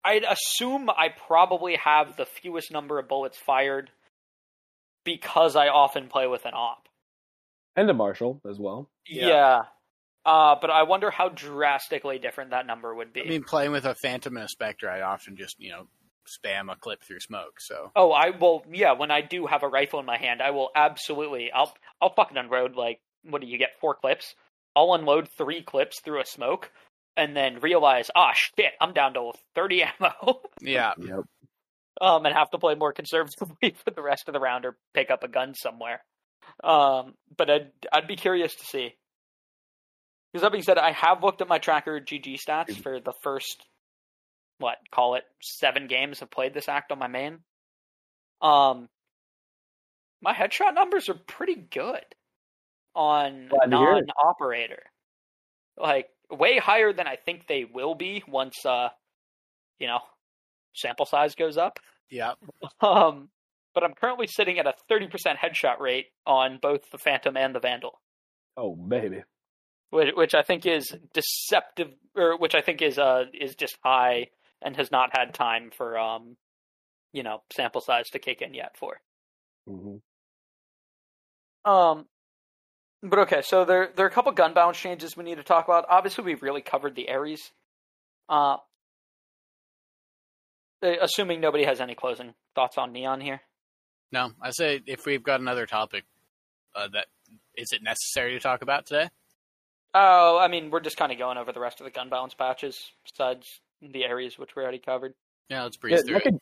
I'd assume I probably have the fewest number of bullets fired because I often play with an op. and a marshal as well. Yeah. Yeah. Uh, but I wonder how drastically different that number would be. I mean, playing with a Phantom and a Spectre, I often just you know spam a clip through smoke. So Oh, I will. Yeah, when I do have a rifle in my hand, I will absolutely. I'll I'll fucking unload like what do you get? Four clips. I'll unload three clips through a smoke, and then realize, ah, shit, I'm down to thirty ammo. yeah, Yep. um, and have to play more conservatively for the rest of the round or pick up a gun somewhere. Um, but I'd I'd be curious to see. Because that being said, I have looked at my tracker GG stats for the first what call it seven games I've played this act on my main. Um, my headshot numbers are pretty good on Glad to hear it. non-operator, like way higher than I think they will be once uh, you know, sample size goes up. yeah. Um, but I'm currently sitting at a 30% headshot rate on both the Phantom and the Vandal, Oh baby. which, which I think is deceptive, or which I think is uh is just high and has not had time for um, you know, sample size to kick in yet for. hmm Um, but okay, so there there are a couple gun balance changes we need to talk about. Obviously, we've really covered the Ares. Uh, assuming nobody has any closing thoughts on Neon here. No, I say if we've got another topic uh, that is it necessary to talk about today? Oh, I mean, we're just kind of going over the rest of the gun balance patches, besides the Ares which we already covered. Yeah, let's Yeah, breeze through look it.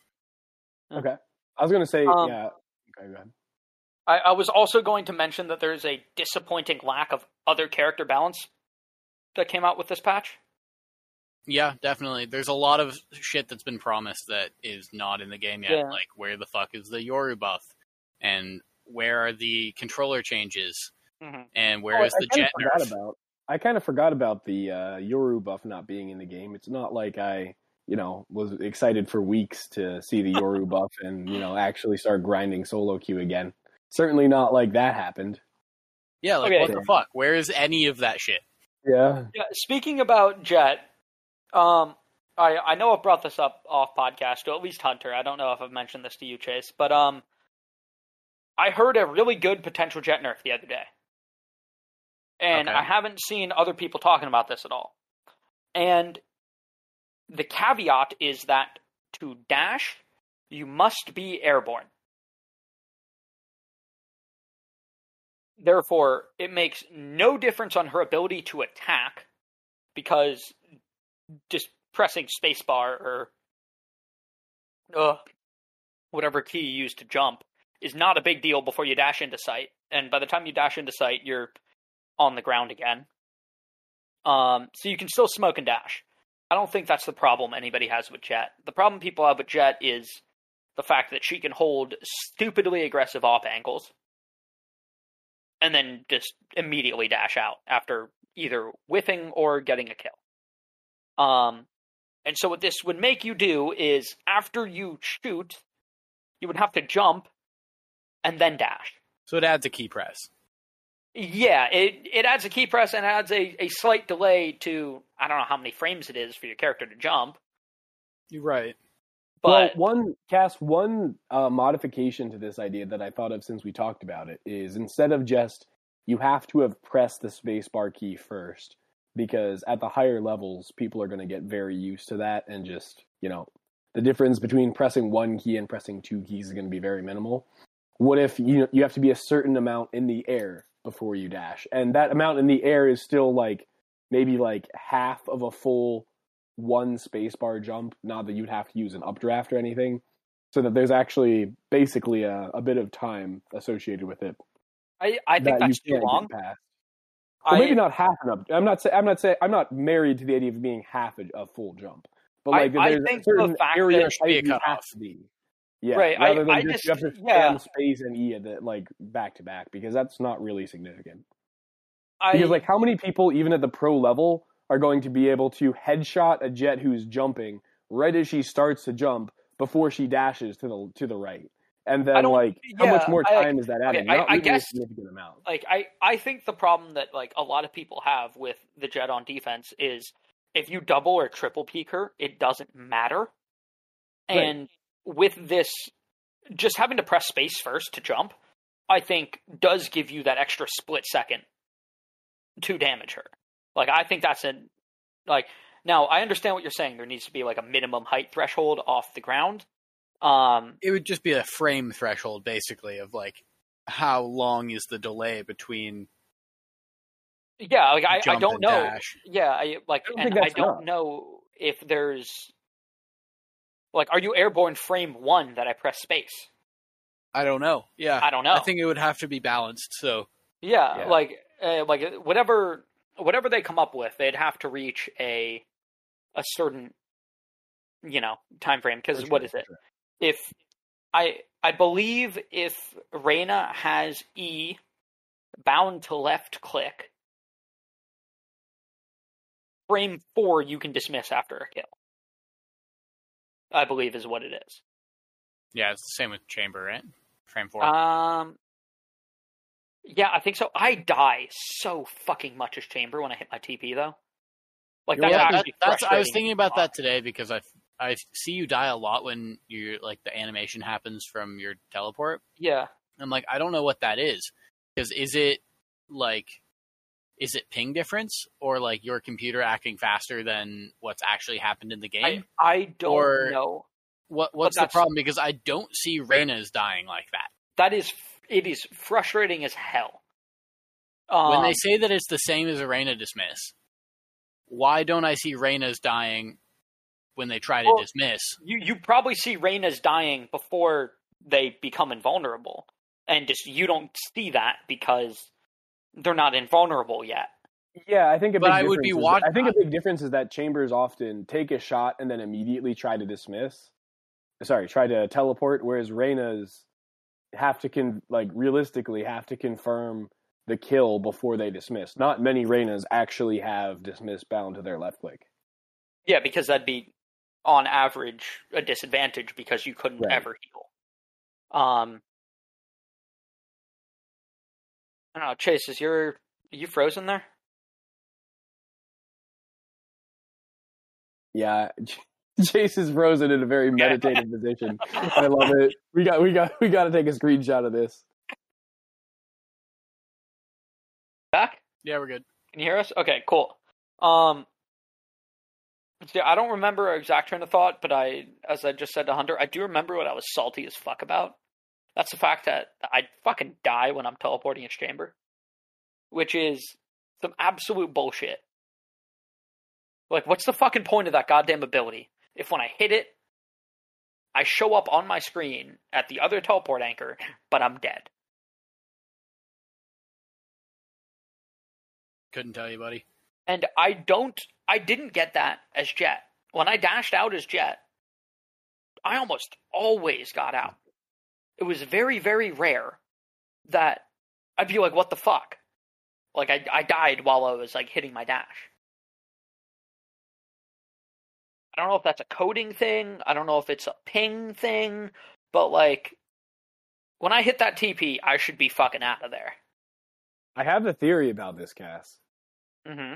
okay. I was gonna say Um, yeah. Okay, go ahead. I, I was also going to mention that there's a disappointing lack of other character balance that came out with this patch. Yeah, definitely. There's a lot of shit that's been promised that is not in the game yet. Yeah. Like where the fuck is the Yoru buff, and where are the controller changes, Mhm. and where Oh, is I the kinda Jett forgot nerf? about. I kind of forgot about the uh, Yoru buff not being in the game. It's not like I, you know, was excited for weeks to see the Yoru buff and you know actually start grinding solo queue again. Certainly not like that happened. Yeah, like Okay. what the fuck? Where is any of that shit? Yeah. Yeah, speaking about Jett, um, I I know I've brought this up off podcast, or at least Hunter. I don't know if I've mentioned this to you, Chase, but um, I heard a really good potential Jett nerf the other day, and Okay. I haven't seen other people talking about this at all. And the caveat is that to dash, you must be airborne. Therefore, it makes no difference on her ability to attack because just pressing spacebar or uh, whatever key you use to jump is not a big deal before you dash into site. And by the time you dash into site, you're on the ground again. Um, so you can still smoke and dash. I don't think that's the problem anybody has with Jett. The problem people have with Jett is the fact that she can hold stupidly aggressive off angles and then just immediately dash out after either whiffing or getting a kill. Um, and so what this would make you do is after you shoot, you would have to jump and then dash. So it adds a key press. Yeah, it it adds a key press and adds a, a slight delay to I don't know how many frames it is for your character to jump. You're right. But well, one Cass one uh, modification to this idea that I thought of since we talked about it is instead of just you have to have pressed the spacebar key first because at the higher levels people are going to get very used to that and just you know the difference between pressing one key and pressing two keys is going to be very minimal. What if you you have to be a certain amount in the air before you dash, and that amount in the air is still like maybe like half of a full one spacebar jump, not that you'd have to use an updraft or anything, so that there's actually basically a, a bit of time associated with it. I, I think that that's you too long. Well, I, maybe not half an up. I'm not saying I'm not saying I'm not married to the idea of being half a, a full jump, but like I there's think a the certain fact area that of should be a you cutoff. Yeah, Right, I- rather than I just, you just- to yeah. space and E at the, like back to back because that's not really significant. I, Because like how many people even at the pro level are going to be able to headshot a Jett who's jumping right as she starts to jump before she dashes to the to the right, and then like how much more I- time is that adding? I- Not I really guess- a significant amount. like I, I think the problem that like a lot of people have with the Jett on defense is if you double or triple peek her, it doesn't matter. Right. And with this just having to press space first to jump, I think does give you that extra split second to damage her. Like I think that's a like now I understand what you're saying. There needs to be like a minimum height threshold off the ground. Um It would just be a frame threshold, basically, of like how long is the delay between yeah, like I, I don't know. dash. Yeah, I like, I don't and I don't enough. know if there's like, are you airborne frame one that I press space? I don't know. Yeah, I don't know. I think it would have to be balanced. So Yeah, Yeah. like, uh, like whatever, whatever they come up with, they'd have to reach a a certain, you know, time frame. Because For what sure, is for it? sure. If I I believe if Reyna has E bound to left click, frame four you can dismiss after a kill. I believe is what it is. yeah, it's the same with chamber, right? Frame four. Um, yeah, I think so. I die so fucking much as chamber when I hit my TP though. Like that's yeah, that, that's. I was thinking about that today because I I see you die a lot when you like the animation happens from your teleport. Yeah, I'm like, I don't know what that is because is it like is it ping difference or like your computer acting faster than what's actually happened in the game? I I don't Or- know. what what's the problem? Because I don't see Reyna's dying like that. That is it is frustrating as hell. Um, when they say that it's the same as a Reyna dismiss, why don't I see Reyna's dying when they try to Well, dismiss? you you probably see Reyna's dying before they become invulnerable, and just you don't see that because they're not invulnerable yet. Yeah, I think a But big I would difference be is- watch- I think a big difference is that chambers often take a shot and then immediately try to dismiss. Sorry, try to teleport, whereas Reyna's have to con like realistically have to confirm the kill before they dismiss. Not many Reynas actually have dismiss bound to their left click. Yeah, because that'd be on average a disadvantage because you couldn't Right. ever heal. Um, I don't know, Chase, is your are you frozen there? Yeah, Chase is frozen in a very meditative position. I love it. We got we got we got to take a screenshot of this. Back? Yeah, we're good. Can you hear us? Okay, cool. Um, see, I don't remember our exact train of thought, but I, as I just said to Hunter, I do remember what I was salty as fuck about. That's the fact that I fucking die when I'm teleporting its chamber, which is some absolute bullshit. Like, what's the fucking point of that goddamn ability? If when I hit it, I show up on my screen at the other teleport anchor, but I'm dead. Couldn't tell you, buddy. And I don't, I didn't get that as Jett. When I dashed out as Jett, I almost always got out. It was very, very rare that I'd be like, what the fuck? Like, I, I died while I was, like, hitting my dash. I don't know if that's a coding thing. I don't know if it's a ping thing. But, like, when I hit that TP, I should be fucking out of there. I have a theory about this, Cass. hmm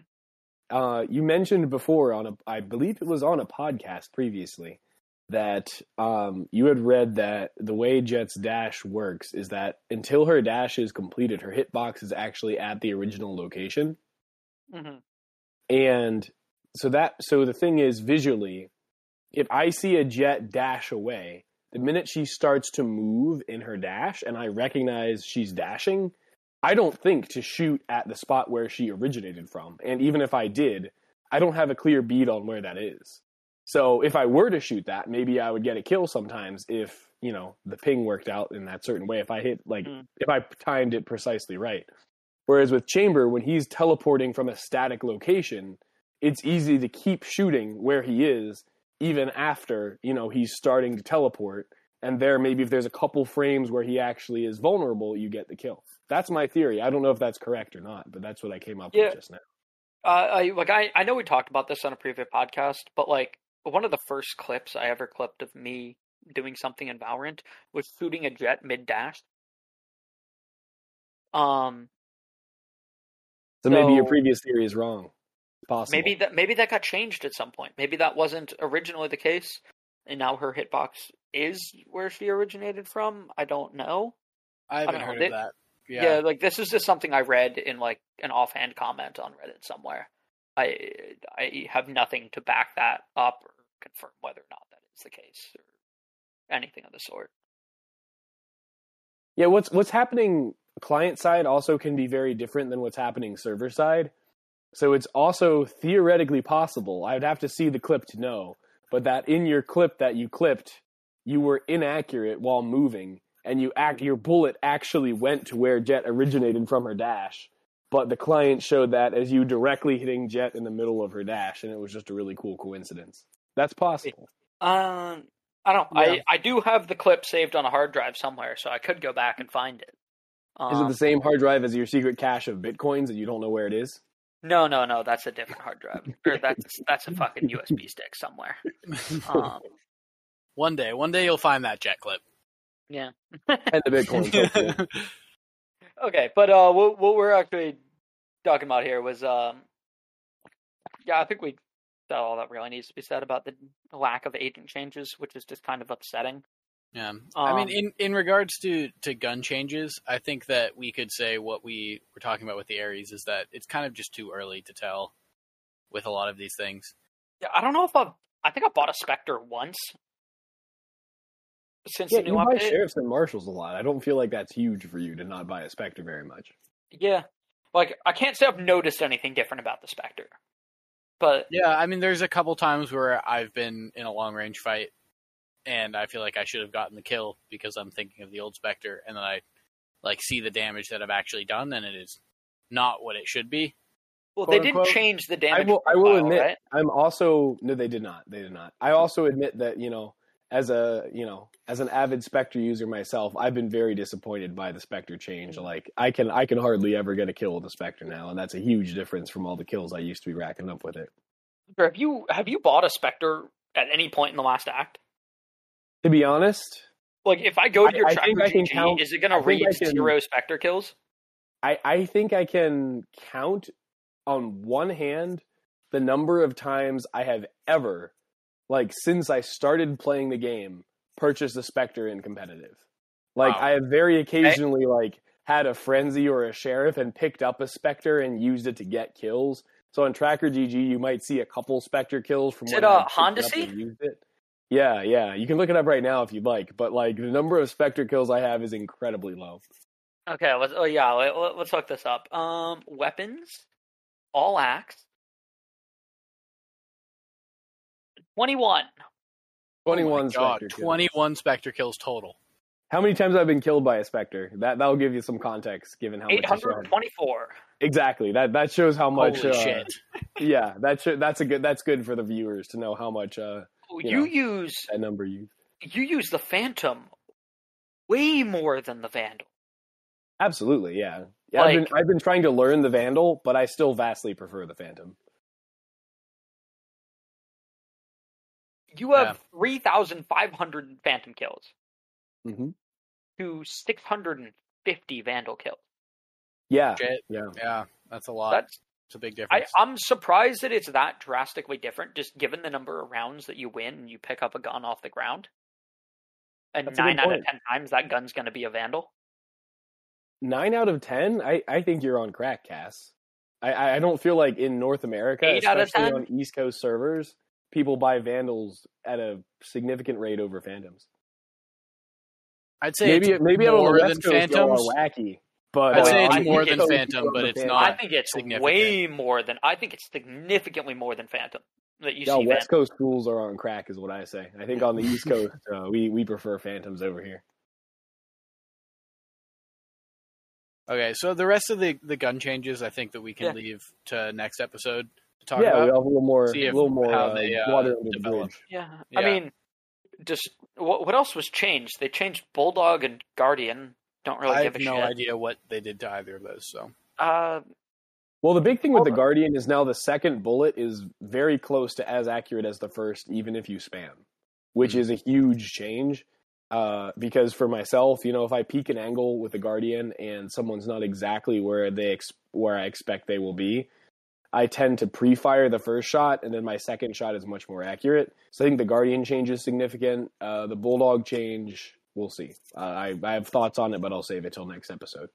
Uh, you mentioned before on a, I believe it was on a podcast previously, that um, you had read that the way Jett's dash works is that until her dash is completed, her hitbox is actually at the original location. hmm And so that so the thing is visually, if I see a Jett dash away, the minute she starts to move in her dash and I recognize she's dashing, I don't think to shoot at the spot where she originated from. And even if I did, I don't have a clear bead on where that is. So if I were to shoot that, maybe I would get a kill sometimes if, you know, the ping worked out in that certain way. If I hit like Mm. if I timed it precisely right. Whereas with Chamber, when he's teleporting from a static location, it's easy to keep shooting where he is, even after, you know, he's starting to teleport. And there, maybe if there's a couple frames where he actually is vulnerable, you get the kill. That's my theory. I don't know if that's correct or not, but that's what I came up Yeah. with just now. Uh, I like I I know we talked about this on a previous podcast, but like one of the first clips I ever clipped of me doing something in Valorant was shooting a Jett mid dash. Um, So, maybe your previous theory is wrong. It's possible. maybe that maybe that got changed at some point. Maybe that wasn't originally the case, and now her hitbox is where she originated from. I don't know. I haven't don't know, heard they- of that. Yeah. Yeah. like this is just something I read in like an offhand comment on Reddit somewhere. I I have nothing to back that up or confirm whether or not that is the case or anything of the sort. Yeah, what's what's happening client side also can be very different than what's happening server side. So it's also theoretically possible. I'd have to see the clip to know, but that in your clip that you clipped, you were inaccurate while moving, and you act your bullet actually went to where Jett originated from her dash. But the client showed that as you directly hitting Jett in the middle of her dash, and it was just a really cool coincidence. That's possible. Um, I don't. Yeah. I I do have the clip saved on a hard drive somewhere, so I could go back and find it. Is it Um, the same hard drive as your secret cache of bitcoins and you don't know where it is? No, no, no. That's a different hard drive. Or that's that's a fucking USB stick somewhere. Um, one day, one day you'll find that Jett clip. yeah. And the bitcoins. hopefully. Okay, but uh, what what we're actually talking about here was um, yeah, I think we said all that really needs to be said about the lack of agent changes, which is just kind of upsetting. Yeah, I mean, Um, in in regards to to gun changes, I think that we could say what we were talking about with the Ares is that it's kind of just too early to tell with a lot of these things. Yeah, I don't know if I've. I think I bought a Spectre once since yeah, the you new buy update. sheriffs and marshals a lot. I don't feel like that's huge for you to not buy a Spectre very much. Yeah, like I can't say I've noticed anything different about the Spectre, but Yeah, I mean, there's a couple times where I've been in a long range fight, and I feel like I should have gotten the kill because I'm thinking of the old Spectre, and then I like see the damage that I've actually done, and it is not what it should be. well, they didn't change the I damage. will. I will admit. right? I'm also no. They did not. They did not. I also admit that you know, as a you know, as an avid Spectre user myself, I've been very disappointed by the Spectre change. Mm-hmm. Like I can, I can hardly ever get a kill with a Spectre now, and that's a huge difference from all the kills I used to be racking up with it. Have you have you bought a Spectre at any point in the last act? To be honest, Like, if I go to your I tracker I GG, count- is it going to read can- zero Spectre kills? I, I think I can count on one hand the number of times I have ever, like since I started playing the game, purchased a Spectre in competitive. Like Wow. I have very occasionally like had a frenzy or a sheriff and picked up a Spectre and used it to get kills. So on Tracker GG, you might see a couple Spectre kills from Is it, uh, picked it up Hondacy? and used it. Yeah, yeah. You can look it up right now if you'd like, but like the number of Spectre kills I have is incredibly low. Okay, let's, oh yeah, let, let- let's look this up. Um, weapons, all acts, twenty-one. Twenty-one Oh my God, Spectre kills. 21 Spectre kills total. How many times I've been killed by a Spectre? That that'll give you some context, given how much. Eight you hundred said. twenty-four. Exactly. That that shows how much. Holy uh, shit! Yeah, that should, that's a good. That's good for the viewers to know how much uh, You You know. use that number you. you use the Phantom way more than the Vandal. Absolutely, yeah. Yeah, I've been I've been trying to learn the Vandal, but I still vastly prefer the Phantom. You have three thousand five hundred Phantom kills hmm to six hundred and fifty Vandal kills. Yeah, Shit. yeah. Yeah, that's a lot. That's It's a big I, difference. I'm surprised that it's that drastically different, just given the number of rounds that you win and you pick up a gun off the ground. And That's nine out of ten times that gun's going to be a vandal. Nine out of ten, I, I think you're on crack, Cass. I- I, I don't feel like in North America, Eight out of especially 10? on East Coast servers, people buy Vandals at a significant rate over Phantoms. I'd say Maybe it's maybe on the more West than Coast y'all Phantoms. are wacky, but I'd say uh, it's more than Coast, Phantom, but it's not- I think it's way more than. I think it's significantly more than Phantom that you Y'all see. West Vandal. Coast schools are on crack, is what I say. I think on the East Coast, uh, we we prefer Phantoms over here. Okay, so the rest of the, the gun changes, I think that we can Yeah. leave to next episode to talk about. yeah, we about. have a little more, See a little more how uh, they, uh, water under the develop. bridge. Yeah. Yeah. I mean, just what what else was changed? They changed Bulldog and Guardian. Don't really I give have a no shit. idea what they did to either of those. So Uh, Well, the big thing with the Guardian is now the second bullet is very close to as accurate as the first, even if you spam, which Mhm. is a huge change. Uh, because for myself, you know, if I peek an angle with the Guardian and someone's not exactly where they ex- where I expect they will be, I tend to pre-fire the first shot, and then my second shot is much more accurate. So I think the Guardian change is significant. Uh, the Bulldog change, we'll see. Uh, I, I have thoughts on it, but I'll save it till next episode.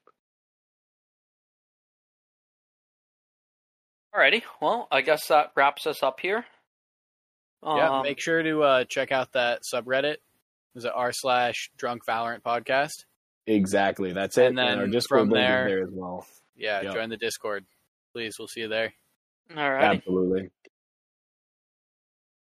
alrighty. Well, I guess that wraps us up here. yeah, Um, make sure to uh, check out that subreddit. Is it r slash drunk valorant podcast? Exactly, that's it. And then our Discord from there- there as well. Yeah, Yep. join the Discord. Please, we'll see you there. All right, Absolutely.